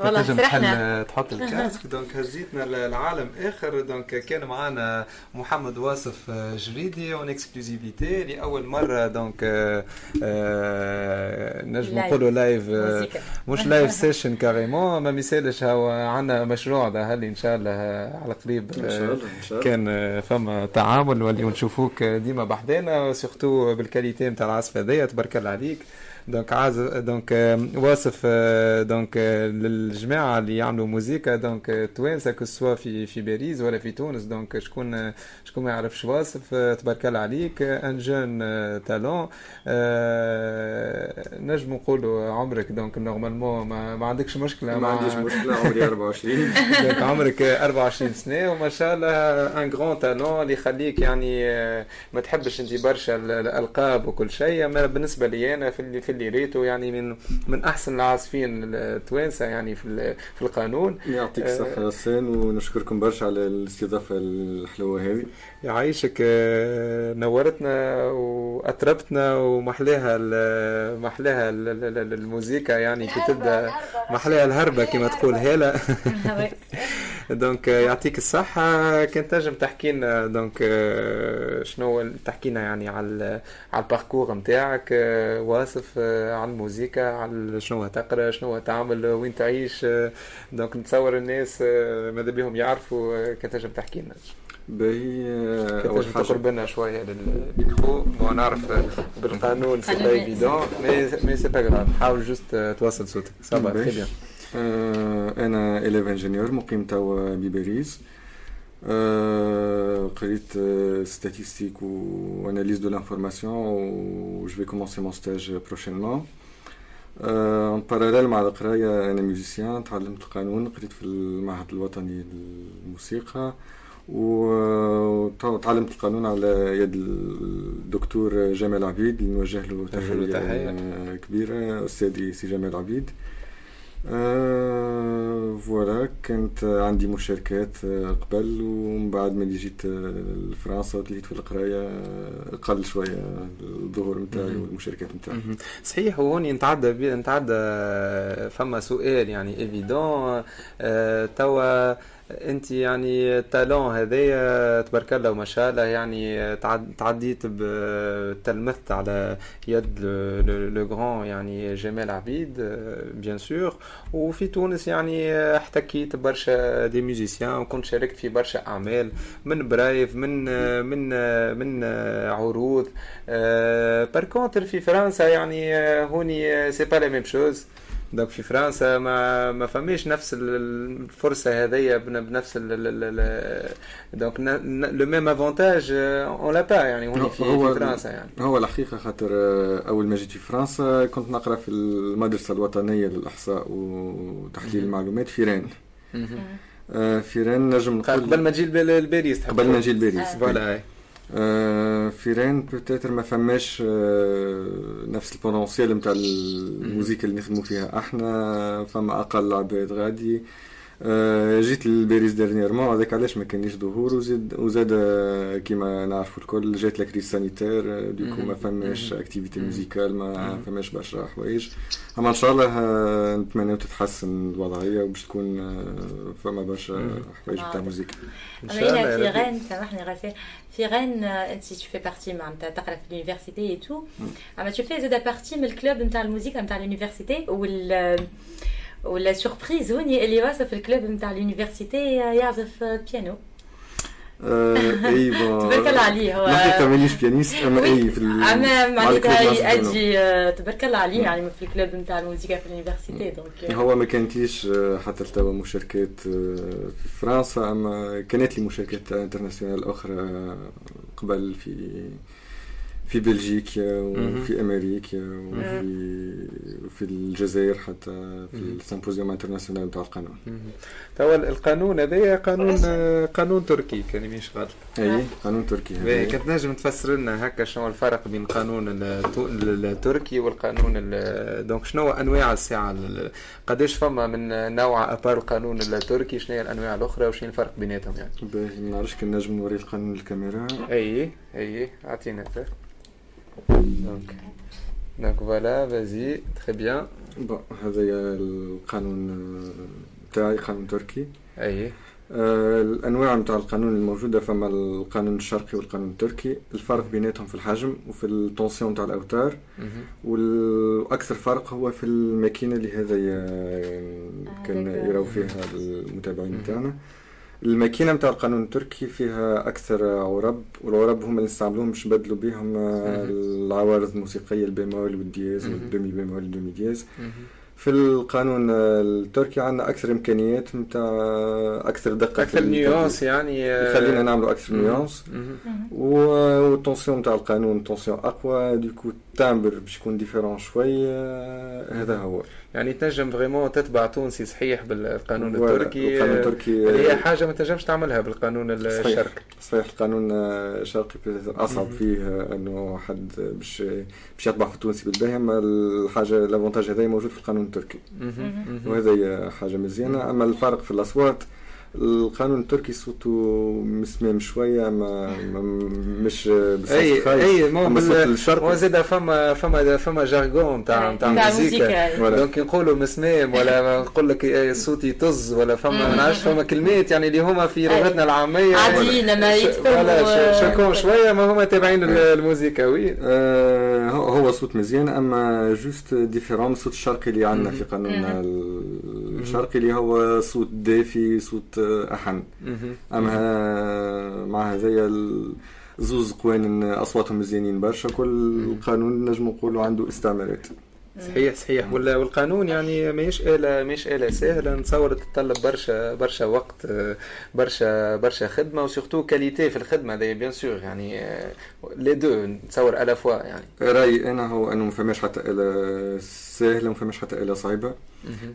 والله. تحل تحط ال casque donc هزيتنا العالم آخر donc كان معنا محمد واصف آه، جريدي en exclusivité لأول مرة donc آه، آه، نجم. نقولوا live آه،. مش live session carrément ما مثالش هو عندنا مشروع ده هل إن شاء الله آه، على قريب إن شاء الله، إن شاء الله. كان آه، فما تعامل واللي نشوفوك ديما بحذانا surtout بال qualité نتاع العزف هذايا تبارك الله عليك donc عازف donc واصف donc للجماعه اللي يعملوا موزيكا donc توانسه que ce soit في في باريس ولا في تونس donc شكون شكون ما يعرفش واصف تبارك الله عليك un jeune talent نجم نقولوا عمرك donc normalement ما, ما عندكش مشكلة ما عنديش مشكلة عمري 24 donc عمرك 24 سنة وما شاء الله un grand talent اللي يخليك يعني آه، ما تحبش أنت برشا ال- الألقاب وكل شيء أما بالنسبة لي أنا في في اللي ريته يعني من من أحسن العازفين التوانسة يعني في ال- في القانون. يعطيك آه، الصحة يا حسين ونشكركم برشا على الاستضافة الحلوة هذه. يعيشك آه، نورتنا واطربتنا ومحلاها ال- محلاها ال- ال- ال- الموسيقى يعني كي تبدأ. محلاها الهربة كما تقول هالة. donc آه، يعطيك الصحة. كنت تنجم تحكي لنا donc شنو تحكي لنا يعني على على ال parcours نتاعك واصف على الموسيقى على شنو تقرأ شنو تعمل وين تعيش. آه، donc نتصور الناس آه، ماذا بهم يعرفوا آه، كنت تنجم تحكي لنا. باهي آه، حاجة. تقرب لنا شوية للميكرو ونعرف آه، بالقانون c'est pas évident mais mais c'est pas grave حاول juste آه، توصل صوتك صباح آه، أنا élève ingénieur مقيم توا بباريس. آه، قريت statistique و analyse de l'information و je vais commencer mon stage prochainement en parallèle مع القراية أنا musicien تعلمت القانون قريت في المعهد الوطني للموسيقى وتعلمت القانون على يد الدكتور جمال عبيد اللي نوجه له نوجه له تحية تحية. كبيرة أستاذي سي جمال عبيد آه، voilà كانت عندي مشاركات آه، قبل ومن بعد ما جيت آه، لفرنسا وليت في القراية آه، قل شوية الظهور نتاعي. والمشاركات نتاعي. صحيح وهوني نتعدى بي... نتعدى فما سؤال يعني évidemment توا انت يعني ال talent هذايا تبارك الله وما شاء الله يعني تعد... تعديت. تلمذت على et le grand يعني جمال عبيد bien sûr وفي تونس يعني احتكيت برشا des musiciens وكنت شاركت في برشا أعمال من privé من من من عروض par contre في فرنسا يعني هوني c'est pas la même chose donc في فرنسا ما ما فماش نفس ال- الفرصة هذيا بن- بنفس donc le même avantage on l'a pas يعني هوني في, هو- في فرنسا يعني. هو الحقيقة خاطر آه، أول ما جيت في فرنسا كنت نقرأ في المدرسة الوطنية للإحصاء وتحليل المعلومات في رين آه، في رين نجم نقول قبل ما تجي لب- لباريس قبل ما نجي لباريس voilà في رين peut-être ما فماش نفس ال potentiel نتاع الموسيقى اللي نخدموا فيها. أحنا فما أقل عباد غادي. جيت لباريس dernièrement هذاك علاش ما كانش ظهور وزاد وزاد كيما نعرفوا الكل جات la crise sanitaire du coup ما فماش activité musicale ما فماش برشا حوايج اما ان شاء الله نتمنى تتحسن الوضعيه وباش تكون فما برشا حوايج نتاع موسيقى ان شاء الله في. Rennes, سامحني غسان في euh, انت tu fais partie معناتها تقرا في ال université et tout اما tu fais زاد partie من ال club نتاع الموسيقى نتاع ال université وال و la surprise هوني اللي واصل في ال club نتاع ال université يعزف بيانو آه، eh bon تبارك الله عليه هو الحقيقة مانيش pianiste أما إي في أما معناتها. أجي آه، تبارك الله عليه يعني في ال club نتاع الموسيقى في ال université donc هو ما كانتيش آه، حتى لتوا مشاركات في فرنسا أما كانت لي مشاركات internationales أخرى قبل في في بلجيكا مهم. وفي أمريكا وفي وفي الجزائر حتى في ال symposium international نتاع القانون. توا القانون هذايا قانون آه، قانون تركي كان مش غلط. أي قانون تركي كنت نجم تفسر لنا هكا شنو الفرق بين القانون التركي والقانون ال- donc شنو أنواع الساعة؟ ال- قداش فما من نوع à part القانون التركي شنو هي الأنواع الأخرى وشنو الفرق بيناتهم يعني؟ باهي ما نعرفش كان نجم نوري القانون للكاميرا. أي أي أعطينا donc voilà vas-y très bien bon هذايا القانون تاعي قانون تركي. أي. آه، الأنواع نتاع القانون الموجودة فما القانون الشرقي والقانون التركي. الفرق بيناتهم في الحجم وفي ال tension نتاع الأوتار. والأكثر فرق هو في الماكينة اللي هذايا كان يراو فيها المتابعين نتاعنا الماكينة نتاع القانون التركي فيها أكثر عرب والعرب هم اللي نستعملوهم باش نبدلوا بهم العوارض الموسيقية ال bémol وال dièse وال demi-bémol وال demi-dièse. في القانون التركي عندنا أكثر إمكانيات نتاع أكثر دقة أكثر nuances يعني يخلينا نعملوا أكثر nuances. وال tension نتاع القانون tension أقوى du coup ال timbre باش يكون différent شوي هذا هو. يعني تنجم vraiment تتبع تونسي صحيح بالقانون التركي. القانون التركي هي حاجة ما تنجمش تعملها بالقانون الشرقي. صحيح. القانون الشرقي أصعب فيه إنه حد باش باش يطبع في التونسي بالباهي أما الحاجة ال avantage هذا موجود في القانون التركي. وهذا حاجة مزيانة. أما الفرق في الأصوات القانون التركي صوته مسمام شوية ما, ما مش اي أي مو زاد فما فما فما jargon تاع تاع موسيقى donc نقولوا مسمام ولا نقول لك صوتي طز ولا فما ما نعرفش فما كلمات يعني اللي هما في لغتنا العامية. عاديين ما ولا. شكون شوية ما هما تابعين الموسيقى oui. آه هو صوت مزيان أما juste différent الصوت الشرقي اللي عندنا في قانوننا الشرقي اللي هو صوت دافي صوت أحن. أما مع هذايا زوز قوانين أصواتهم مزيانين برشا كل قانون نجم نقولوا عنده استعمالات. صحيح صحيح. والقانون يعني ماهيش آلة ماهيش آلة سهلة. نتصور تتطلب برشا برشا وقت برشا برشا خدمة و surtout qualité في الخدمة هذا bien sûr يعني les deux نتصور à la fois يعني. رأيي أنا هو أنه ما فماش حتى آلة سهلة ما فماش حتى آلة صعيبة.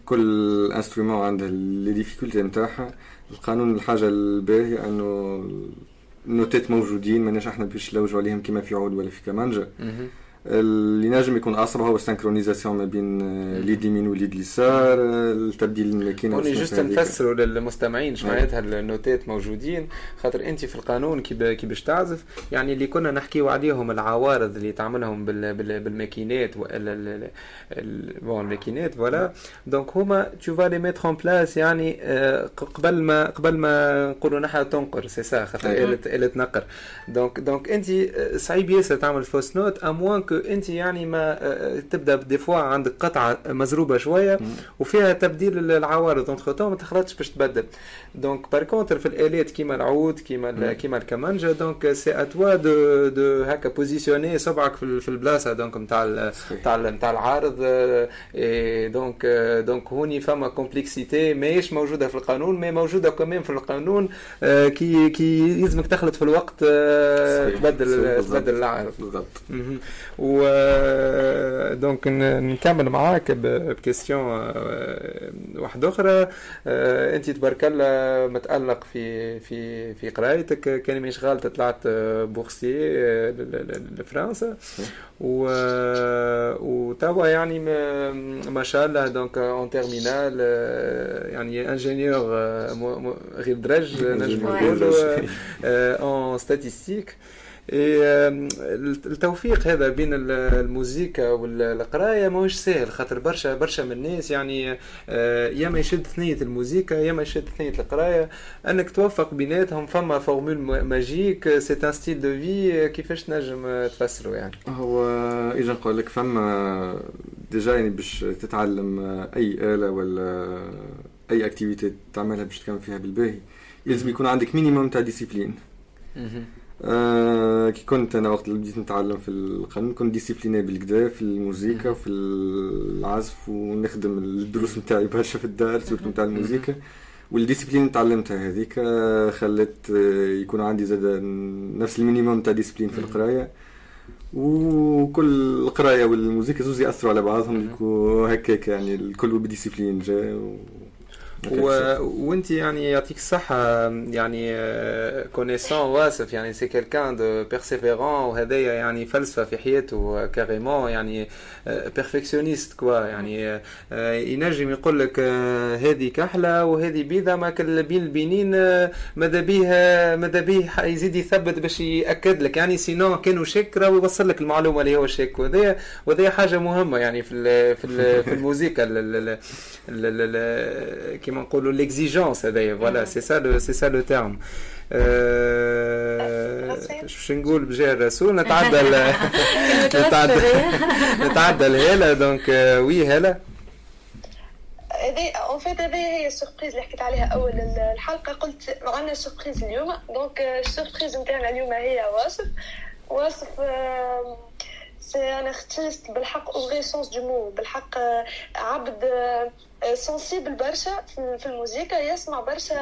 كل instrument عندها les difficultés نتاعها. القانون الحاجة الباهية أنه النوتات موجودين ماناش إحنا باش نلوجوا عليهم كما في عود ولا في كمانجا اللي نجم يكون اصعب هو ال synchronisation ما بين اليد اليمين واليد اليسار التبديل الماكينة هوني juste نفسروا للمستمعين إيش معناتها النوتات موجودين. خاطر أنت في القانون كي باش تعزف يعني اللي كنا نحكيو عليهم العوارض اللي تعملهم بالماكينات voilà bon الماكينات voilà donc هما tu vas les mettre en place يعني قبل ما قبل ما نقولوا نحن تنقر سي سا خاطر آلة آلة نقر. donc donc أنت صعيب ياسر تعمل fausse note à moins أنت يعني ما تبدأ des fois عندك قطعة مزروبة شوية وفيها تبديل العوارض. entre ما تخلطش باش تبدل. donc par contre في الالات كيما العود كيما كيما الكمانجا donc c'est à toi de de هكا positionner صبعك في البلاصة. donc نتاع نتاع نتاع العارض donc donc هوني فما complexité ماهيش موجودة في القانون mais موجودة كمان في القانون كي كي يلزمك تخلط في الوقت تبدل تبدل العارض. بالضبط. و donc نكمل معاك ب question واحدة أخرى. أنت تبارك الله متألق في في في قرايتك. كان مش غلط طلعت boursier لفرنسا و وتوا يعني ما شاء الله. donc en terminale يعني ingénieur غير درج نجم نقولوا en statistique التوفيق هذا بين الموسيقى والقراية ماهوش سهل خاطر برشا برشا من الناس يعني يا ما يشد ثنية الموسيقى يا ما يشد ثنية القراية. أنك توفق بيناتهم فما formule magique c'est un style de vie كيفاش تنجم تفسره يعني؟ هو اجا نقول لك فما déjà يعني باش تتعلم أي آلة ولا أي activité تعملها باش تكمل فيها بالباهي يلزم يكون عندك minimum تاع discipline آه كي كنت أنا وقت اللي بديت نتعلم في القانون كنت discipliné بالكدا في الموسيقى وفي العزف ونخدم الدروس نتاعي برشا في الدار surtout نتاع الموسيقى. وال discipline اللي تعلمتها هذيك خلت يكون عندي زاد نفس ال minimum تاع discipline في القراية. وكل القراية والموسيقى زوز يأثروا على بعضهم هكاك يعني الكل ب discipline جا و... و... وانت يعني يعطيك الصحة يعني connaissant واصف يعني c'est quelqu'un de persévérant وهذايا يعني فلسفة في حياته carrément يعني perfectionniste quoi يعني ينجم يقول لك هذه كحلة وهذه بيضة ما بين البنين ماذا بيه ماذا بيه يزيد يثبت باش يأكد لك يعني sinon كانوا شك راهو يوصل لك المعلومة اللي هو شك. وهذا وهذا حاجة مهمة يعني في في في الموسيقى كيما نقولوا l'exigence هذايا voilà c'est ça c'est ça le terme باش نقول بجاه الرسول نتعدى نتعدى نتعدى لهلا donc oui هلا هذه en fait هذه هي ال surprise اللي حكيت عليها اول الحلقة قلت عندنا surprise اليوم donc ال surprise نتاعنا اليوم هي واصف واصف c'est un artiste بالحق au vrai sens du mot بالحق عبد sensible برشا في الموسيقى يسمع برشا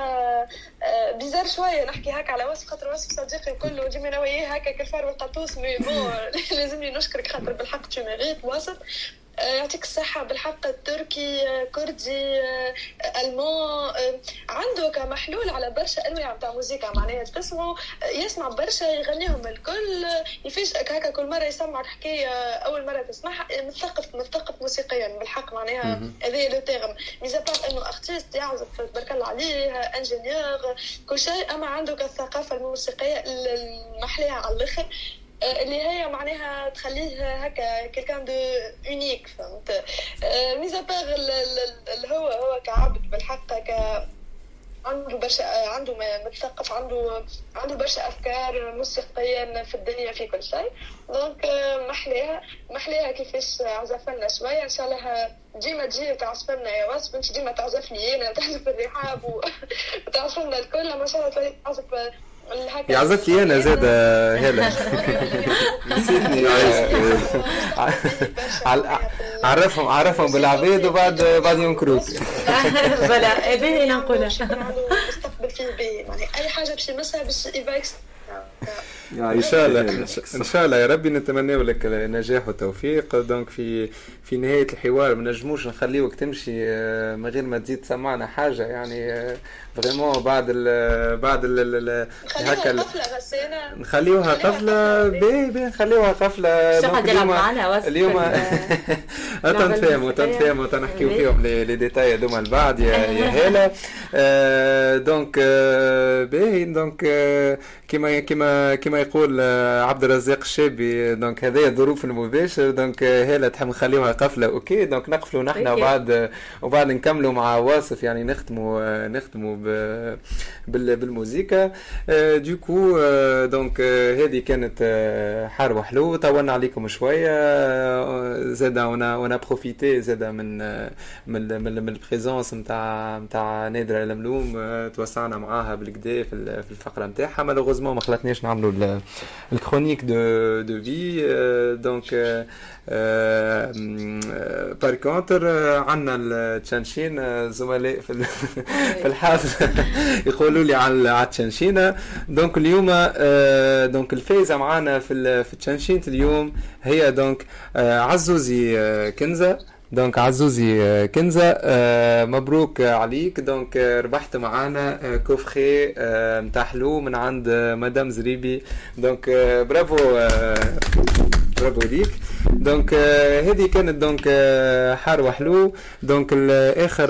bizarre شوية. نحكي هكا على واصف خاطر واصف صديقي الكل وديما أنا وياه هكا كالفار والقطوس mais bon لازمني نشكرك خاطر بالحق tu mérites واصف يعطيك الصحة. بالحق تركي كردي ألمان عنده كمحلول على برشا أنواع نتاع موسيقى. معناها تسمعوا يسمع برشا يغنيهم الكل. يفاجئك هكا كل مرة يسمعك حكاية أول مرة تسمعها مثقف مثقف موسيقيا. بالحق معناها هذا le terme mis à part إنه artiste يعزف تبارك الله عليه ingénieur كل شيء. أما عنده كالثقافة الموسيقية المحلية على الآخر اللي هي معناها تخليه هكا quelqu'un d'unique فهمت؟ mis à part هو هو كعبد بالحق ك عنده برشا عنده متثقف عنده عنده برشا أفكار موسيقيا في الدنيا في كل شيء. donc محلاها محلاها كيفاش عزف لنا شوية. إن شاء الله ديما تجي تعزف لنا يا واصف أنت ديما تعزف لي أنا تعزف الرحاب وتعزف لنا الكل. ما شاء الله تعزف يعزف لي أنا زاد هلا. نسيتني. عرفهم عرفهم بالعباد وبعد بعد يوم كروت. بلا باهي نقولها. مستقبل فيه باهي يعني أي حاجة باش يمسها باش يباكس إن شاء الله. إن شاء الله يا ربي نتمنى لك النجاح والتوفيق donc في في نهاية الحوار ما نجموش نخليوك تمشي من غير ما تزيد تسمعنا حاجة. يعني vraiment بعد ال بعد ال هكا نخليوها قفلة. باهي باهي نخليوها قفلة. اليوم اليوم تنفهموا تنفهموا تنحكيو فيهم les détails هذوما البعد يا يا هاله donc باهي. donc كما كما كما يقول عبد الرزاق الشابي donc هذايا ظروف المباشر donc هاله تحب نخليوها قفله OK donc نقفلوا نحن وبعد وبعد نكملوا مع واصف يعني نختموا نختموا بالموسيقى. donc دونك هذه كانت حار وحلو طولنا عليكم شوية. زاد أنا وأنا بروفيتي زاد من من من, من البريزونس نتاع نتاع نادره الملوم توسعنا معاها بالكدا في الفقرة نتاعها. مالوغوزمون ما خلتناش نعملوا الكرونيك دو دو في دونك بار كونتر عندنا التشانشين زملاء في في الحافل يقولوا لي على التشانشينه دونك اليوم دونك الفايزة معنا في في التشانشين اليوم هي دونك عزوزي كنزة. دونك عزوزي كنزة مبروك عليك. دونك ربحت معانا كوفخي نتاع حلو من عند مدام زريبي. دونك برافو برافو ليك دونك هذه كانت دونك حار وحلو. donc آخر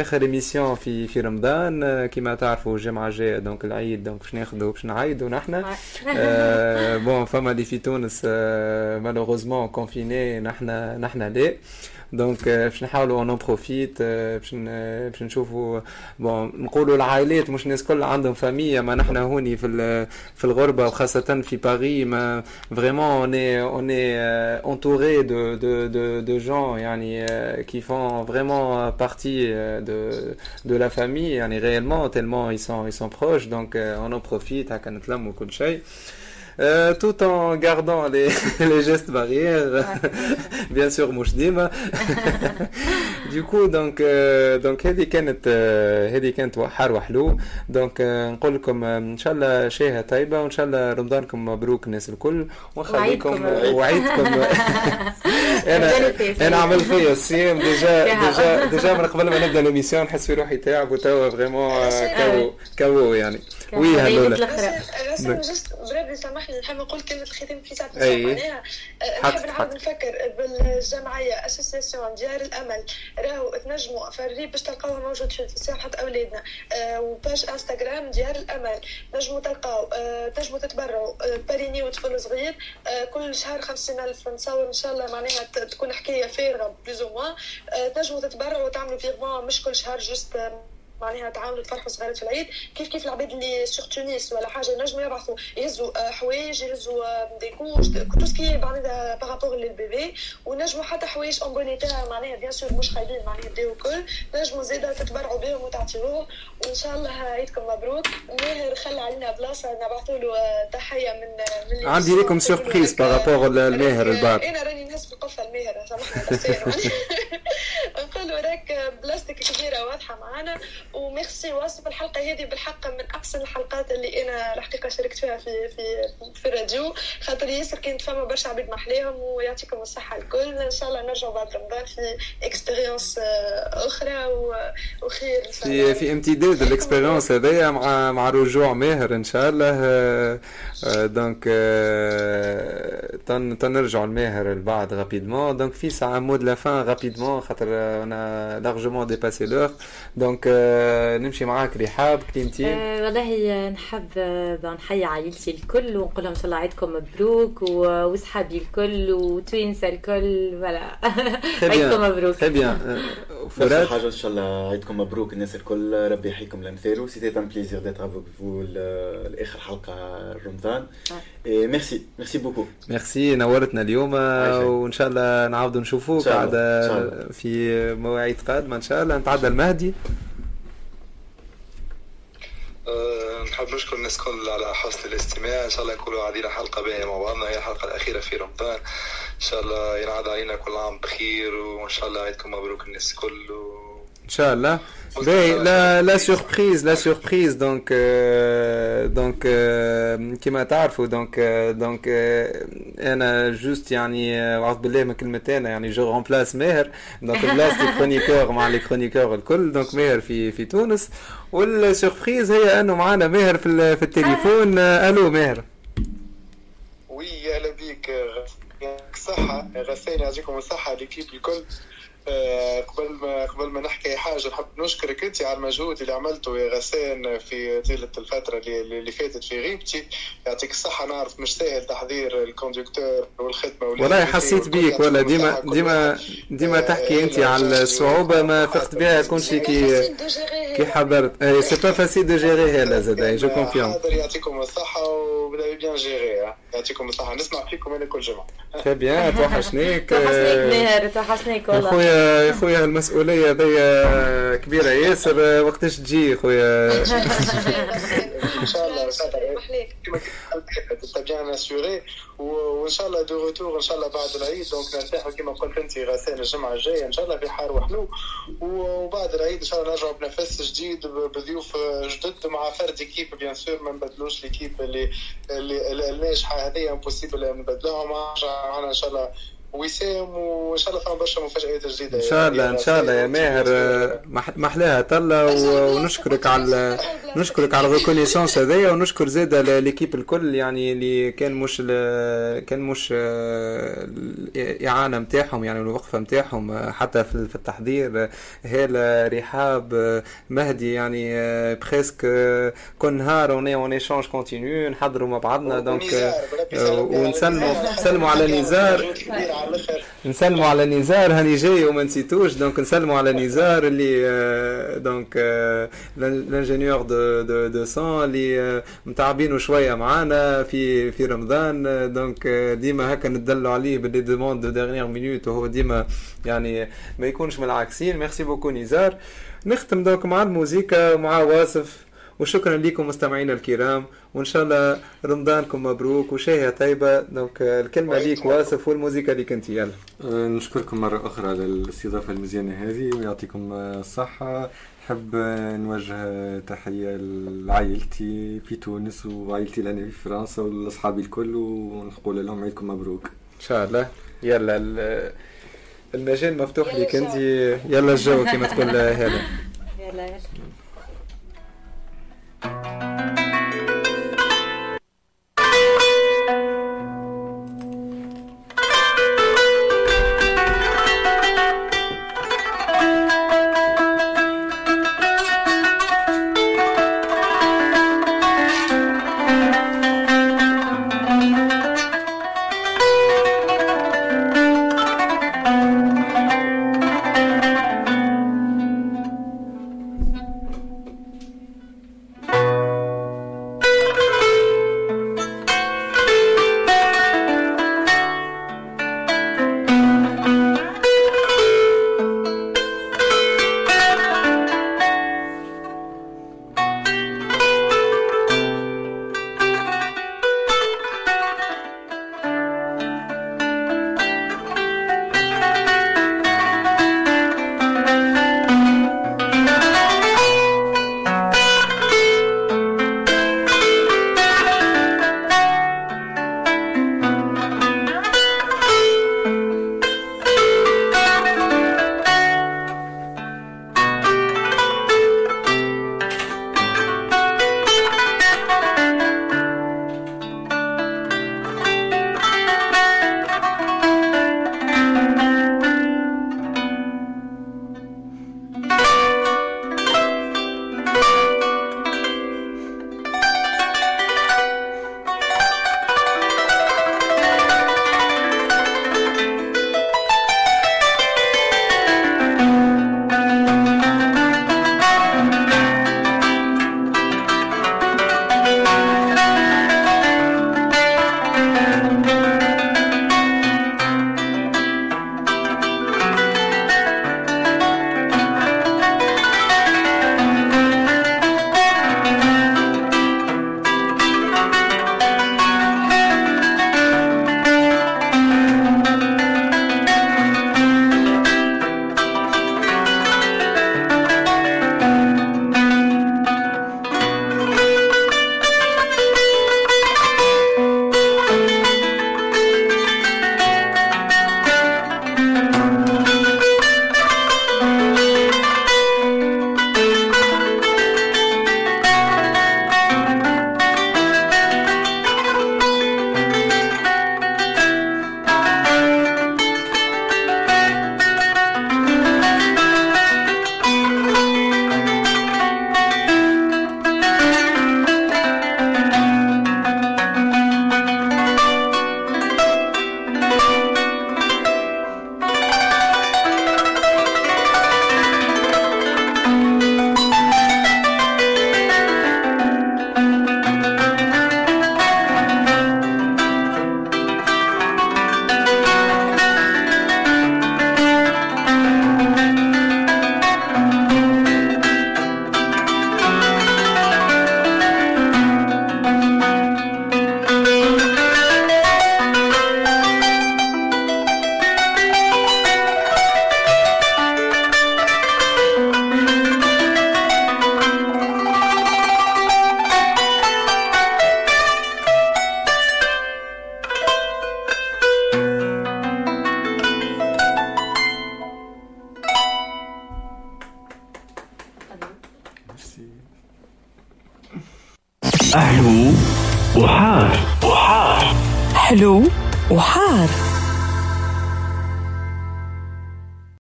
آخر émission في في رمضان كما تعرفوا الجمعه الجايه donc العيد donc باش ناخذوا باش نعيدوا نحن. bon فما اللي في تونس malheureusement confinés نحن نحن لا donc باش نحاولوا on profite باش باش نشوفوا bon نقولوا العائلات مش الناس كل عندهم famille ما نحن هوني في في الغربة وخاصة في باريس ما فريمون اوني اوني انتوري دو دو دو دو جون يعني qui font vraiment partie de de la famille يعني tellement ils sont ils sont proches donc on en profite هكا نتلموا كل شيء. Euh, tout en gardant les, les gestes barrières, bien sûr مش ديما. du coup donc euh, donc هذه كانت هذه كانت حار وحلو دونك نقول لكم ان شاء الله شاهية طيبه وان شاء الله رمضانكم مبروك الناس الكل ونخليكم وعيدكم أنا أنا عملت فيا الصيام déjà déjà déjà من قبل ما نبدا l'émission نحس في روحي تعب وتوا vraiment KO KO يعني oui هلولا juste بربي سامحني نحب نقول كلمه الختام في ساعة معناها نحب نعاود نفكر بالجمعية association ديار الأمل. راهو تنجموا فري باش تلقاوها موجود في صفحه أولادنا. و page انستغرام ديار الأمل. نجموا تلقاو تنجموا تتبرعوا. parrainer طفل صغير. كل شهر خمسين ألف نصور إن شاء الله معناها تكون حكاية فارغة plus ou moins تنجموا تتبرعوا وتعملوا vraiment مش كل شهر juste معناها تعاونوا تفرحوا صغيرات في العيد. كيف كيف العباد اللي sur Tunis ولا حاجة ينجموا يبعثوا. يهزوا حوايج يهزوا des couches tout ce qui معناها par rapport لل bébé. ونجموا حتى حوايج en bon معناها bien sûr مش خايبين معناها يديو الكل. نجموا زاده تتبرعوا بهم وتعطيوهم. وإن شاء الله عيدكم مبروك. ماهر خلى علينا بلاصة نبعثوا له تحية من من عندي لكم surprise par rapport للماهر البعض. أنا راني نهز في القفه الماهر سامحني نقول له راك بلاستيك كبيرة واضحة معانا. وميرسي واصف الحلقة هذه بالحق من أحسن الحلقات اللي أنا الحقيقة شاركت فيها في في في الراديو. خاطر ياسر كانت فما برشا عباد محلاهم ويعطيكم الصحة الكل. إن شاء الله نرجعوا بعد رمضان في expérience أخرى وخير. في في امتداد ال expérience هذايا مع مع رجوع ماهر إن شاء الله. donc تنرجعوا لماهر البعد rapidement donc في ساعه mot de la fin rapidement خاطر أنا largement dépassé l'heure donc نمشي معاك رحاب كلمتين أه والله نحب نحيي عائلتي الكل ونقول لهم إن شاء الله عيدكم مبروك واصحابي الكل وتوانسة الكل voilà. عيدكم مبروك. très bien فرات حاجة إن شاء الله عيدكم مبروك الناس الكل. ربي يحييكم الامثال c'était un plaisir d'être avec vous لاخر حلقة رمضان. merci merci beaucoup merci نورتنا اليوم وإن شاء الله نعاودوا نشوفوك بعد في مواعيد قادمة. إن شاء الله نتعدى المهدي. نحب نشكر الناس كل على حسن الاستماع. إن شاء الله نكونوا قاعدين حلقة باهية مع بعضنا. هي الحلقة الأخيرة في رمضان. إن شاء الله ينعاد علينا كل عام بخير وإن شاء الله عيدكم مبروك الناس الكل و... إن شاء الله. باهي لا la surprise la surprise donc donc كيما تعرفوا donc donc أنا juste يعني اعوذ بالله من كلمتين يعني je remplace ماهر donc بلاصتي chroniqueur مع les chroniqueurs الكل donc ماهر في في تونس وال surprise هي انه معنا ماهر في في التليفون ألو ماهر oui أهلا بيك صحة غسان يعطيكم الصحة l'équipe الكل قبل ما قبل ما نحكي حاجة نحب نشكرك أنت على المجهود اللي عملته يا غسان في طيلة الفترة اللي, اللي فاتت في غيبتي. يعطيك الصحة نعرف مش سهل تحضير ال conducteur والخدمة والله حسيت بيك ولا ديما ديما ديما تحكي أنت على الصعوبة ما فقت بها شيء كي كي حضرت. c'est pas facile de gérer هلا زاد je confirme حاضر يعطيكم الصحة وبدأ bien géré. يعطيكم الصحه نسمع فيكم أنا كل جمعه très bien توحشنيك توحشنيك ماهر توحشنيك والله خويا يا خويا المسؤوليه هذه كبيره ياسر وقتاش تجي خويا ان شاء الله كما قلت bien assuré وان شاء الله de retour ان شاء الله بعد العيد donc نرتاحوا كما قلت انت غسان الجمعه الجايه ان شاء الله في حار وحلو وبعد العيد ان شاء الله نرجعوا بنفس جديد بضيوف جدد مع فرد équipe bien sûr ما نبدلوش l'équipe اللي اللي الناجحه هذه impossible نبدلوها معنا إن شاء الله وسام وإن شاء الله فما برشا مفاجآت جديدة. إن شاء الله إن شاء الله يا ماهر. محلاها طلة ونشكرك على نشكرك على ال reconnaissance هذايا ونشكر زاد l'équipe الكل يعني اللي كان مش كان مش الإعانة نتاعهم يعني الوقفة نتاعهم حتى في التحضير. هالة رحاب مهدي يعني presque كل نهار en en échange continu نحضروا مع بعضنا. donc ونسلموا نسلموا على نزار. نسلموا على نزار هاني جاي وما نسيتوش. donc نسلموا على نزار اللي donc l'ingénieur de de de son اللي متعبينه شوية معانا في في رمضان. donc ديما هكا ندلوا عليه ب les demandes de dernière minute وهو ديما يعني ما يكونش من العاكسين. merci beaucoup نزار. نختم donc مع الموسيقى مع واصف. وشكرا لكم مستمعينا الكرام وإن شاء الله رمضانكم مبروك وشاهية طيبة donc الكلمة ليك واصف والموسيقى ليك أنت يلا. نشكركم مرة أخرى على الاستضافة المزيانة هذه ويعطيكم الصحة. نحب نوجه تحية لعائلتي في تونس وعائلتي لأنا في فرنسا ولأصحابي الكل ونقول لهم عيدكم مبروك. إن شاء الله. يلا المجال مفتوح لك أنت. يلا الجو كما تقول هذا يلا يلا. حلو